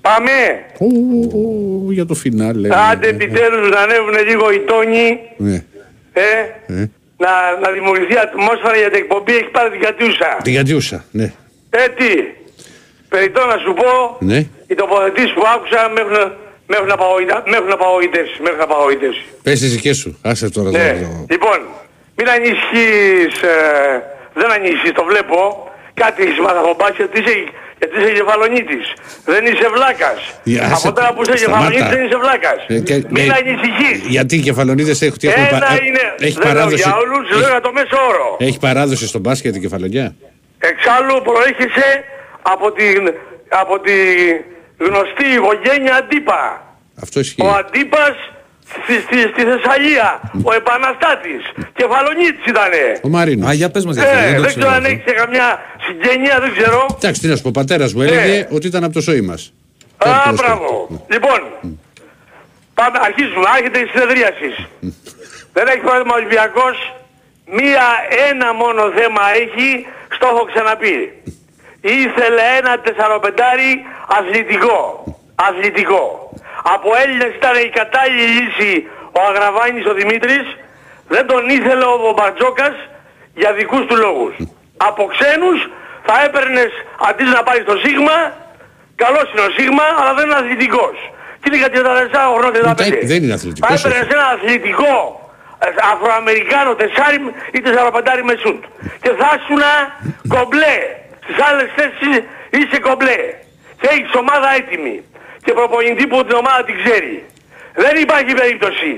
Πάμε! Ου, ου, για το φινάλε. Άντε επιτέλους να ανέβουν λίγο οι τόνοι. Ναι. Ε, Ε, να, να δημιουργηθεί ατμόσφαιρα για την εκπομπή έχεις πάρει την κατιούσα. την κατιούσα, ναι. Ε, τι. Περιττό να σου πω, Ναι. οι τοποθετήσεις που άκουσα με έχουν, με έχουν, απαγοητα- με έχουν απαγοητεύσει. Με έχουν απαγοητεύσει. Πες τις δικές σου. Άσε τώρα. Ναι. εδώ. Λοιπόν, μην ανησυχείς, ε, δεν ανησυχείς, το βλέπω. Κάτι έχεις μάθει από μπάσκετ, γιατί είσαι, γιατί είσαι κεφαλονίτης. Δεν είσαι βλάκας. Για, άσε- από τώρα που είσαι σταμάτα. κεφαλονίτης δεν είσαι βλάκας. Ε, και- μην ναι, ανησυχείς. Γιατί οι κεφαλονίδες έχουν, τι έχουν, Ένα πα- ε, είναι, έχει δεν λέω παράδοση, για όλους, λέω για το μέσο όρο. έχει παράδοση στον μπάσκετ η κεφαλονιά; Εξάλλου προέρχεσαι από την, από τη γνωστή οικογένεια Αντίπα. Αυτό ισχύει. Ο Αντίπας στη, στη, στη Θεσσαλία, ο Επαναστάτης, κεφαλονίτης ήτανε. Ο Μαρίνος. Α, για πες μας για αυτό, Ε, δεν το δεν ξέρω ξέρω αν αυτό. έχεις καμιά συγγένεια, δεν ξέρω. Εντάξει, τι να σου πω, ο πατέρας μου Ναι. έλεγε ότι ήταν από το σόι μας. Α, μπράβο. Λοιπόν, πάμε, αρχίζουμε, άρχεται η συνεδρίαση. Δεν έχει πρόβλημα ο Ολυμπιακός μία, ένα μόνο θέμα έχει, στο έχω ξαναπεί. Ήθελε ένα τεσσαροπεντάρι αθλητικό. Αθλητικό. Από Έλληνες ήταν η κατάλληλη λύση ο Αγραβάνης ο Δημήτρης, δεν τον ήθελε ο Μπομπαρτζόκας για δικούς του λόγους. Από ξένους θα έπαιρνες αντί να πάρεις το Σίγμα, καλός είναι ο Σίγμα, αλλά δεν είναι αθλητικός. Και είναι για 34 χρονών 35. Δεν είναι Θα αθλητικός. έπαιρνες ένα αθλητικό ε, Αφροαμερικάνο τεσσάρι ή τεσσαροπεντάρι με σούτ. Και θα ήσουν κομπλέ. Στις άλλες θέσεις είσαι κομπλέ. Και έχεις ομάδα έτοιμη. Και προπονητή που την ομάδα την ξέρει. Δεν υπάρχει περίπτωση.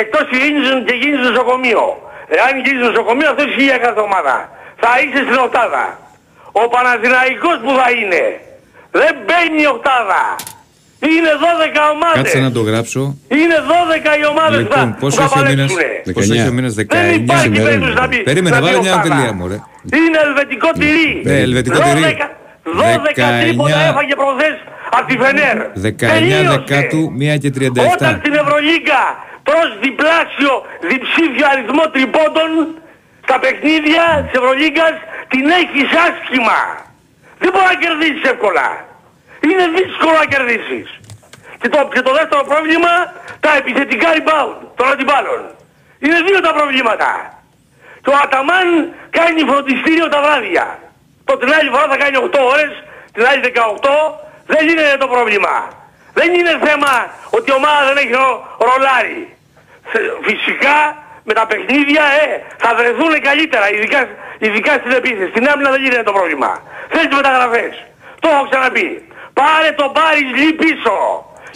Εκτός και γίνεις, και γίνεις νοσοκομείο. Εάν γίνεις νοσοκομείο αυτό ισχύει για κάθε ομάδα. Θα είσαι στην οκτάδα. Ο Παναθηναϊκός που θα είναι. Δεν μπαίνει η οκτάδα. Είναι 12 ομάδες. Κάτσε να το γράψω. Είναι 12 οι ομάδες που θα, Λοιπόν, που πόσο θα έχει ο μήνας, παλέψουνε. πόσο έχει ο μήνας 19 υπάρχει σήμερα. περίπτωση να μπει- Περίμενε, να μπει βάλε μια οκτάδα. τελεία μωρέ. Είναι ελβετικό τυρί. Ναι, ελβετικό τυρί. 12 τρίποτα 19 έφαγε προχθές από τη Φενέρ. 19 Τελείωσε. δεκάτου 1 και 37. Όταν στην Ευρωλίγκα τρως διπλάσιο, διψήφιο αριθμό τριπώντων στα παιχνίδια της Ευρωλίγκας την έχεις άσχημα. Δεν μπορεί να κερδίσεις εύκολα. Είναι δύσκολο να κερδίσεις. Και το, και το δεύτερο πρόβλημα, τα επιθετικά rebound των αντιπάλων. Είναι δύο τα προβλήματα. Και ο Αταμάν κάνει φροντιστήριο τα βράδια. Το την άλλη φορά θα κάνει 8 ώρες, την άλλη 18. Δεν είναι το πρόβλημα. Δεν είναι θέμα ότι η ομάδα δεν έχει ρο- ρολάρι. Θε- Φυσικά με τα παιχνίδια ε, θα βρεθούν καλύτερα, ειδικά, ειδικά στην επίθεση. Στην άμυνα δεν γίνεται το πρόβλημα. Θέλεις μεταγραφές. Το έχω ξαναπεί. Πάρε τον Πάρις Λί πίσω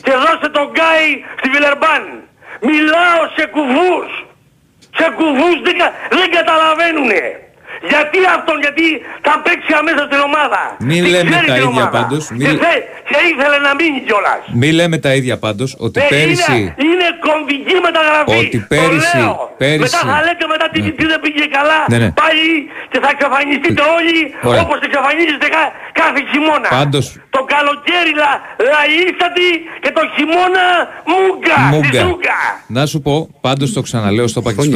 και δώσε τον Γκάι στη Βιλερμπάν. Μιλάω σε κουβούς. Σε κουβούς δεν, κα- δεν καταλαβαίνουνε. Γιατί αυτόν, γιατί θα παίξει αμέσως την ομάδα. Μην Την λέμε ξέρει τα την ίδια ομάδα. πάντως, Και, μην- θε- και ήθελε να μείνει κιόλας. Μη λέμε τα ίδια πάντως ότι Ε, πέρυσι. Είναι, είναι κομβική μεταγραφή. Ότι Το πέρυσι- λέω. πέρυσι- Μετά θα λέτε μετά τι, τι δεν πήγε καλά. Ναι, ναι. Πάλι και θα εξαφανιστείτε όλοι Ωραία. όπως εξαφανίζεστε κα- κάθε χειμώνα. Πάντως Το καλοκαίρι λα, λαΐστατη και το χειμώνα μούγκα. Στη Μούγκα. ζούγκα. Να σου πω, πάντως το ξαναλέω στο πακί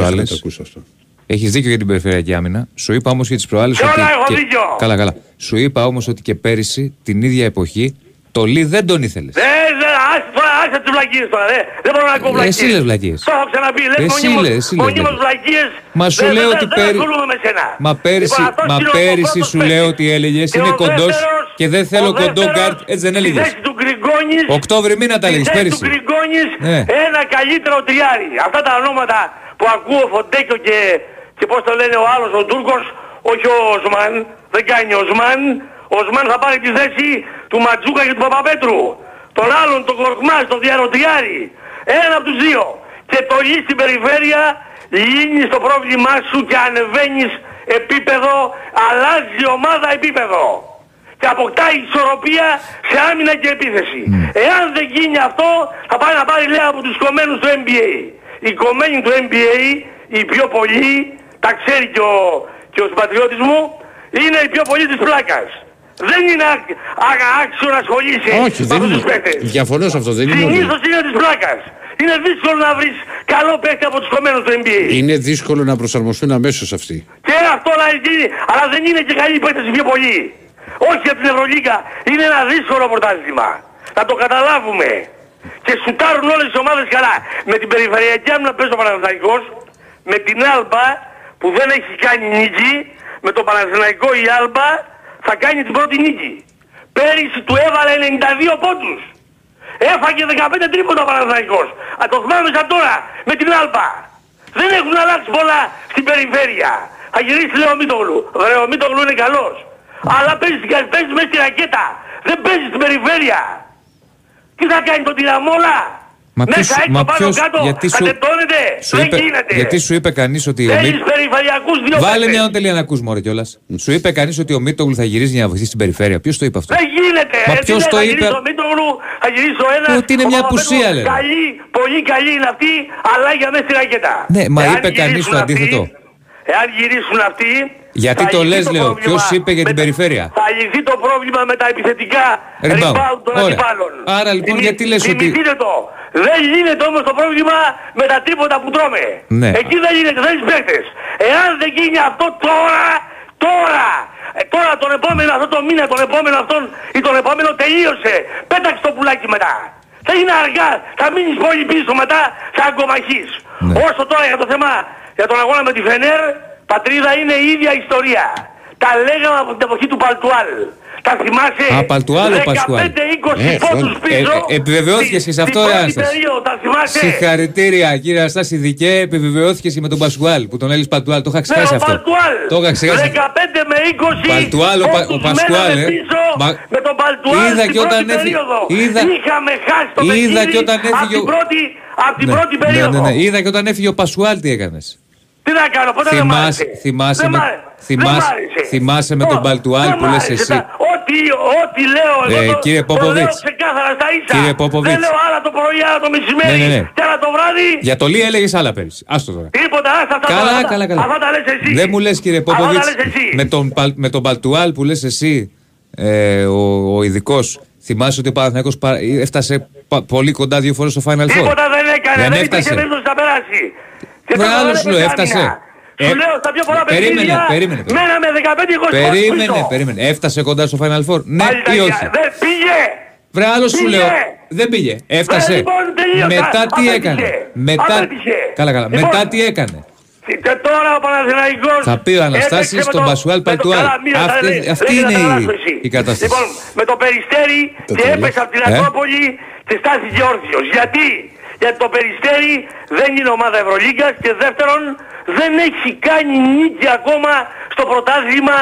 Χρόνια προάλλες. θα το ακούσω αυτό. Έχεις δίκιο για την περιφερειακή άμυνα. Σου είπα όμως για τις προάλλες Σε όλα ότι. έχω και- δίκιο. Καλά, καλά. Σου είπα όμως ότι και πέρυσι την ίδια εποχή το Λί δεν τον ήθελες. Ε, δε, άσε τώρα, άσε τις βλακίες τώρα, δε. Δεν μπορώ να ακούω βλακίες. Εσύ λες βλακίες. Το έχω ξαναπεί, λες Εσύ μονίμως- λες, εσύ λες μονίμως βλακίες. Μα σου Δεν- λέω δεν- ότι δεν πέρυσι. ασχολούμαι με σένα. Μα πέρυσι, Λοιπόν, αυτός μα είναι ο πέρυσι πρώτος σου παίκτης. λέω ότι έλεγες Και είναι ο κοντός δεύτερος- και δεν θέλω ο κοντό δεύτερος γκάρτ. Έτσι δεν στη έλεγες. θέση του Γκριγκόνης, Οκτώβρη μήνα τα στη έλεγες θέση πέρυσι. του Γκριγκόνης, Ναι. ένα καλύτερο τριάρι. Αυτά τα ονόματα που ακούω Φοντέκιο και, και πώς το λένε ο άλλος ο Τούρκος, όχι ο Οσμάν, δεν κάνει ο Οσμάν. Ο Οσμάν θα πάρει τη θέση του Ματζούκα και του Παπαπέτρου. Τον άλλον, τον Κορκμάς, τον Διαρωτιάρη. Ένα από τους δύο. Και το λύσει στην περιφέρεια, λύνεις το πρόβλημά σου και ανεβαίνεις επίπεδο, αλλάζει η ομάδα επίπεδο. Και αποκτάει ισορροπία σε άμυνα και επίθεση. Εάν δεν γίνει αυτό, θα πάει να πάρει λέει από τους κομμένους του NBA. Οι κομμένοι του NBA, οι πιο πολλοί, τα ξέρει και ο, και ο συμπατριώτης μου, είναι οι πιο πολλοί της πλάκας. Δεν είναι άκ- ά- άξιο να ασχολείσαι Όχι, με δεν αυτούς τους είναι. παίκτες. Διαφωνώ σε αυτό. Δεν είναι. ότι- Συνήθως είναι της πλάκας. Είναι δύσκολο να βρεις καλό παίκτη από τους κομμένους του NBA. Είναι δύσκολο να προσαρμοστούν αμέσως αυτοί. Και αυτό να γίνει, αλλά δεν είναι και καλοί παίκτες οι πιο πολλοί. Όχι από την Ευρωλίγκα. Είναι ένα δύσκολο πρωτάθλημα. Να το καταλάβουμε. Και σουτάρουν όλες τις ομάδες καλά. Με την περιφερειακή άμυνα παίζει ο Παναθηναϊκός. Με την Άλμπα που δεν έχει κάνει νίκη. Με το Παναθηναϊκό η Άλμπα θα κάνει την πρώτη νίκη. Πέρυσι του έβαλε 92 πόντους. Έφαγε 15 τρίποτα ο Παναθηναϊκός. Α, το θυμάμαι σαν τώρα με την Άλμπα. Δεν έχουν αλλάξει πολλά στην περιφέρεια. Θα γυρίσει λέει ο Μίτογλου. Ρε ο Μίτογλου είναι καλός. Αλλά παίζεις, παίζεις μέσα στη ρακέτα. Δεν παίζεις στην περιφέρεια. Τι θα κάνει τον τυραμόλα. Μα ποιος, Μέσα έξω μα πάνω ποιος, κάτω. γιατί, σου, Κατετώνεται. σου Δεν είπε, γίνεται. γιατί σου είπε κανείς ότι ο Θέλεις Μίτ... περιφερειακούς δύο Βάλε παίκτες. μια τελεία να ακούς μωρέ κιόλας. Σου είπε κανείς ότι ο Μίτογλου θα γυρίζει για να βοηθήσει την περιφέρεια. Ποιος το είπε αυτό; Δεν γίνεται. Μα Ε, ποιος τι το λέει, θα είπε; γυρίσει ο Μήτρογλου, θα γυρίσει ο ένας. Ότι είναι ο μια Παπαπέτρου, απουσία, λένε. Καλή, πολύ καλή είναι αυτή, αλλά για μέσα στη ρακέτα. Ναι, μα Εάν είπε κανείς γυρίσουν το αυτοί, αντίθετο. Εάν γυρίσουν αυτοί... Γιατί θα το λυθεί λες, λέω. πρόβλημα Ποιος είπε για την με- περιφέρεια; Θα λυθεί το πρόβλημα με τα επιθετικά Rebound. rebound των Ωραία. αντιπάλων. Άρα, λοιπόν, Θυμη- γιατί λες ότι- Θυμηθείτε το. Δεν λύνεται όμως το πρόβλημα με τα τρίποτα που τρώμε. Ναι. Εκεί δεν λύνεται, δεν παίχτες. Εάν δεν γίνει αυτό τώρα, τώρα, ε, τώρα τον επόμενο αυτό το μήνα, τον επόμενο αυτόν ή τον επόμενο τελείωσε. Πέταξε το πουλάκι μετά. Θα είναι αργά, θα μείνεις πολύ πίσω μετά, θα αγκομαχείς. Ναι. Όσο τώρα για το θέμα, για τον αγώνα με τη Φενέρ, πατρίδα είναι η ίδια ιστορία. Τα λέγαμε από την εποχή του Παλτουάλ. Τα θυμάσαι; Α, Παλτουάλ ο Πασκουάλ. 15-20 Ε, πόντους αυτό. πίσω. Ε, ε, επιβεβαιώθηκες και σε αυτό, Στην πρώτη Ανάσταση. περίοδο, τα θυμάσαι; Συγχαρητήρια κύριε Αναστάση Δικέ, επιβεβαιώθηκες και με τον Πασκουάλ που τον έλεγε Παλτουάλ. Το είχα Ναι, ξεχάσει ο αυτό. Παλτουάλ. Το είχα ξεχάσει. 15 με 20 Παλτουάλ, ο Πα- ο πόντους Πασκουάλ, μέναμε ε. πίσω Μα- με τον Παλτουάλ Είδα στην και όταν πρώτη έφυγε- περίοδο. είδα- Είχαμε χάσει το είδα παιχνίδι και όταν έφυγε από την ο- πρώτη, από την Ναι, πρώτη ναι, περίοδο. ναι, ναι. Είδα και όταν έφυγε ο Πασουάλ τι έκανες. Τι να κάνω, ποτέ δεν μ' Θυμάσαι, άρεσε; θυμάσαι, Δεν με, μ' άρεσε. θυμάσαι, Δεν μ' άρεσε. θυμάσαι με τον Ω, Παλτουάλ δεν που μ' λες άρεσε. εσύ; Τα- Ό,τι, ό,τι λέω εγώ Ε, το, κύριε το λέω Πόποβιτς. ξεκάθαρα στα ίσα. Κύριε Πόποβιτς. Δεν λέω άλλα το πρωί, άλλα το μεσημέρι Ναι, ναι, ναι. και άλλα το βράδυ. Για το Λί έλεγες άλλα πέρυσι. Άστο τώρα. Τίποτα, άστα αυτά. Καλά, αυτά- καλά, καλά. Αυτά τα λες εσύ. Δεν μου λες κύριε Αυτά τα Πόποβιτ, λες εσύ. με τον, Παλ- με τον Παλτουάλ που λες εσύ, ε, ο, ο ειδικός, θυμάσαι ότι ο Παναθηναϊκός πα- έφτασε πα- πολύ κοντά δύο φορές στο Final Four; Τίποτα δεν έκανε, Δεν δεν, έφτασε. υπήρχε περίπτωση να περάσει. Και Βρε, τώρα άλλο δεν σου λέω, έπαιξε έφτασε. άμυνα. Ε, Σου λέω στα πιο πολλά περίμενε, παιχνίδια περίμενε, περίμενε. μέναμε 15-20 Περίμενε, πίσω. περίμενε. Έφτασε κοντά στο Final Four. Ναι Πάλι τα ή ίδια. όχι. Δεν πήγε. Βρε, άλλο σου Πήγε. λέω. Δεν πήγε. Έφτασε. Ε, λοιπόν, τελείωσα. Μετά τι Απέτυχε. έκανε; Μετά... Απέτυχε. Καλά, καλά. Λοιπόν, Μετά τι έκανε; Και τώρα ο Παναθηναϊκός Θα πει ο Αναστάσης έπαιξε με στον το- Πασουάλ με το- Παλτουάλ. καλά, μη τα Αυτή- λέει, αυτή λέγε να είναι η- καταλάβεις εσύ. η κατάσταση. Λοιπόν, με το Περιστέρι Το και τέλος. έπεσε από την Ε; Ακρόπολη και στάθηκε όρθιος. Γιατί; Γιατί το Περιστέρι δεν είναι ομάδα Ευρωλίγκας και δεύτερον δεν έχει κάνει νίκη ακόμα στο πρωτάθλημα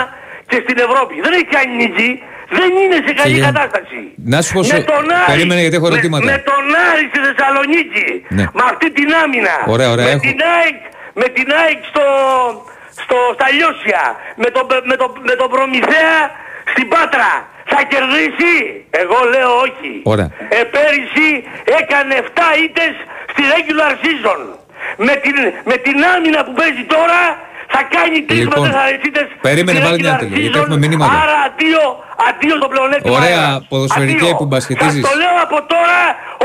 και στην Ευρώπη. Δεν έχει κάνει νίκη. Δεν είναι σε καλή Κύριε, κατάσταση. να σου πω Με σε- τον Άρη, περίμενε, γιατί έχω με- ερωτήματα. Με, τον Άρη στη Θεσσαλονίκη. Ναι. Με αυτή την άμυνα. Ωραία, ωραία, Με έχω. την ΑΕΚ, με την ΑΕΚ στο, στο, στα Λιώσια. Με τον, με, τον, με τον Προμηθέα στην Πάτρα. Θα κερδίσει. Εγώ λέω όχι. Ωραία. Ε, πέρυσι έκανε 7 ήττες στη regular season. Με την, με την άμυνα που παίζει τώρα θα κάνει 3 Λοιπόν, με 4 ήττες περίμενε, στη βάλε μια regular τελεία, γιατί season. έχουμε μηνύματα. Άρα αντίο, αντίο στο πλεονέκτημα. Ωραία, έδρας. ποδοσφαιρικέ Αντίο. που μπασκετίζεις. Σας το λέω από τώρα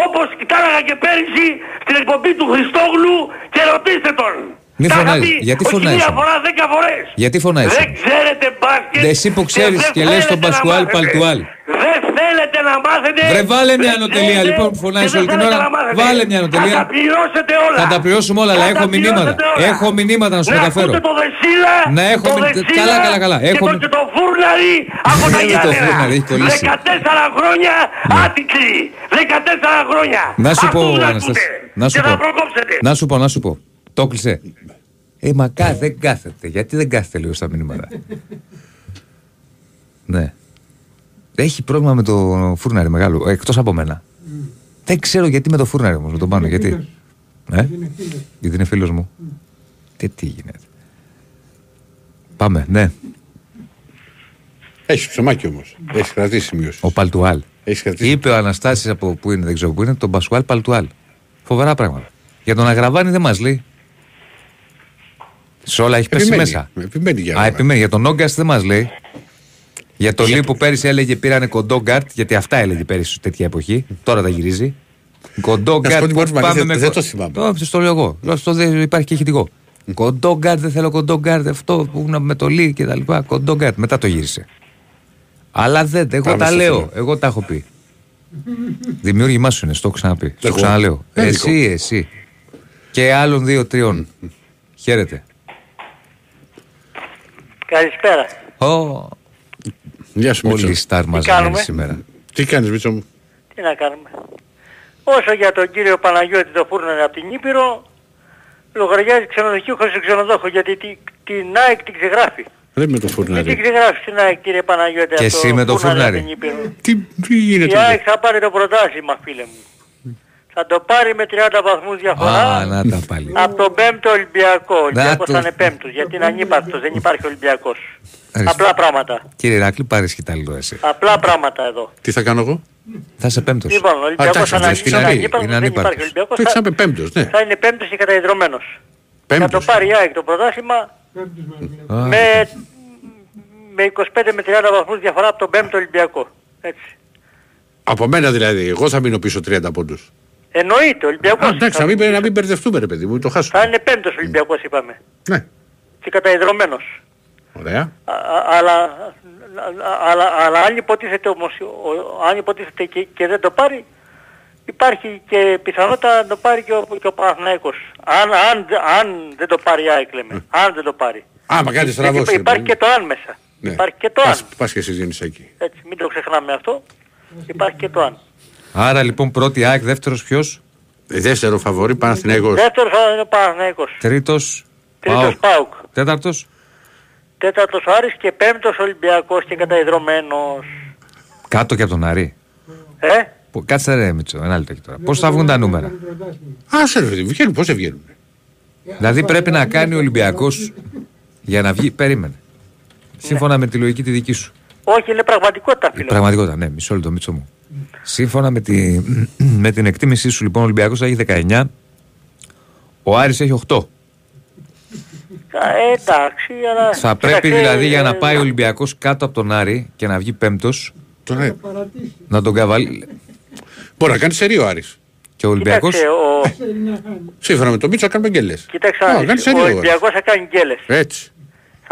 όπως τα έλεγα και πέρυσι στην εκπομπή του Χριστόγλου και ρωτήστε τον. Μη Τα είχα φωνάζεις. πει, Γιατί όχι φωνάζεις; μία όμως. φορά, δέκα φορές. Γιατί φωνάζεις; Δεν όμως. ξέρετε μπάσκετ. Εσύ που ξέρεις δεν και λες τον θέλετε να Πασκουάλ μάθετε. Παλτουάλ. Δεν θέλετε να μάθετε. Βρε, βάλε μια δεν ανωτελεία, θέλετε λοιπόν, που φωνάζεις και δεν όλη την θέλετε ώρα. να μάθετε. Βάλε μια ανωτελεία. Θα τα πληρώσετε όλα. Θα τα πληρώσουμε όλα, αλλά Θα έχω τα μηνύματα. πληρώσετε όλα. Έχω μηνύματα να σου μεταφέρω. ακούτε το δεσίλα, Να έχω το μηνύ- δεσίλα καλά, καλά, καλά. και Έχω το- μηνύ- και το φούρναρι από τα Είναι το Γιάννενα. φούρναρι, έχει κολλήσει. 14 χρόνια άτιτλοι. 14 χρόνια. Να σου πω, Αυτούς να Αναστάση. ακούτε. Να σου Και θα πω. προκόψετε. Να σου πω, να σου πω. Το κλεισέ. Ε, μα κα, δεν κάθεται. Γιατί δεν κάθεται λίγο στα μηνύματα. ναι. Έχει πρόβλημα με το φούρναρι μεγάλο, εκτός από μένα. Δεν ξέρω γιατί με το φούρναρι όμως, με τον πάνω. Γιατί. Ε; Γιατί είναι φίλος μου. Τι, τι γίνεται. Πάμε, ναι. Έχεις ψωμάκι όμως. Έχεις κρατήσει σημείωση. Ο Παλτουάλ. Έχεις κρατήσει. Είπε ο Αναστάσης από πού είναι, δεν ξέρω πού είναι, τον Πασουάλ Παλτουάλ. Φοβερά πράγματα. Για τον Αγραβάνη δεν μας λέει. Σε όλα έχει πέσει Επιμένει. μέσα. Επιμένει για Α, Αγραβάνη. επιμένει. Για τον Όγκαστ δεν μας λέει. Για το Λί που πέρυσι έλεγε πήρανε κοντό γκάρτ, γιατί αυτά έλεγε πέρυσι τέτοια εποχή. Τώρα τα γυρίζει. Κοντό Να σου πω γκάρτ. την πρώτη πώς μαλακία, πάμε με δεν κο- το θυμάμαι. Το, στο λέω εγώ. Λέω, Στο δεν υπάρχει και ηχητικό. Κοντό γκάρτ, δεν θέλω κοντό γκάρτ. Αυτό που είναι με το Λί και τα λοιπά. Κοντό γκάρτ. Μετά το γύρισε. Αλλά δεν, εγώ Πάμε τα στο λέω. φίλο. Εγώ τα έχω πει. Δημιούργημά σου είναι, στο έχω ξαναπεί. Στο Εγώ. ξαναλέω. Δεν Εσύ, δικό. εσύ. Και άλλων δύο-τριών. Χαίρετε. Καλησπέρα. Ω, Γεια σου, Μίτσο. Όλοι οι στάρ μαζεμένοι κάνουμε; σήμερα. Τι κάνεις, Μίτσο μου; Τι να κάνουμε. Όσο για τον κύριο Παναγιώτη το φούρνανε από την Ήπειρο, λογαριάζει ξενοδοχείο χωρίς ξενοδόχο γιατί τη, την ΑΕΚ την ξεγράφει. Δεν με το Τι φουρνάρι. την ξεγράφεις στην ΑΕΚ κύριε Παναγιώτη Και αυτό εσύ με το φούρναρι. από την Ήπειρο; Τι, τι γίνεται. Η εδώ; ΑΕΚ θα πάρει το πρωτάθλημα φίλε μου. Θα το πάρει με 30 βαθμούς διαφορά Α, να τα πάλι. από τον 5ο Ολυμπιακό. Ο Ολυμπιακός το- θα είναι πέμπτος γιατί είναι ανύπαρκτος, δεν υπάρχει Ολυμπιακός. Ευχαριστώ. Απλά πράγματα. Κύριε Ηράκλη, πάρε σκητάλιο εσύ. Απλά πράγματα εδώ. Τι θα κάνω εγώ; Θα είσαι πέμπτος. Λοιπόν, ο Ολυμπιακός εντάξει, θα είναι εντάξει, είναι είναι ανύπαρκτος, είναι δεν υπάρχει ανύπαρκτος. Ολυμπιακός. Το θα- έξαμε πέμπτος, ναι. θα είναι πέμπτος και καταϊδρωμένος. Θα το Πέμπτος. πάρει η ΑΕΚ το πρωτάθλημα με, με 25 με 30 βαθμούς διαφορά από τον 5ο Ολυμπιακό. Έτσι. Από μένα δηλαδή. Εγώ θα μείνω πίσω 30 πόντους. Εννοείται, ο Ολυμπιακός. Α, εντάξει, να μην, να μην μπερδευτούμε ρε παιδί μου, το χάσουμε. Θα είναι πέμπτος ο Ολυμπιακός είπαμε. Ναι. Και καταϊδρωμένος. Ωραία. Α- α- αλλά, αλλά, αλλά αν υποτίθεται όμως, ο- αν υποτίθεται και, και δεν το πάρει, υπάρχει και πιθανότητα να το πάρει και ο, και ο Παναθηναϊκός. Αν, αν, αν δεν το πάρει η ΑΕΚ λέμε. Αν δεν το πάρει. Άμα κάτι Γιατί στραβώσει. ρε υπάρχει παιδί και το αν μέσα. Ναι. Υπάρχει και το αν. Πας, πας και εσύ γίνεις εκεί. Έτσι, μην το ξεχνάμε αυτό. Υπάρχει και το αν. Άρα λοιπόν πρώτη ΑΕΚ, δεύτερος ποιος; Δεύτερο φαβορή Παναθηναϊκός. Δεύτερος θα είναι ο Παναθηναϊκός. Τρίτος. Τρίτος ΠΑΟΚ. Τέταρτος; Τέταρτος ο Άρης και πέμπτος Ολυμπιακός και καταϊδρωμένος. Κάτω και από τον Άρη. Ε, Που- Κάτσε ρε Μίτσο, ένα λεπτό τώρα. Πώς θα βγουν τα νούμερα; Άσε ρε παιδί, βγαίνουν, πώς δεν βγαίνουν; Δηλαδή πρέπει να κάνει ο Ολυμπιακός για να βγει. Περίμενε. Σύμφωνα με τη λογική τη δική σου. όχι είναι πραγματικότητα φίλε. Πραγματικότητα, ναι, μισό λεπτό, Μίτσο μου. Σύμφωνα με, τη, με την εκτίμησή σου, λοιπόν, ο Ολυμπιακός θα έχει 19. Ο Άρης έχει 8. Ε, εντάξει, αλλά... Θα πρέπει κοίταξε, δηλαδή για να ε, πάει ο Ολυμπιακός κάτω από τον Άρη και να βγει πέμπτος. Τώρα, Να τον καβάλει. μπορεί να κάνει σερί ο Άρης. Και ο Ολυμπιακό. Κοίταξε, ο, Σύμφωνα με τον Μίτσο κάνουμε γκέλες. κοίταξε, Α, κάνει ο σερί ο Άρης. Ολυμπιακός θα κάνει γκέλες. Έτσι.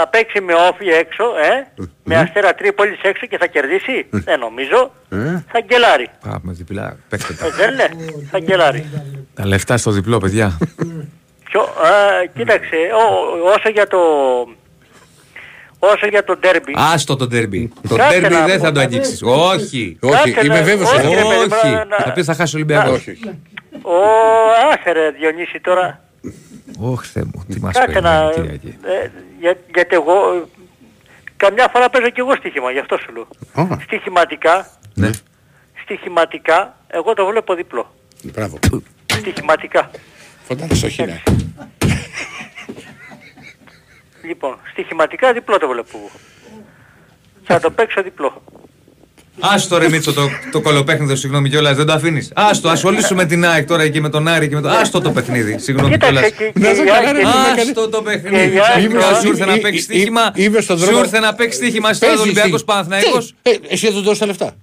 Θα παίξει με όφη έξω, ε, με αστέρα Τρίπολης έξω και θα κερδίσει. Δεν νομίζω. Ε. Θα γκελάρει. Πάμε διπλά. Παίξτε τα. Ε, δεν είναι. Θα γκελάρει. Τα λεφτά στο διπλό, παιδιά. Ποιο, α, κοίταξε, ο- όσο για το... Όσο για το ντέρμπι. Άστο το τέρμπι. Το Κάτσε τέρμπι να δεν πω. θα το αγγίξεις. Όχι. Όχι, Κάτσε είμαι να- βέβαιος. όχι, ότι- ρε παιδί, Όχι. να- να- Θα πεις θα χάσει ο Ολυμπιακός. Όχι, όχι. Ο άσε ρε Διονύση τώρα. Όχι, Θεέ μου, τι μας Κάτσε να... περιμένει Κυριακή. Ε, για, γιατί εγώ... ε, Καμιά φορά παίζω και εγώ στοίχημα, γι' αυτό σου λέω. Α, Στοιχηματικά, Ναι. στοιχηματικά, εγώ το βλέπω διπλό. Μπράβο. Στοιχηματικά. Φαντάζεσαι όχι ναι. Λοιπόν, στοιχηματικά διπλό το βλέπω εγώ. Θα το παίξω διπλό. Άστο ρε Μίτσο το, το κολοπέχνιδο, συγγνώμη κιόλας, δεν το αφήνεις. Άστο, ασχολήσουμε την ΑΕΚ τώρα εκεί με τον Άρη και με τον. Άστο το παιχνίδι, συγγνώμη κιόλα. Κοίταξε και, και, Να σε η καλά, Άκη- ρε, τι με Άστο το Και η παιχνίδι. ΑΕΚ Ξαφνικά τώρα- Σου ήρθε να Ή- παίξεις ή- στοίχημα. ή- είμαι στον Σου δρόμο. ήρθε να παίξεις στοίχημα στο Παίζεις Ολυμπιακό τι. Παναθηναϊκός. Τι, ε, Εσύ δεν του δώσεις τα λεφτά.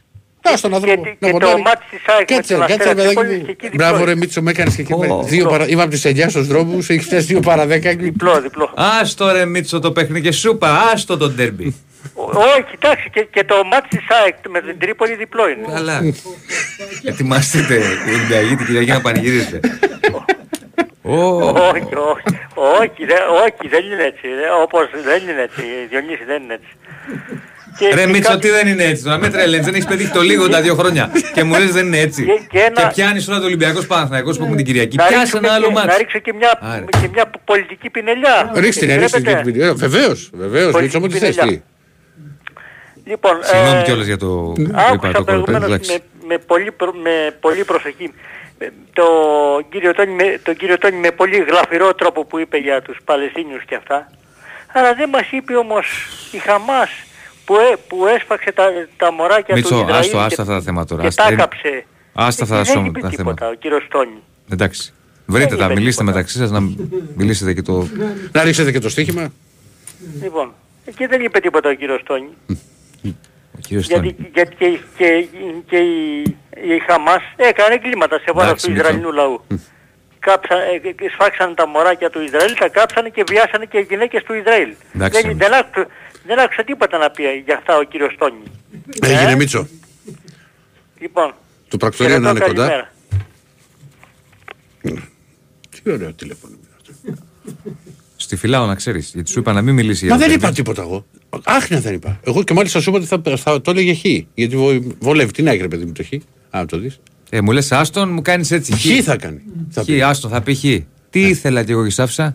Δώσ' τον και, άνθρωπο. και, να και το ποντάρει. μάτι της ΑΕΚ με Κάτσε, τον κάτσε, Αστέρα παιδάκι Τρίπολης μου. και εκεί Μπράβο, διπλό. ρε Μίτσο, με έκανες και εκεί. Ω. Δύο παρα- Είμαι από τις 9 στους δρόμους, έχεις φτάσει 2 παρα 10. Διπλό, διπλό. Άστο ρε Μίτσο το παιχνίδι και σου είπα, άστο το ντέρμπι. Ο- Όχι, κοιτάξτε, και, και το μάτι της ΑΕΚ με την Τρίπολη διπλό είναι. Καλά. Ετοιμαστείτε, οι Ολυμπιακοί την Κυριακή να πανηγυρίσετε. Ω, όχι, όχι, όχι, δεν, όχι, δεν είναι έτσι. ε, Όπως δεν είναι έτσι, Διονύση δεν είναι έτσι. Και- Ρε και Μίτσο, κάτι- τι δεν είναι έτσι τώρα. Με τρελαίνεις, δεν έχεις πετύχει το λίγο τα δύο χρόνια. Και μου λες δεν είναι έτσι. Και- και ένα- Και πιάνεις τώρα το Ολυμπιακός Παναθηναϊκός που έχουμε την Κυριακή. να Πιάσε ρίξουμε ένα άλλο και- Να μάτσο. ρίξω και μια, Άρε. και μια πολιτική πινελιά. Ρίξτε, ρίξτε. Επιτρέπετε; Ε, Βεβαίως, βεβαίως. Πολύ Μίτσο μου τι θες πινελιά. τι; Λοιπόν, Συγγνώμη ε, κιόλας για το είπα Άκουσα το κολοπέδι. προηγουμένως εντάξει. με, με, πολύ, προ- με πολύ προσοχή ε, το κύριο Τόνι, με, τον κύριο Τόνι με πολύ γλαφυρό τρόπο που είπε για τους Παλαιστίνιους και αυτά. Αλλά δεν μας είπε όμως η Χαμάς που, έ, που έσφαξε τα, τα μωράκια του Μίτσο, Ισραήλ άστο, και, άστα αυτά τα θέματα τώρα. και άστα. τα Ε, έκαψε. Άστα αυτά τα δεν σώμα- είπε τα τίποτα θέματα. ο κύριος Τόνι. Εντάξει. Βρείτε Δεν τα, είπε μιλήστε τίποτα. μεταξύ σας να μιλήσετε και το... Να ρίξετε και το στοίχημα. Λοιπόν, εκεί δεν είπε τίποτα ο κύριος Τόνι. Ο κύριος Γιατί, Στόνη. γιατί και, και, και η, η Χαμάς έκανε εγκλήματα σε βάρος Εντάξει, του Μίτσο. Ισραηλινού λαού. Κάψα, ε, ε, σφάξανε τα μωράκια του Ισραήλ, τα κάψανε και βιάσανε και οι γυναίκες του Ισραήλ. Εντάξει, δεν, Μίτσο. δεν, άκουσα, δεν άκουσα τίποτα να πει για αυτά ο κύριος Τόνι. Έγινε Ε; Μίτσο. Λοιπόν, Το πρακτορείο να χαιρετώ, είναι κοντά. καλημέρα. Τι ωραίο τηλέφωνο. είναι αυτό. Στη φυλάω να ξέρεις, γιατί σου είπα να μην μιλήσει Μα για το δεν τέρμπι. είπα τίποτα εγώ. Άχνια δεν είπα. Εγώ και μάλιστα σου είπα ότι θα, θα το έλεγε χ. Γιατί βο- βολεύει. Τι να έχει ρε παιδί μου το χ; Αν το δεις. Ε, μου λες άστον, μου κάνεις έτσι. Χ θα κάνει. Θα πει. Χ, άστον, θα πει χ. Τι ήθελα κι εγώ και σ' άφησα.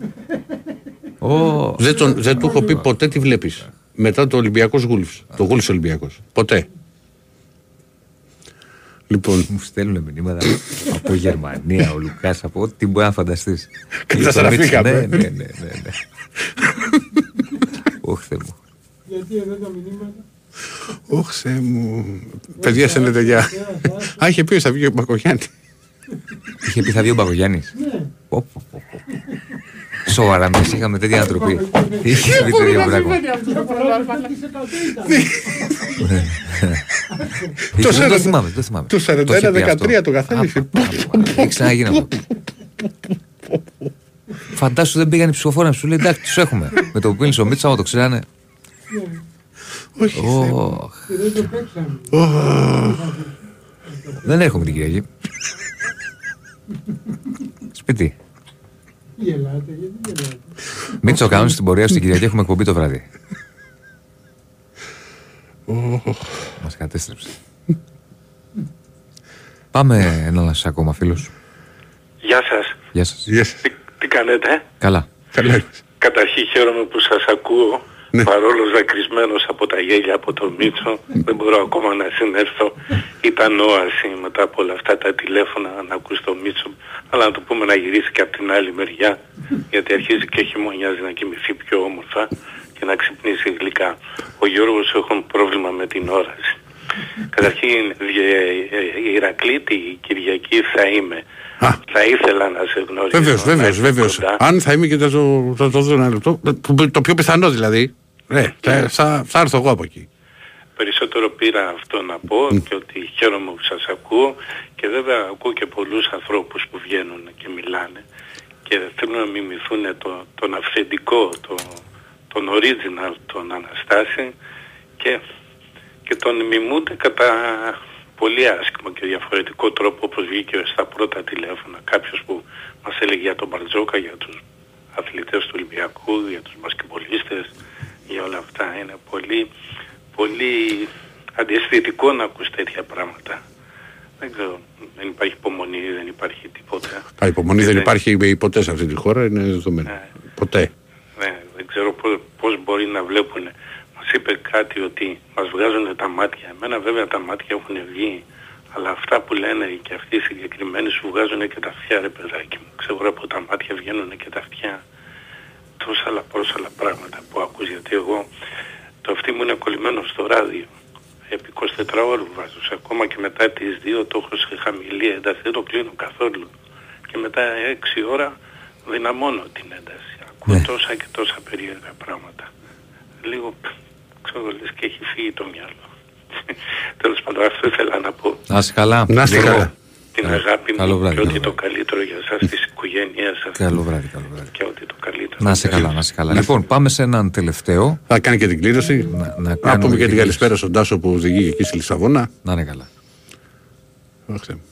Ω, Δεν, τον, δεν του έχω πει ποτέ τι βλέπεις. Μετά το Ολυμπιακός Γούλφς. Το Γούλφς Ολυμπιακός. Ποτέ. Λοιπόν, Μου στέλνουν μηνύματα από Γερμανία, ο Λουκάς, από ό,τι μπορεί να φανταστείς. Καταστραφήκαμε. Ναι, ναι, ναι, ναι. ναι. Όχι, Θεέ μου. Γιατί εδώ τα μηνύματα; Ωχ, Θεέ μου. Παιδιά, στέλνετε για. Α, είχε πει ότι θα βγει ο Μπακογιάννη. Είχε πει θα βγει ο Μπακογιάννης. Ναι. Σοβαρά, εμείς είχαμε τέτοια ανατροπή. Είχε δει τέτοιο πράγμα. Το Δεν το 40 θυμάμαι, δεν το θυμάμαι. Το είχε πει αυτό. 41-13 το καθέλησε. Έχει ξαναγίνει αυτό. Φαντάσου δεν πήγαν οι ψηφοφόροι να σου λέει εντάξει, τους έχουμε. Με το που πίνει ο Μίτσα, άμα το ξέρανε. Όχι. Ωχ. Και δεν το παίξαμε. Δεν έρχομαι την Κυριακή. Σπίτι. Γελάτε, γιατί γελάτε. Μίτσο, κάνουν στην πορεία στην Κυριακή έχουμε εκπομπή το βράδυ. Μας κατέστρεψε. Πάμε ένα ακόμα φίλος. Γεια σας. Γεια σας. Τι, τι κάνετε, ε; Καλά. Καταρχήν χαίρομαι που σας ακούω. Ναι. Παρόλο δακρυσμένος από τα γέλια από τον Μίτσο, δεν μπορώ ακόμα να συνέρθω. Ήταν όαση μετά από όλα αυτά τα τηλέφωνα να ακούς τον Μίτσο. Αλλά να του πούμε να γυρίσει και από την άλλη μεριά, γιατί αρχίζει και χειμωνιάζει να κοιμηθεί πιο όμορφα και να ξυπνήσει γλυκά. Ο Γιώργος έχουν πρόβλημα με την όραση. Καταρχήν, ε, η Ηρακλήτη η Κυριακή θα είμαι. Θα ήθελα να σε γνωρίσω. Βεβαίως, να βεβαίως, είσαι βεβαίως. κοντά. Αν θα είμαι και θα το, θα το δω ένα λεπτό. Το, το πιο πιθανό δηλαδή. Ναι, θα, θα, θα έρθω εγώ από εκεί. Περισσότερο πήρα αυτό να πω και ότι χαίρομαι που σας ακούω και βέβαια ακούω και πολλούς ανθρώπους που βγαίνουν και μιλάνε και θέλουν να μιμηθούν το, τον αυθεντικό, το, τον original, τον Αναστάση και, και τον μιμούνται κατά πολύ άσχημο και διαφορετικό τρόπο όπως βγήκε στα πρώτα τηλέφωνα κάποιος που μας έλεγε για τον Μπαρτζόκα, για τους αθλητές του Ολυμπιακού, για τους μπασκετμπολίστες, για όλα αυτά. Είναι πολύ, πολύ αντιαισθητικό να ακούς τέτοια πράγματα. Δεν ξέρω, δεν υπάρχει υπομονή, δεν υπάρχει τίποτα. Α, υπομονή δεν υπάρχει ποτέ σε αυτή τη χώρα, είναι δεδομένο. Ποτέ. Ναι, δεν ξέρω πώς, πώς μπορεί να βλέπουν. Μας είπε κάτι ότι μας βγάζουν τα μάτια. Εμένα βέβαια τα μάτια έχουν βγει. Αλλά αυτά που λένε και αυτοί οι συγκεκριμένοι σου βγάζουν και τα αυτιά ρε παιδάκι μου. Ξέρω από τα μάτια βγαίνουν και τα αυτιά. Τόσα άλλα πρόσαλα πράγματα που ακούς γιατί εγώ το αυτί μου είναι κολλημένο στο ράδιο. Επί 24 ώρου βάζω. Σε Ακόμα και μετά τις 2 το έχω σε χαμηλή ένταση. Δεν το κλείνω καθόλου. Και μετά 6 ώρα δυναμώνω την ένταση. Ακούω τόσα και τόσα περίεργα πράγματα. Λίγο, ξέρω, λες και έχει φύγει το μυαλό. *laughs* Τέλος πάντων, αυτό ήθελα να πω. Να είσαι καλά. Να είστε Γιώργο. καλά. Την αγάπη καλό μου βράδυ, και ότι καλό το καλύτερο για εσάς, της οικογένειας σας. Καλό βράδυ, καλό βράδυ. Και ότι το καλύτερο. Να είσαι καλά, να είσαι καλά. Λοιπόν, πάμε σε έναν τελευταίο. Θα κάνει και την κλήρωση. Να, να, Να κάνουμε πούμε και την κλήρωση. καλησπέρα στον Τάσο που οδηγεί εκεί στη Λισαβόνα. Να είναι καλά. Αχ, Θεέ μου.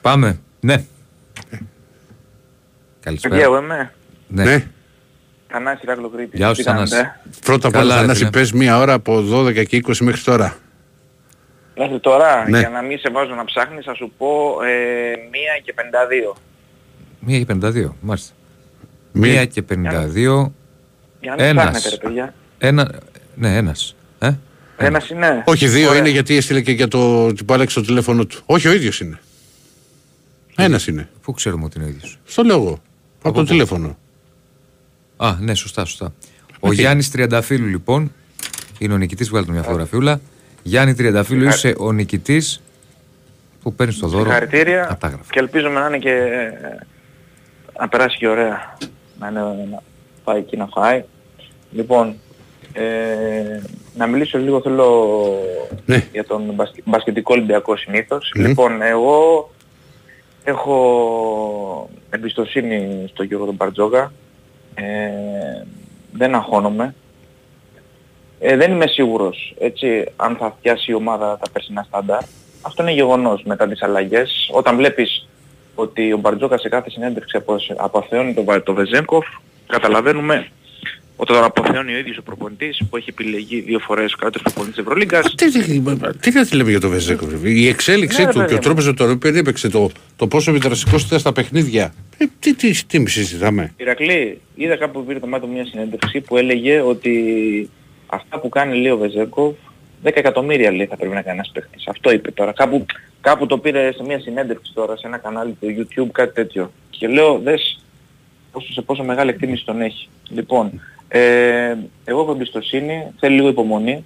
Πάμε. Ναι. Καλησπέρα. Παιδιά, εγώ είμαι. Ναι. Ναι. Θανάση Ηράκλο Κρήτη. Γεια σου, Τι κάνετε, Θανάση. ε; Πρώτα απ' Καλά, όλα, ρε Θανάση, φίλε. πες μία ώρα από 12 και 20 μέχρι τώρα. Μέχρι τώρα, Ναι. για να μην σε βάζω να ψάχνεις, θα σου πω ε, 1 και 52. Μία και 52, μάλιστα. Μία- Μία και 52. Για να μην Ένας. ψάχνετε ρε παιδιά. Ένα, ναι, ένας. Ε; Ένας είναι. Όχι, δύο Ωραία. είναι γιατί έστειλε και για το που άλλαξε το τηλέφωνο του. Όχι, ο ίδιος είναι. Ένας είναι. Πού ξέρουμε ότι είναι ο ίδιος. Στο λέω εγώ. Από το πού; τηλέφωνο. Α, ναι, σωστά, σωστά. Ο Γιάννης Τριανταφύλου, λοιπόν, είναι ο νικητής, βγάλε του μια φωτογραφιούλα. Γιάννη Τριανταφύλου, είσαι ο νικητής που παίρνεις το δώρο. Συγχαρητήρια Κατάγραφα. και ελπίζουμε να είναι και ε, να περάσει και ωραία. Να, είναι, να πάει εκεί να φάει. Λοιπόν, ε, να μιλήσω λίγο θέλω Ναι. για τον μπασκε- μπασκετικό Ολυμπιακό συνήθως. Ναι. Λοιπόν, εγώ έχω εμπιστοσύνη στον Γιώργο τον Μπαρτζόγα. Ε, δεν αγχώνομαι. Ε, δεν είμαι σίγουρος έτσι, αν θα φτιάσει η ομάδα τα περσινά στάνταρ. Αυτό είναι γεγονός μετά τις αλλαγές. Όταν βλέπεις ότι ο Μπαρτζόκα σε κάθε συνέντευξη απο- αποθεώνει τον, Βα- τον Βεζέγκοφ, καταλαβαίνουμε ότι τον αποθεώνει ο ίδιος ο προπονητής που έχει επιλεγεί δύο φορές ο καλύτερος προπονητής της Ευρωλίγκας. Τι, τι, τι να τη λέμε για το Βεζέκο. ρε. Η εξέλιξή Ναι, του βέβαια. και ο τρόπος με τον οποίο έπαιξε το, το πόσο επιδραστικός ήταν στα παιχνίδια. Ε, τι, τι, τι, μη συζητάμε. Ηρακλή, είδα κάπου που πήρε το μάτι μου μια συνέντευξη που έλεγε ότι αυτά που κάνει λέει ο Βεζέκοφ 10 εκατομμύρια λέει θα πρέπει να κάνει ένας παίχτης. Αυτό είπε τώρα. Κάπου, κάπου το πήρε σε μια συνέντευξη τώρα σε ένα κανάλι του YouTube κάτι τέτοιο. Και λέω δες πόσο, σε πόσο μεγάλη εκτίμηση τον έχει. Λοιπόν, ε, εγώ έχω εμπιστοσύνη, θέλει λίγο υπομονή.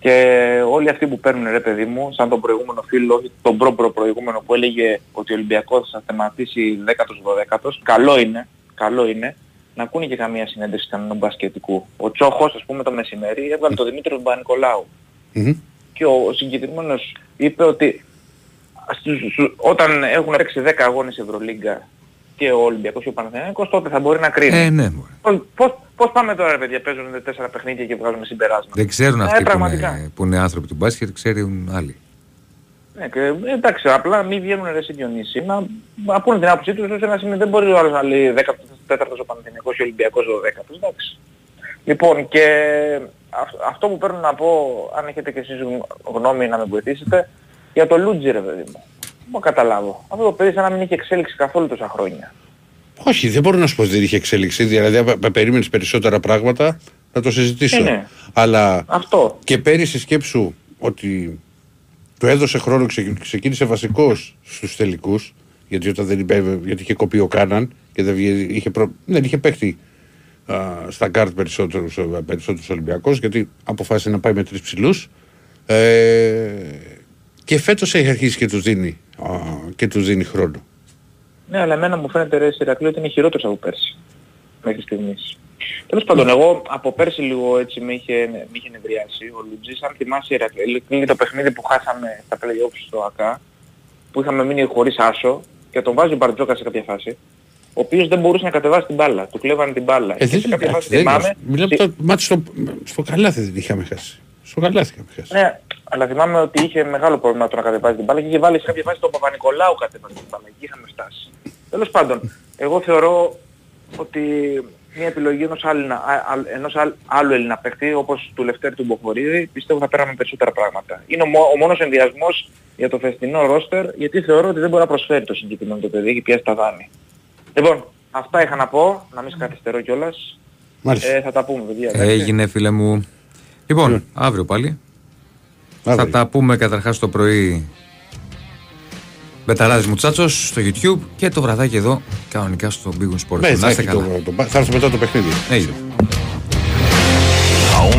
Και όλοι αυτοί που παίρνουν ρε παιδί μου, σαν τον προηγούμενο φίλο, όχι τον προ προ προηγούμενο που έλεγε ότι ο Ολυμπιακός θα θεματίσει 10ος 12ος, καλό είναι, καλό είναι, να ακούνε και καμία συνέντευξη κανέναν μπασκετικού. Ο Τσόχος, ας πούμε, το μεσημέρι έβγαλε τον Δημήτριο Μπανικολάου. Και ο συγκεκριμένος είπε ότι στους- στους- όταν έχουν παίξει 10 αγώνες Ευρωλίγκα και ο Ολυμπιακός και ο Παναθηναϊκός, τότε θα μπορεί να κρίνει. Ε, ναι, μωρέ. Πώς, πώς, πώς πάμε τώρα ρε παιδιά, παίζουν τέσσερα παιχνίδια και βγάζουμε συμπεράσματα; Δεν ξέρουν Ε, αυτοί που πραγματικά. είναι, που είναι άνθρωποι του μπάσκετ, ξέρουν άλλοι. Ναι, και, ε, εντάξει, απλά μην βγαίνουν ρε εσύ Διονύση, να, να πούνε την άποψή τους, ώστε να σημαίνει δεν μπορεί ο άλλος να λέει 14ος ο Παναθηναϊκός και ο Ολυμπιακός ο 10ος, εντάξει. Λοιπόν, και αυ- αυτό που παίρνω να πω, αν έχετε και εσείς γνω- γνώμη να με βοηθήσετε, για το Λούτζι ρε παιδί μου. Δεν μπορώ να καταλάβω. Αυτό το παιδί σαν να μην είχε εξέλιξη καθόλου τόσα χρόνια. Όχι, δεν μπορώ να σου πω ότι δεν είχε εξέλιξη. Δηλαδή, αν περίμενες περισσότερα πράγματα, θα το συζητήσω. Ε, ναι. Αλλά Αυτό. και πέρυσι σκέψου ότι του έδωσε χρόνο, ξε- ξεκίνησε βασικός στους τελικούς. Γιατί όταν δεν είπε, γιατί είχε κοπεί ο Κάναν και δεν, βγε- είχε, προ, δεν είχε παίχτη α, στα γκαρντ περισσότερους, περισσότερους Ολυμπιακός γιατί αποφάσισε να πάει με τρεις ψηλούς ε, και φέτος έχει αρχίσει και τους δίνει, α, και τους δίνει χρόνο. Ναι, αλλά εμένα μου φαίνεται ρε συ Ηρακλή ότι είναι χειρότερος από πέρσι. Μέχρι στιγμής. Τέλος πάντων, εγώ από πέρσι λίγο έτσι με είχε, με είχε νευριάσει. Ο Λούντζης, αν θυμάσαι Ηρακλή, είναι το παιχνίδι που χάσαμε στα play-offs στο ΟΑΚΑ, που είχαμε μείνει χωρίς άσο και τον βάζει ο Μπαρτζόκα σε κάποια φάση, ο οποίος δεν μπορούσε να κατεβάσει την μπάλα. Του κλέβανε την μπάλα. Ε, και σε κάποια φάση θυμάμαι... Μιλάμε το μάτι στο, στο καλάθι δεν είχαμε χάσει. Στο καλάθι είχαμε χάσει. Ναι, αλλά θυμάμαι ότι είχε μεγάλο πρόβλημα το να κατεβάζει την μπάλα και είχε βάλει σε κάποια φάση τον Παπα-Νικολάου κατεβάζει την μπάλα. Εκεί είχαμε φτάσει. Τέλος πάντων, εγώ θεωρώ ότι μια επιλογή ενός άλλου, α- α- ενός άλλ- άλλου Έλληνα παίχτη, όπως του Λευτέρη του Μποχορίδη, πιστεύω θα πέραμε περισσότερα πράγματα. Είναι ο, μό- ο μόνος ενδιασμός για το φεστινό ρόστερ, γιατί θεωρώ ότι δεν μπορεί να προσφέρει το συγκεκριμένο το παιδί, έχει πιάσει τα δάνη. Λοιπόν, αυτά είχα να πω, να μην καθυστερώ κιόλας. Μάλιστα. Ε, θα τα πούμε, παιδιά. εντάξει. Έγινε, φίλε μου. Λοιπόν, αύριο πάλι. Θα τα πούμε καταρχάς το πρωί Μπεταράδης Μουτσάτσος στο YouTube και το βραδάκι εδώ κανονικά στο Big Win Sport. Ναι, Να θα, είστε έχει το- καλά. το- θα έρθει μετά το παιχνίδι. Έγινε.